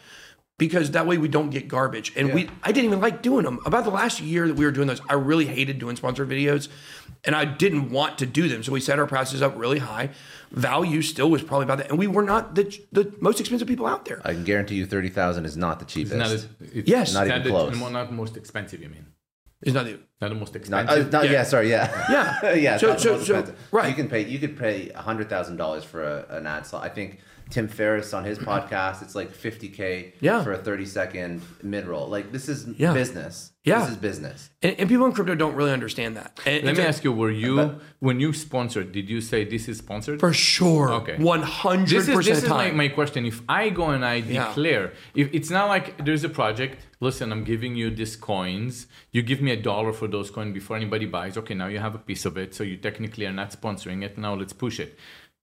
because that way we don't get garbage. And we I didn't even like doing them. About the last year that we were doing those, I really hated doing sponsored videos and I didn't want to do them. So we set our prices up really high. Value still was probably about that. And we were not the the most expensive people out there. I can guarantee you thirty thousand is not the cheapest. Not as, it's Yes. Not even the- close. Not the most expensive, you mean? It's not the Not the most Not, expensive. uh, not, yeah. Yeah. sorry, yeah, Yeah. yeah. So- so- so- right. You can pay. You could pay hundred thousand dollars for a, an ad slot. I think Tim Ferriss on his podcast, it's like fifty k Yeah. for a thirty second mid roll. Like this is Yeah. business. Yeah. this is business. and, and people in crypto don't really understand that. And Let it's me a- ask you: Were you when you sponsored? Did you say this is sponsored? for sure. Okay. One hundred this is, percent this is the my, my question. If I go and I Yeah. declare, if it's not like there's a project, listen, I'm giving you these coins. You give me a dollar for those coins before anybody buys. Okay, now you have a piece of it. So you technically are not sponsoring it. Now let's push it.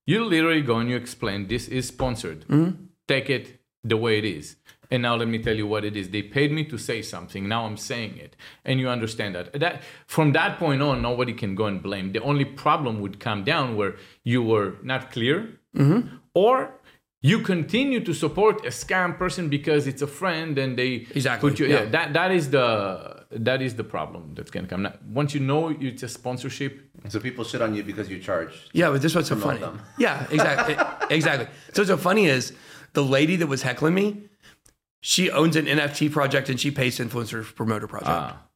You literally go and you explain this is sponsored. Mm-hmm. Take it the way it is. And now let me tell you what it is. They paid me to say something. Now I'm saying it. And you understand that. That from that point on, nobody can go and blame. The only problem would come down where you were not clear or you continue to support a scam person because it's a friend and they Exactly, put you yeah. yeah. that that is the that is the problem that's gonna come now, once you know it's a sponsorship So people shit on you because you charge. Yeah, but this is what's so funny. them. Yeah, exactly. exactly. So what's so funny is the lady that was heckling me, she owns an NFT project and she pays influencers promoter project. ah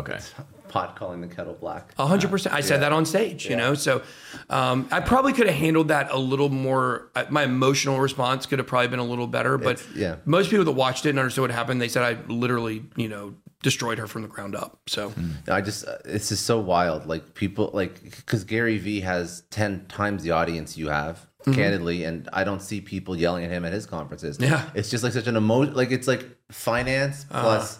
Okay. Pot calling the kettle black. A hundred percent. I said that on stage, you know. So um, I probably could have handled that a little more. uh, My emotional response could have probably been a little better. But It's- yeah. most people that watched it and understood what happened, they said I literally, you know, destroyed her from the ground up. So I just uh, it's just so wild. Like people like because Gary Vee has ten times the audience you have, candidly, and I don't see people yelling at him at his conferences. Mm-hmm. Yeah. it's just like such an emotion. Like it's like finance plus.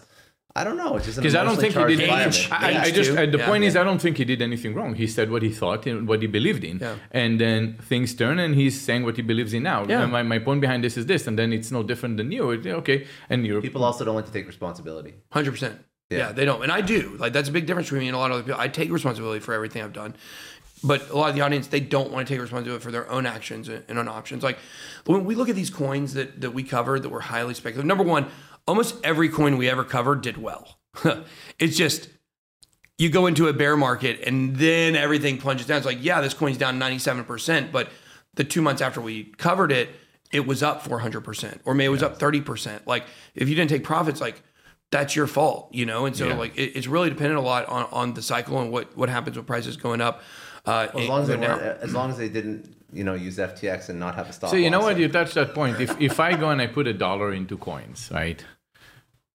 I don't know. Because I don't think he did. Age. I, I- I just too. uh, the Yeah. point is I don't think he did anything wrong. He said what he thought and what he believed in, Yeah. and then things turn, and he's saying what he believes in now. Yeah. My, my point behind this is this, and then it's no different than you. Okay, and you're People also don't like to take responsibility. Hundred percent. Yeah, they don't, and I do. Like that's a big difference between me and a lot of other people. I take responsibility for everything I've done, but a lot of the audience they don't want to take responsibility for their own actions and and own options. Like when we look at these coins that that we cover that were highly speculative. Number one, almost every coin we ever covered did well. it's just you go into a bear market and then everything plunges down. It's like yeah, this coin's down ninety seven percent, but the two months after we covered it, it was up four hundred percent, or maybe it was up thirty percent. Like if you didn't take profits, like that's your fault, you know. And so Yeah. like it, it's really dependent a lot on, on the cycle and what what happens with prices going up. Uh, As long as they as long as they didn't, you know, use FTX and not have a stop. So you know what? You touched that point. If if I go and I put a dollar into coins, right?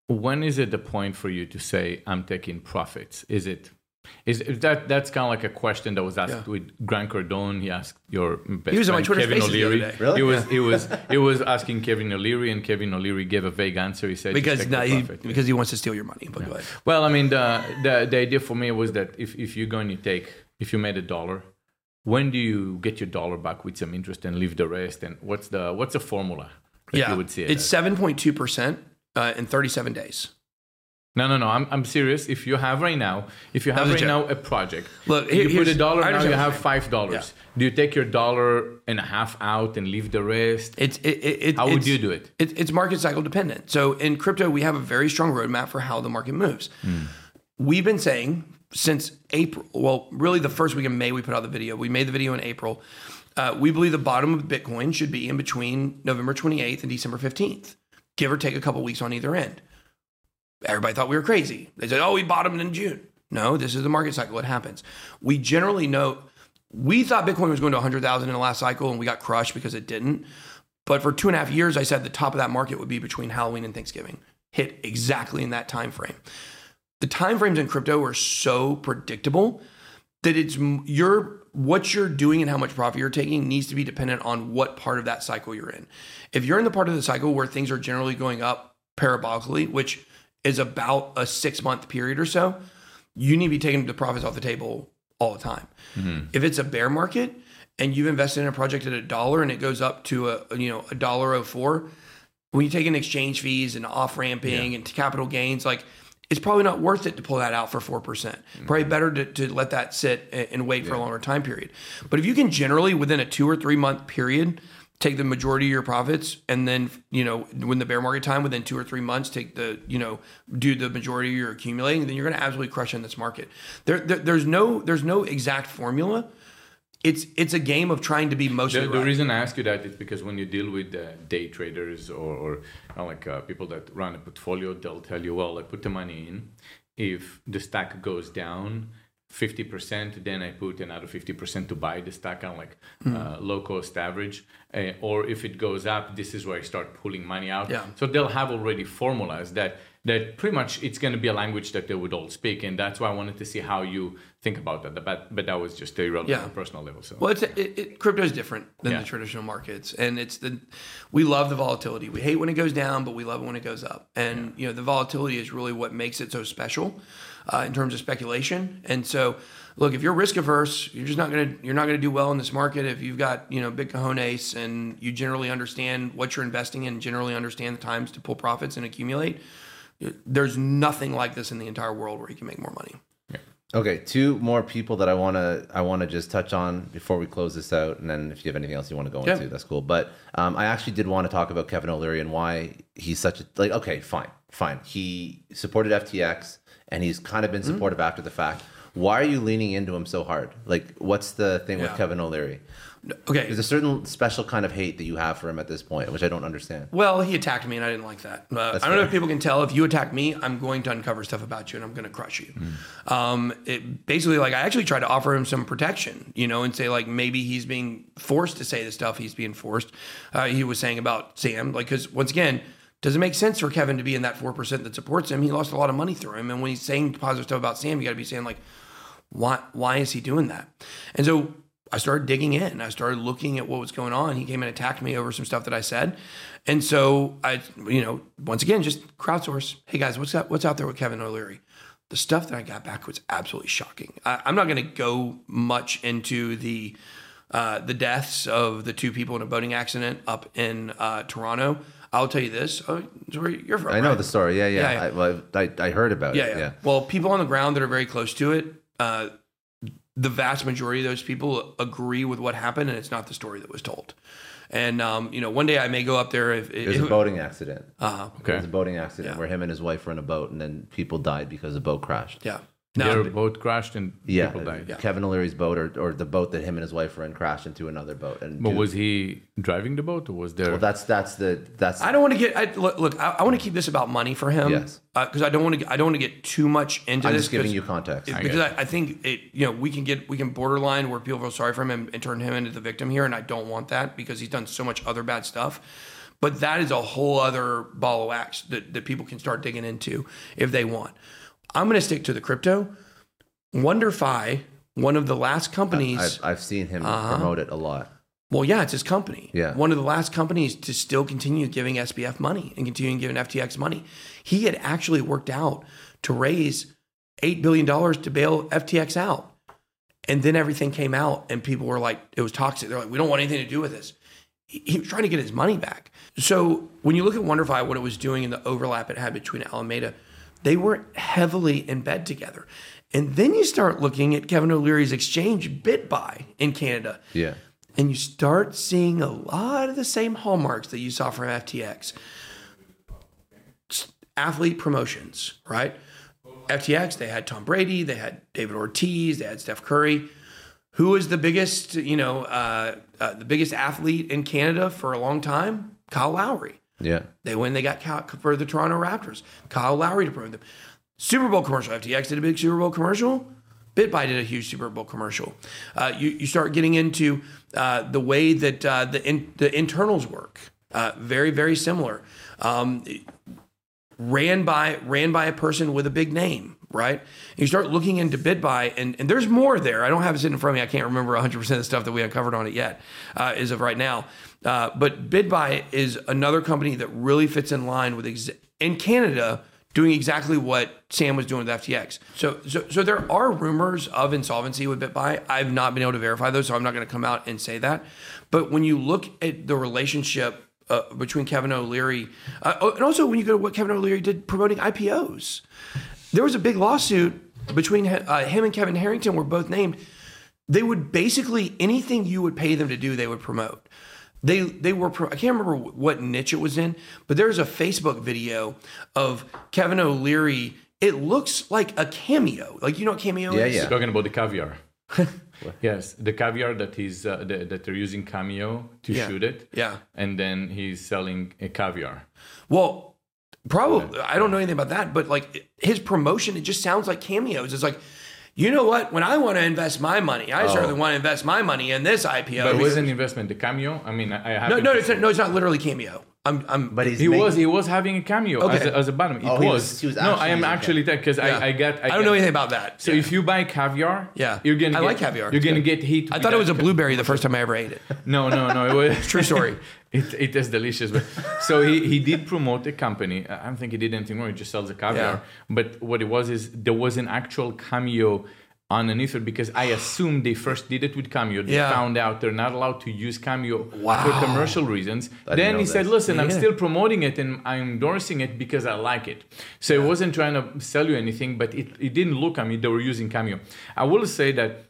When is it the point for you to say I'm taking profits? Is it is is that that's kind of like a question that was asked Yeah. with Grant Cardone. He asked your best He was on my Twitter Kevin Spaces the other O'Leary. Really? He was he was he was asking Kevin O'Leary, and Kevin O'Leary gave a vague answer. He said because take no, he, because he wants to steal your money. But go ahead. Well, I mean, the, the the idea for me was that if if you're going to take if you made a dollar, when do you get your dollar back with some interest and leave the rest? And what's the what's the formula that Yeah, you would see it it's seven point two percent uh, in thirty seven days. No, no, no. I'm, I'm serious. If you have right now, if you have right now a project, Look, here- you put a dollar now, you have five dollars. Do you take your dollar and a half out and leave the rest? It's it, it, How would you do it? it? It's market cycle dependent. So in crypto, we have a very strong roadmap for how the market moves. We've been saying since April. Well, really, the first week of May, we put out the video. We made the video in April. Uh, we believe the bottom of Bitcoin should be in between November 28th and December 15th, give or take a couple weeks on either end. Everybody thought we were crazy. They said, "Oh, we bottomed in June." No, this is the market cycle. It happens. We generally know. We thought Bitcoin was going to 100,000 in the last cycle, and we got crushed because it didn't. But for two and a half years, I said the top of that market would be between Halloween and Thanksgiving. Hit exactly in that time frame. The time frames in crypto are so predictable that it's your what you're doing and how much profit you're taking needs to be dependent on what part of that cycle you're in. If you're in the part of the cycle where things are generally going up parabolically, which is about a six month period or so, you need to be taking the profits off the table all the time. Mm-hmm. If it's a bear market and you've invested in a project at a dollar and it goes up to a you know a dollar oh four, when you take in exchange fees and off ramping and capital gains, like it's probably not worth it to pull that out for four percent. Probably mm-hmm. better to, to let that sit and, wait for a longer time period. But if you can generally within a two or three month period take the majority of your profits and then you know when the bear market time within two or three months take the you know do the majority of your accumulating then you're going to absolutely crush in this market there, there there's no there's no exact formula it's it's a game of trying to be mostly The, the right. reason I ask you that is because when you deal with uh, day traders or, or you know, like uh, people that run a portfolio, they'll tell you, well, I put the money in. If the stack goes down 50%, then I put another 50% to buy the stack on like Hmm. uh, low cost average. Uh, or if it goes up, this is where I start pulling money out. Yeah. So they'll have already formulas that that pretty much it's going to be a language that they would all speak, and that's why I wanted to see how you think about that. But but that was just irrelevant Yeah. on a personal level. So Well, it's it, it, crypto is different than Yeah. the traditional markets, and it's the we love the volatility. We hate when it goes down, but we love it when it goes up. And you know, the volatility is really what makes it so special uh, in terms of speculation. And so, look, if you're risk averse, you're just not gonna you're not gonna do well in this market. If you've got you know big cojones and you generally understand what you're investing in, generally understand the times to pull profits and accumulate. There's nothing like this in the entire world where you can make more money. Yeah. Okay, two more people that I want to I want to just touch on before we close this out, and then if you have anything else you want to go Yeah. into, that's cool. But um, I actually did want to talk about Kevin O'Leary and why he's such a like. Okay, fine, fine. He supported FTX, and he's kind of been Mm-hmm. supportive after the fact. Why are you leaning into him so hard? Like, what's the thing with Kevin O'Leary? Okay. There's a certain special kind of hate that you have for him at this point, which I don't understand. Well, he attacked me, and I didn't like that. Uh, I don't know if people can tell. If you attack me, I'm going to uncover stuff about you, and I'm going to crush you. Um, it basically, like, I actually tried to offer him some protection, you know, and say like maybe he's being forced to say the stuff he's being forced. Uh, he was saying about Sam, like, because once again. Does it make sense for Kevin to be in that four percent that supports him? He lost a lot of money through him, and when he's saying positive stuff about Sam, you got to be saying like, why why is he doing that? And so I started digging in. I started looking at what was going on. He came and attacked me over some stuff that I said. And so I, you know, once again, just crowdsource. Hey guys, what's up? What's out there with Kevin O'Leary? The stuff that I got back was absolutely shocking. I, I'm not going to go much into the uh, the deaths of the two people in a boating accident up in uh, Toronto. I'll tell you this. Oh, where you're from. I know right? the story. Yeah, yeah. Yeah, yeah. I, well, I, I heard about Yeah, it. yeah. Yeah. Well, people on the ground that are very close to it, uh, the vast majority of those people agree with what happened, and it's not the story that was told. And um, you know, one day I may go up there. If, It was a boating accident. uh, It was a boating accident Yeah. where him and his wife were in a boat, and then people died because the boat crashed. yeah, Their no, boat crashed and Yeah, people died. Kevin O'Leary's boat, or, or the boat that him and his wife were in, crashed into another boat. And But dude- was he driving the boat or was there? well, that's that's the that's I don't want to get. I, look, look I, I want to keep this about money for him. Yes. Uh, because I don't want to. I don't want to get too much into this. I'm this. just giving you context. it- because I, I think it, you know, we can get we can borderline where people feel sorry for him and, and turn him into the victim here, and I don't want that because he's done so much other bad stuff. But that is a whole other ball of wax that, that people can start digging into if they want. I'm going to stick to the crypto. WonderFi, one of the last companies. I've, I've seen him Uh-huh. promote it a lot. well, yeah, it's his company. Yeah. One of the last companies to still continue giving SBF money and continuing giving FTX money. He had actually worked out to raise $8 billion to bail FTX out. And then everything came out and people were like, it was toxic. They're like, we don't want anything to do with this. He, he was trying to get his money back. So when you look at WonderFi, what it was doing and the overlap it had between Alameda, they were heavily in bed together. And then you start looking at Kevin O'Leary's exchange, BitBuy, in Canada Yeah. and you start seeing a lot of the same hallmarks that you saw from FTX. Athlete promotions, right? FTX, they had Tom Brady, they had David Ortiz, they had Steph Curry. Who was the biggest, you know, uh, uh, the biggest athlete in Canada for a long time? Kyle Lowry. Yeah. They win. They got Cal- for the Toronto Raptors. Kyle Lowry to promote them. Super Bowl commercial. FTX did a big Super Bowl commercial. BitBuy did a huge Super Bowl commercial. Uh, you you start getting into uh, the way that uh, the in, the internals work. Uh, very very similar. Um, ran by ran by a person with a big name, right? And you start looking into BitBuy, and, and there's more there. I don't have it sitting in front of me. I can't remember 100% of the stuff that we uncovered on it yet, uh, as of right now. Uh, but BitBuy is another company that really fits in line with ex- in Canada doing exactly what Sam was doing with FTX. So, so, so there are rumors of insolvency with BitBuy. I've not been able to verify those, so I'm not going to come out and say that. But when you look at the relationship uh, between Kevin O'Leary, uh, oh, and also when you go to what Kevin O'Leary did promoting IPOs, there was a big lawsuit between uh, him and Kevin Harrington, were both named. They would basically anything you would pay them to do, they would promote. They they were pro- I can't remember what niche it was in, but there's a Facebook video of Kevin O'Leary. It looks like a cameo, like you know what cameo Yeah, is. yeah. Talking about the caviar. yes, the caviar that he's uh, the, that they're using Cameo to Yeah. shoot it. Yeah. and then he's selling a caviar. Well, probably I don't know anything about that, but like his promotion, it just sounds like cameos. It's like, you know what? When I want to invest my money, I oh. certainly want to invest my money in this IPO. But it was an investment. The cameo. I mean, I I have no, no, it's not, no, it's not literally cameo. I'm, I'm, But he's He making- was he was having a cameo as, a, as a bottom. It Oh, he was. was- he was no, I am actually that because Yeah. I, I get. I don't know anything about that. So if you buy caviar, Yeah. you're gonna. I get, like caviar. You're gonna get hit. I thought it was a blueberry the first time I ever ate it. No, no, no. It was True story. it, it is delicious. But so he, he did promote a company. I don't think he did anything wrong. He just sells a caviar. Yeah. But what it was is there was an actual cameo underneath it because I assumed they first did it with Cameo. They Yeah. found out they're not allowed to use Cameo Wow. for commercial reasons. Then he said, this. "Listen, I'm still promoting it and I'm endorsing it because I like it." So it wasn't trying to sell you anything, but it, it didn't look. I mean, they were using Cameo. I will say that.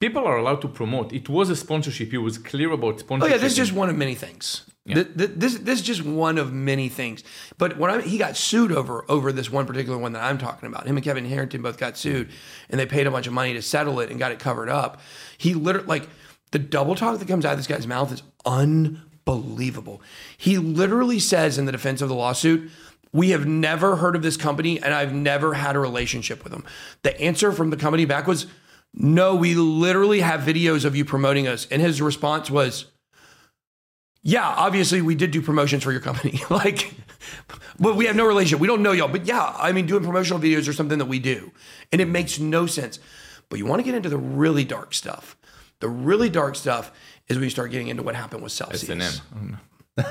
People are allowed to promote. It was a sponsorship. He was clear about sponsorship. Oh yeah, this is just one of many things. Th- This, this is just one of many things. But when I, he got sued over over this one particular one that I'm talking about, him and Kevin Harrington both got sued, and they paid a bunch of money to settle it and got it covered up. He literally like The double talk that comes out of this guy's mouth is unbelievable. He literally says in the defense of the lawsuit, we have never heard of this company and I've never had a relationship with them. The answer from the company back was, no, we literally have videos of you promoting us. And his response was, yeah, obviously we did do promotions for your company. like, but we have no relationship. We don't know y'all. But yeah, I mean, doing promotional videos are something that we do. And it makes no sense. But you want to get into the really dark stuff. The really dark stuff is when you start getting into what happened with Celsius. S&M. Oh,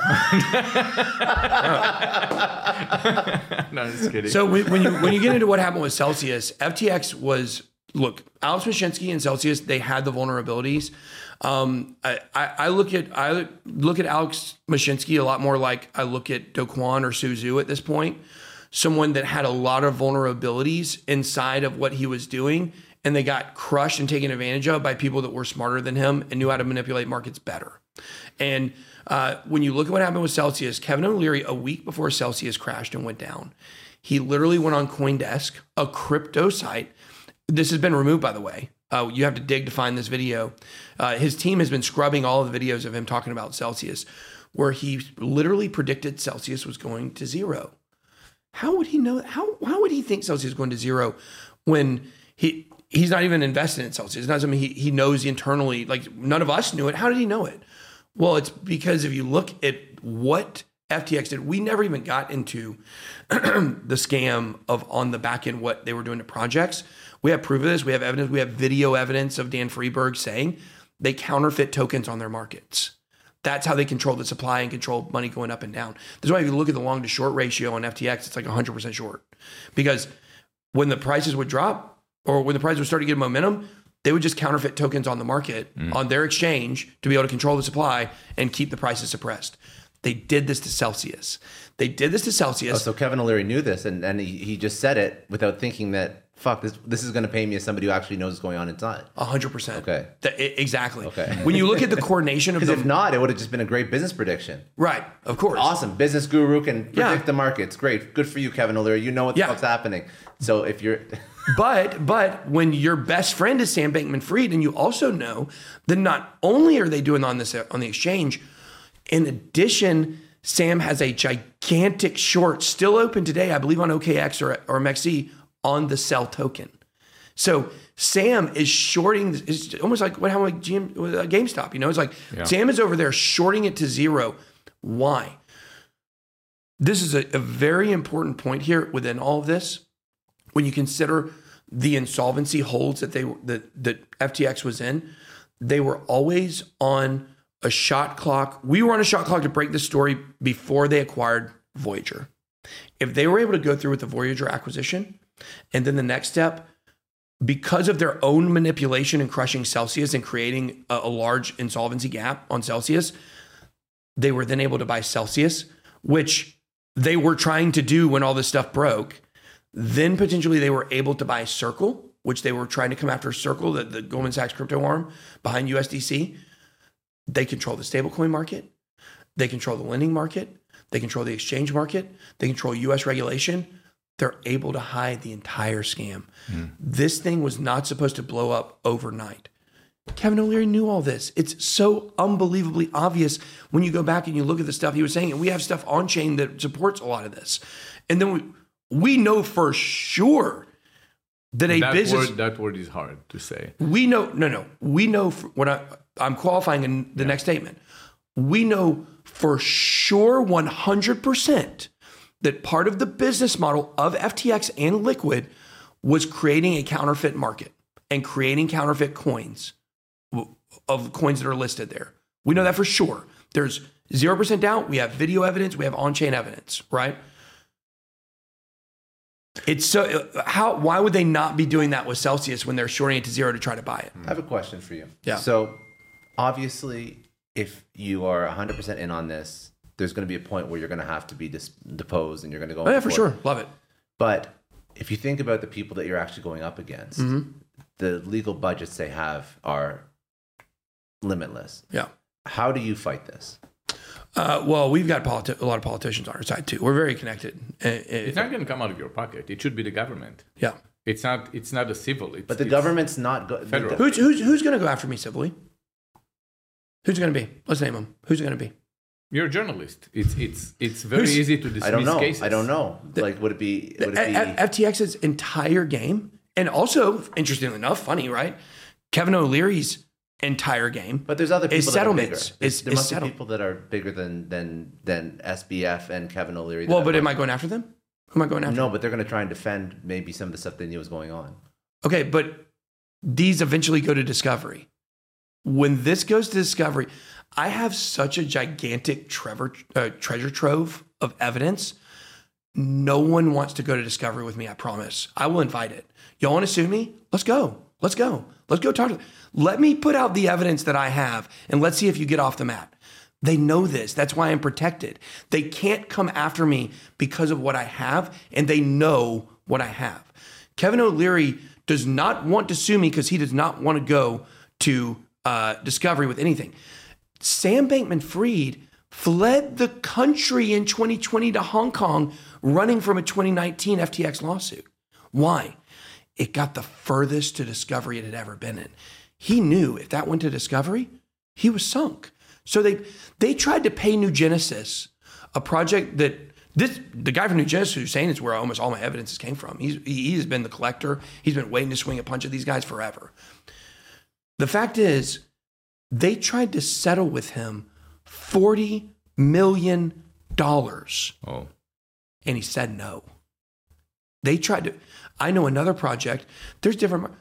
no, just kidding. So when, when you when you get into what happened with Celsius, FTX was look Alex Mashinsky and Celsius. They had the vulnerabilities. Um, I, I, look at I look at Alex Mashinsky a lot more like I look at Do Kwon or Su Zhu at this point. Someone that had a lot of vulnerabilities inside of what he was doing, and they got crushed and taken advantage of by people that were smarter than him and knew how to manipulate markets better. And uh, when you look at what happened with Celsius, Kevin O'Leary, a week before Celsius crashed and went down, he literally went on CoinDesk, a crypto site. This has been removed, by the way. Uh, you have to dig to find this video. Uh, his team has been scrubbing all of the videos of him talking about Celsius, where he literally predicted Celsius was going to zero. How would he know? How how would he think Celsius is going to zero when he he's not even invested in Celsius? It's not something he, he knows internally. Like none of us knew it. How did he know it? Well, it's because if you look at what FTX did, we never even got into the scam of on the back end what they were doing to projects. We have proof of this. We have evidence. We have video evidence of Dan Friedberg saying they counterfeit tokens on their markets. That's how they control the supply and control money going up and down. That's why if you look at the long to short ratio on FTX, it's like 100% short. Because when the prices would drop or when the prices would start to get momentum, they would just counterfeit tokens on the market Mm. on their exchange to be able to control the supply and keep the prices suppressed. They did this to Celsius. They did this to Celsius. Oh, so Kevin O'Leary knew this, and, and he, he just said it without thinking that fuck this this is going to pay me as somebody who actually knows what's going on inside. A hundred percent. Okay. Th- i- exactly. Okay. When you look at the coordination of Because the if not, it would have just been a great business prediction. right, of course. Awesome, business guru can predict Yeah. the markets. Great, good for you, Kevin O'Leary. You know what the Yeah. fuck's happening. So if you're But but when your best friend is Sam Bankman-Fried, and you also know that not only are they doing on this on the exchange, in addition, Sam has a gigantic short still open today, I believe on OKX or or MXC on the CEL token. So Sam is shorting. It's almost like what happened with GM, uh, GameStop. You know, it's like Sam is over there shorting it to zero. Why? This is a, a very important point here within all of this. When you consider the insolvency holds that they that that FTX was in, they were always on a shot clock. We were on a shot clock to break the story before they acquired Voyager. If they were able to go through with the Voyager acquisition, and then the next step, because of their own manipulation and crushing Celsius and creating a, a large insolvency gap on Celsius, they were then able to buy Celsius, which they were trying to do when all this stuff broke. Then potentially they were able to buy Circle, which they were trying to come after Circle, the, the Goldman Sachs crypto arm behind USDC. They control the stablecoin market. They control the lending market. They control the exchange market. They control US regulation. They're able to hide the entire scam. Mm-hmm. This thing was not supposed to blow up overnight. Kevin O'Leary knew all this. It's so unbelievably obvious when you go back and you look at the stuff he was saying. And we have stuff on chain that supports a lot of this. And then we, we know for sure that a that business word, that word is hard to say. we know no no we know for, what I, i'm qualifying in the next statement we know for sure 100% that part of the business model of ftx and liquid was creating a counterfeit market and creating counterfeit coins of coins that are listed there we know that for sure there's 0% doubt we have video evidence we have on-chain evidence right it's so how why would they not be doing that with Celsius when they're shorting it to zero to try to buy it? I have a question for you. Yeah. So, obviously, if you are 100% in on this, there's going to be a point where you're going to have to be dis- deposed and you're going to go. Oh yeah, for court. sure, love it. But if you think about the people that you're actually going up against, Mm-hmm. the legal budgets they have are limitless. Yeah. How do you fight this? Uh, well, we've got politi- a lot of politicians on our side too. We're very connected. Uh, uh, It's not going to come out of your pocket. It should be the government. yeah. It's not. It's not a civil. It's, But the it's- government's not. Go- Federal. Who's who's who's going to go after me civilly? Who's going to be? Let's name them. Who's going to be? You're a journalist. It's it's it's very Who's- easy to dismiss I don't know. cases. I don't know. like, would it be? Would it be? F- FTX's entire game, and also interestingly enough, funny, right? Kevin O'Leary's entire game. but there's other people is that are bigger. settlements. There's- Is- there is must settle- be people that are bigger than than than SBF and Kevin O'Leary. Well, but am. I going after them? Who am I going after? No, but they're going to try and defend maybe some of the stuff they knew was going on. Okay, but these eventually go to discovery. When this goes to discovery, I have such a gigantic Trevor, uh, treasure trove of evidence. No one wants to go to discovery with me. I promise. I will invite it. Y'all want to sue me? Let's go. Let's go. Let's go talk to them. Let me put out the evidence that I have, and let's see if you get off the mat. They know this. That's why I'm protected. They can't come after me because of what I have, and they know what I have. Kevin O'Leary does not want to sue me because he does not want to go to uh, discovery with anything. Sam Bankman Fried fled the country in 2020 to Hong Kong running from a 2019 FTX lawsuit. Why? It got the furthest to discovery it had ever been in. He knew if that went to discovery, he was sunk. So they they tried to pay New Genesis, a project that this the guy from New Genesis who's saying it's where almost all my evidences came from. He's he's been the collector. He's been waiting to swing a punch at these guys forever. The fact is, they tried to settle with him forty million dollars Oh, and he said no. They tried to. I know another project. There's different.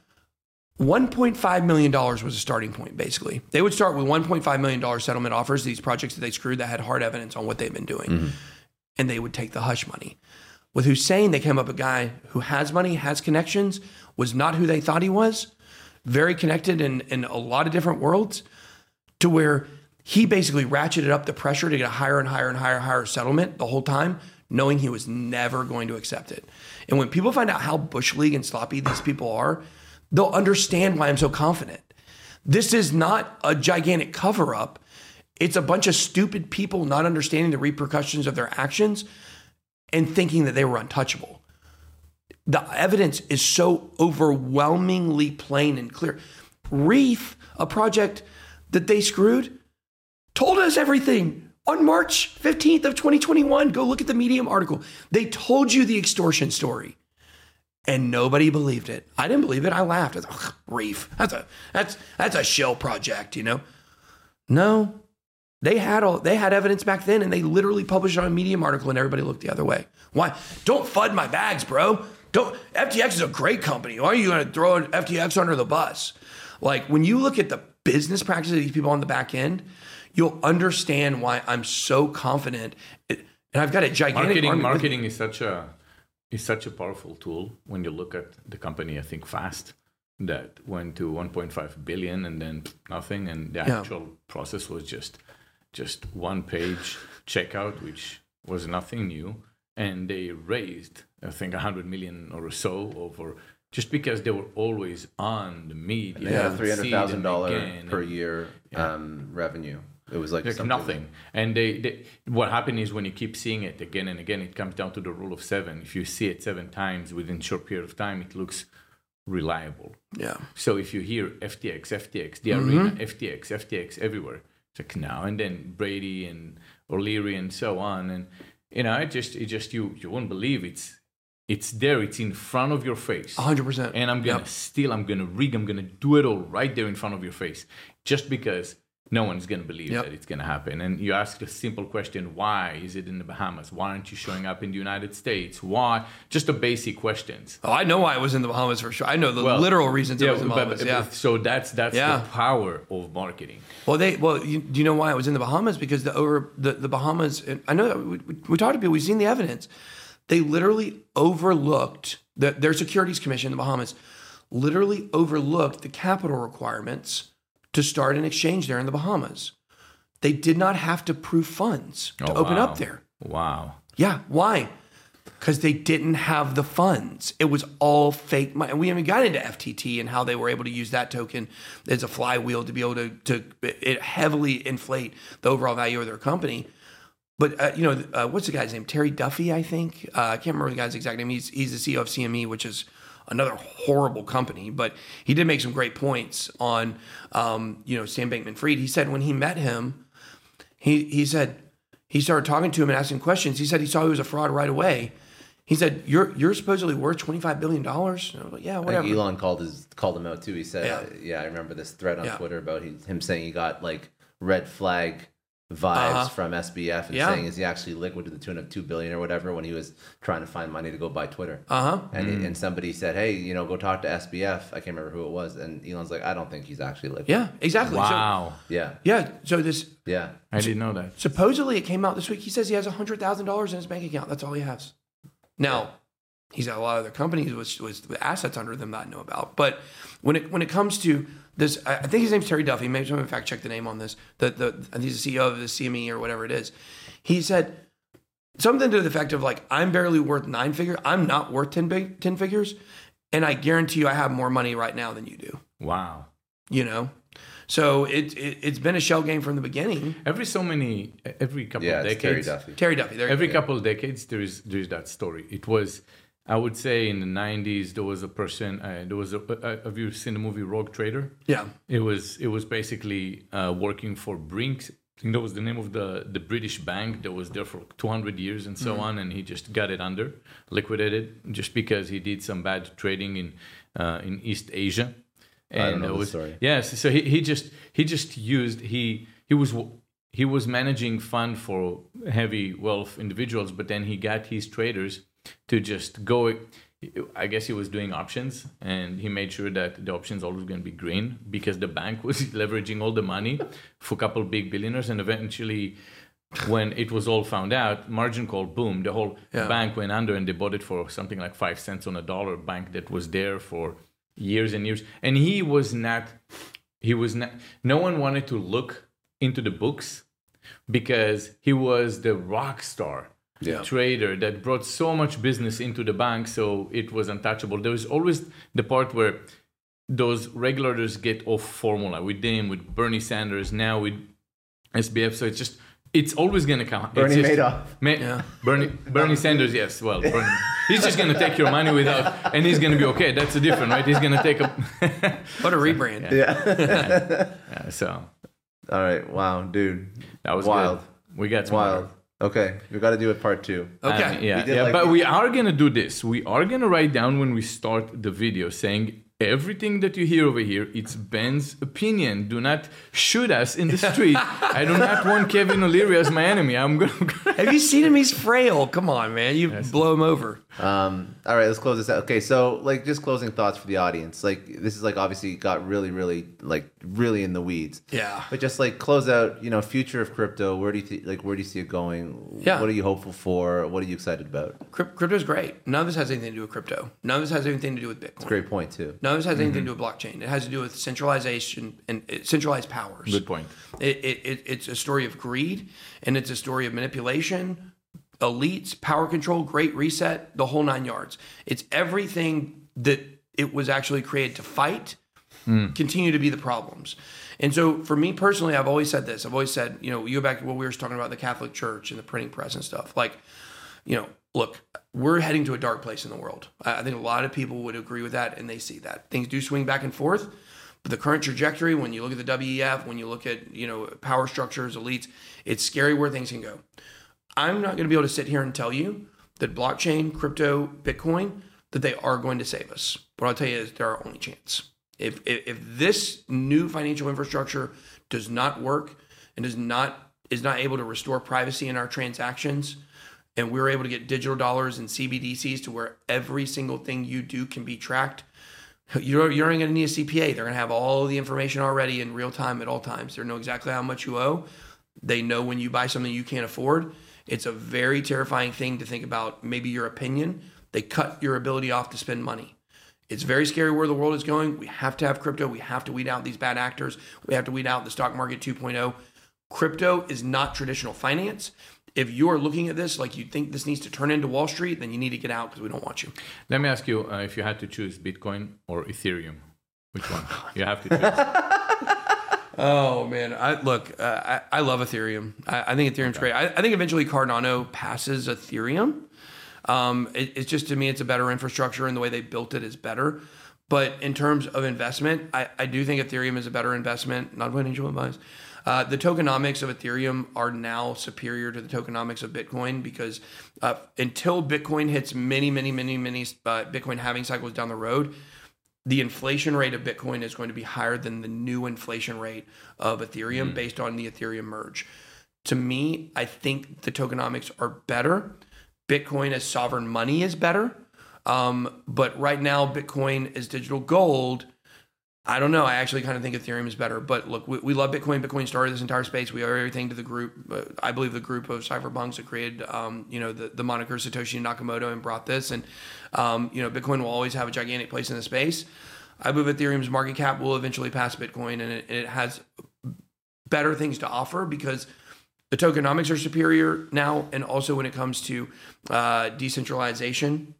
$1.5 million was a starting point, basically. They would start with $1.5 million settlement offers, these projects that they screwed that had hard evidence on what they've been doing. Mm-hmm. And they would take the hush money. With Hussein, they came up a guy who has money, has connections, was not who they thought he was, very connected in, in a lot of different worlds to where he basically ratcheted up the pressure to get a higher and higher and higher and higher settlement the whole time, knowing he was never going to accept it. And when people find out how bush league and sloppy these people are, they'll understand why I'm so confident. This is not a gigantic cover up. It's a bunch of stupid people not understanding the repercussions of their actions and thinking that they were untouchable. The evidence is so overwhelmingly plain and clear. Reef, a project that they screwed, told us everything on March 15th of 2021. Go look at the Medium article. They told you the extortion story. And nobody believed it. I didn't believe it. I laughed. I "Ugh, Reef. That's a that's that's a shell project, you know. No, they had all they had evidence back then, and they literally published it on a Medium article, and everybody looked the other way. Why? Don't fud my bags, bro. Don't. FTX is a great company. Why are you going to throw FTX under the bus? Like when you look at the business practices of these people on the back end, you'll understand why I'm so confident. It- and I've got a gigantic marketing marketing is such a is such a powerful tool when you look at the company. I think fast that went to 1.5 billion and then nothing, and the Yeah. actual process was just just one page checkout, which was nothing new, and they raised I think 100 million or so over. Just because they were always on the media, They had you a would three hundred see thousand them dollar again, per and- year um, revenue. It was like, like nothing. And they, they, what happened is when you keep seeing it again and again, it comes down to the rule of seven. If you see it seven times within a short period of time, it looks reliable. Yeah. So if you hear FTX, FTX, the Mm-hmm. arena, FTX, FTX everywhere, it's like now and then Brady and O'Leary and so on, and you know, it just, it just you, you won't believe it's, it's there, it's in front of your face. 100%. And I'm gonna Yep. steal, I'm gonna rig, I'm gonna do it all right there in front of your face, just because no one's gonna believe Yep. that it's gonna happen. And you ask the simple question: Why is it in the Bahamas? Why aren't you showing up in the United States? Why? Just the basic questions. Oh, I know why it was in the Bahamas for sure. I know the Well, literal reasons it was in the Bahamas. but- yeah. So that's that's Yeah. the power of marketing. Well, they well, you, do you know why it was in the Bahamas? Because the over the, the Bahamas. and I know that we, we, we talked to people. We've seen the evidence. They literally overlooked the, their securities commission in the Bahamas. Literally overlooked the capital requirements to start an exchange there in the Bahamas. They did not have to prove funds to Oh, open wow. up there. Wow. Yeah, why? Because they didn't have the funds. It was all fake money. And we haven't got into FTT and how they were able to use that token as a flywheel to be able to, to it heavily inflate the overall value of their company. But uh, you know, uh, what's the guy's name? Terry Duffy, I think. Uh, I can't remember the guy's exact name. He's he's the CEO of CME, which is another horrible company. But he did make some great points on, um, you know, Sam Bankman-Fried. He said when he met him, he he said he started talking to him and asking questions. He said he saw he was a fraud right away. He said, "You're you're supposedly worth twenty five billion dollars." I was like, "Yeah, whatever." Elon called his called him out too. He said, Yeah. yeah, I remember this thread on Yeah. Twitter about he, him saying he got like red flag vibes Uh-huh. from SBF and Yeah. saying is he actually liquid to the tune of two billion or whatever when he was trying to find money to go buy Twitter. Uh huh. And Mm. and somebody said, hey, you know, go talk to SBF. I can't remember who it was. And Elon's like, I don't think he's actually liquid. Yeah, exactly. So, Wow. yeah, yeah. So this yeah. I didn't know that. supposedly it came out this week. He says he has a hundred thousand dollars in his bank account. That's all he has. Now, he's got a lot of other companies with, with, with assets under them that I know about. But when it when it comes to this, I I think his name's Terry Duffy. Maybe someone in fact check the name on this. The the he's the CEO of the CME or whatever it is. He said something to the effect of like, I'm barely worth nine figure. I'm not worth 10, big, 10 figures, and I guarantee you, I have more money right now than you do. Wow. You know. So it, it it's been a shell game from the beginning. Every so many, every couple Yeah, of it's Terry decades, Duffy. Terry Duffy. There you every go. couple of decades, there is there is that story. It was, I would say, in the '90s, there was a person. Uh, there was a. Uh, have you seen the movie Rogue Trader? Yeah. It was it was basically uh, working for Brinks. I think that was the name of the the British bank that was there for 200 years and so on, and he just got it under, liquidated, just because he did some bad trading in uh, in East Asia. And don't know it the story. Yes, so he, he just he just used he he was he was managing fund for heavy wealth individuals, but then he got his traders to just go. I guess he was doing options, and he made sure that the options always going to be green because the bank was leveraging all the money for a couple big billionaires, and eventually. When it was all found out, margin call boom, the whole Yeah. bank went under and they bought it for something like five cents on a dollar. Bank that was there for years and years, and he was not. He was not. No one wanted to look into the books because he was the rock star Yeah. trader that brought so much business into the bank, so it was untouchable. There was always the part where those regulators get off formula with them, with Bernie Sanders, now with SBF. So it's just it's always going to come. Bernie it's just, Madoff. Ma- Yeah. Bernie Bernie Sanders, yes. Well, Bernie, he's just going to take your money without, and he's going to be okay. That's the difference, right? He's going to take a. What a rebrand. Yeah, so All right. Wow, dude. that was Wild. Good. We got smarter. Wild. Okay. We got to do it part two. Okay. Um, yeah, We did yeah, like- but we are gonna do this. We are gonna write down when we start the video saying everything that you hear over here. It's Ben's opinion. Do not shoot us in the street. I do not want Kevin O'Leary as my enemy. I'm gonna. Have you seen him? He's frail. Come on, man. You blow him over. Um, all right, let's close this out. Okay, so like just closing thoughts for the audience. Like this is like obviously got really, really like really in the weeds. Yeah. But just like close out, you know, future of crypto. Where do you th- like where do you see it going? Yeah. What are you hopeful for? What are you excited about? Crypto is great. None of this has anything to do with crypto. None of this has anything to do with Bitcoin. Great point too. None this has anything to do with blockchain. It has to do with centralization and uh, centralized powers. Good point. It, it, it, it's a story of greed and it's a story of manipulation, elites, power control, great reset, the whole nine yards. It's everything that it was actually created to fight, continue to be the problems. And so for me personally, I've always said this. I've always said, you know, you go back to what we were talking about the Catholic Church and the printing press and stuff. Like, you know, look, we're heading to a dark place in the world. I think a lot of people would agree with that and they see that. Things do swing back and forth. But the current trajectory, when you look at the WEF, when you look at, you know, power structures, elites, it's scary where things can go. I'm not going to be able to sit here and tell you that blockchain, crypto, Bitcoin, that they are going to save us. What I'll tell you is they're our only chance. If, if, if this new financial infrastructure does not work and does not is not able to restore privacy in our transactions, and we're able to get digital dollars and CBDCs to where every single thing you do can be tracked, you're, you're going to need a CPA. They're going to have all the information already in real time at all times. They know exactly how much you owe. They know when you buy something you can't afford. It's a very terrifying thing to think about. Maybe your opinion. They cut your ability off to spend money. It's very scary where the world is going. We have to have crypto. We have to weed out these bad actors. We have to weed out the stock market 2.0. Crypto is not traditional finance. If you are looking at this like you think this needs to turn into Wall Street, then you need to get out because we don't want you. Let me ask you: uh, if you had to choose Bitcoin or Ethereum, which one? You have to choose. Oh man, I look. Uh, I, I love Ethereum. I, I think Ethereum's great. I, I think eventually Cardano passes Ethereum. Um, it, it's just to me, it's a better infrastructure, and the way they built it is better. But in terms of investment, I, I do think Ethereum is a better investment. Not financial advice. Uh, the tokenomics of Ethereum are now superior to the tokenomics of Bitcoin because uh, until Bitcoin hits many, many, many, many uh, Bitcoin halving cycles down the road, the inflation rate of Bitcoin is going to be higher than the new inflation rate of Ethereum mm. based on the Ethereum merge. To me, I think the tokenomics are better. Bitcoin as sovereign money is better. Um, but right now, Bitcoin as digital gold I don't know. I actually kind of think Ethereum is better. But look, we, we love Bitcoin. Bitcoin started this entire space. We owe everything to the group. Uh, I believe the group of cypherpunks that created, um, you know, the, the moniker Satoshi Nakamoto and brought this. And, um, you know, Bitcoin will always have a gigantic place in the space. I believe Ethereum's market cap will eventually pass Bitcoin, and it, it has better things to offer because the tokenomics are superior now, and also when it comes to uh, decentralization,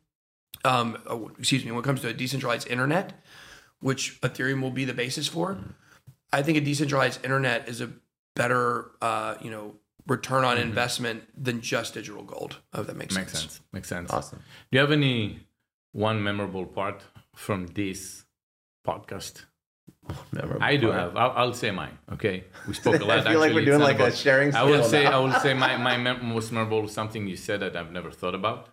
um, oh, excuse me, when it comes to a decentralized internet which Ethereum will be the basis for. I think a decentralized internet is a better, uh, you know, return on mm-hmm. investment than just digital gold. If that makes, makes sense. sense. Makes sense. Awesome. Do you have any one memorable part from this podcast? Memorable I do part. have. I'll, I'll, say mine. Okay, we spoke a lot. I feel like we're doing like about, a sharing. I will say. Now. I will say my my most memorable something you said that I've never thought about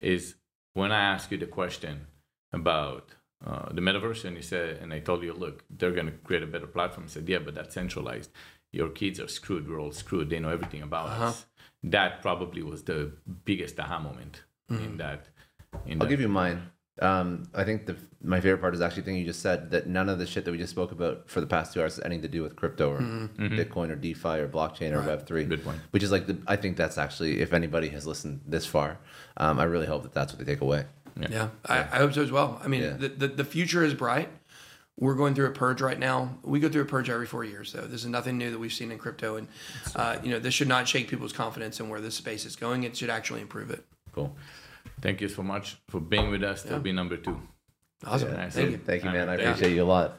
is when I ask you the question about uh, the metaverse and you said and i told you look they're going to create a better platform i said yeah but that's centralized your kids are screwed we're all screwed they know everything about uh-huh. us that probably was the biggest aha moment mm-hmm. in that in i'll that. give you mine um, I think the my favorite part is actually the thing you just said that none of the shit that we just spoke about for the past two hours has anything to do with crypto or mm-hmm. mm-hmm. Bitcoin or DeFi or blockchain or Web three. Good point. Which is like the, I think that's actually if anybody has listened this far, um, I really hope that that's what they take away. Yeah, yeah, I, I, hope so as well. I mean, yeah. the, the, the future is bright. We're going through a purge right now. We go through a purge every four years, though. This is nothing new that we've seen in crypto, and uh, you know this should not shake people's confidence in where this space is going. It should actually improve it. Cool. Thank you so much for being with us. That'll be number two. Awesome. Yeah, Thank you. Thank you, man. I appreciate you a lot.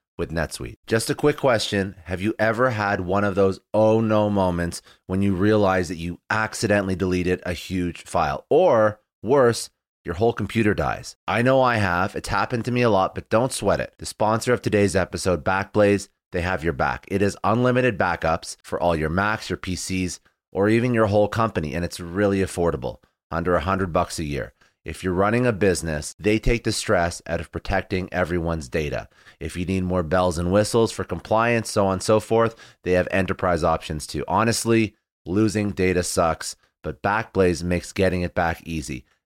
with NetSuite. Just a quick question Have you ever had one of those oh no moments when you realize that you accidentally deleted a huge file? Or worse, your whole computer dies. I know I have. It's happened to me a lot, but don't sweat it. The sponsor of today's episode, Backblaze, they have your back. It is unlimited backups for all your Macs, your PCs, or even your whole company, and it's really affordable, under a hundred bucks a year. If you're running a business, they take the stress out of protecting everyone's data. If you need more bells and whistles for compliance, so on and so forth, they have enterprise options too. Honestly, losing data sucks, but Backblaze makes getting it back easy.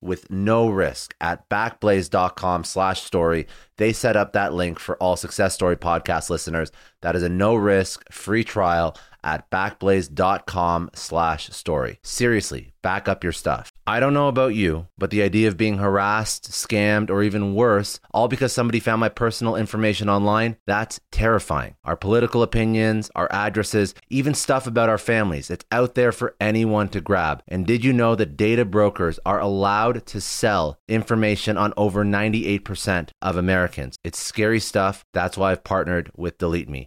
with no risk at backblaze.com slash story. They set up that link for all Success Story podcast listeners. That is a no risk free trial at backblaze.com slash story. Seriously, back up your stuff. I don't know about you, but the idea of being harassed, scammed, or even worse, all because somebody found my personal information online, that's terrifying. Our political opinions, our addresses, even stuff about our families, it's out there for anyone to grab. And did you know that data brokers are allowed to sell information on over 98% of Americans? It's scary stuff. That's why I've partnered with Delete Me.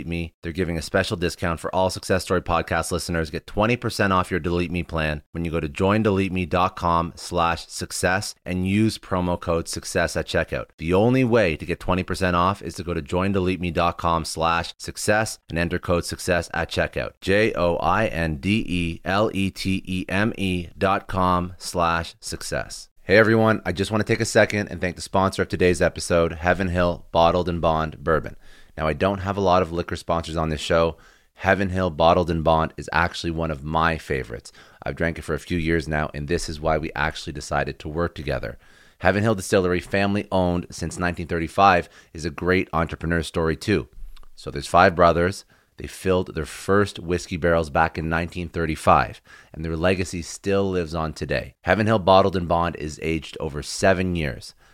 Delete Me. They're giving a special discount for all Success Story podcast listeners. Get 20% off your Delete Me plan when you go to joindeleteme.com slash success and use promo code success at checkout. The only way to get 20% off is to go to joindeleteme.com slash success and enter code success at checkout. J-O-I-N-D-E-L-E-T-E-M-E dot com slash success. Hey everyone, I just want to take a second and thank the sponsor of today's episode, Heaven Hill Bottled and Bond Bourbon. Now, I don't have a lot of liquor sponsors on this show. Heaven Hill Bottled and Bond is actually one of my favorites. I've drank it for a few years now, and this is why we actually decided to work together. Heaven Hill Distillery, family owned since 1935, is a great entrepreneur story too. So there's five brothers. They filled their first whiskey barrels back in 1935, and their legacy still lives on today. Heaven Hill Bottled and Bond is aged over seven years.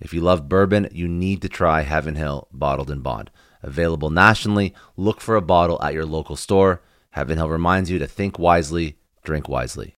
If you love bourbon, you need to try Heaven Hill Bottled and Bond. Available nationally, look for a bottle at your local store. Heaven Hill reminds you to think wisely, drink wisely.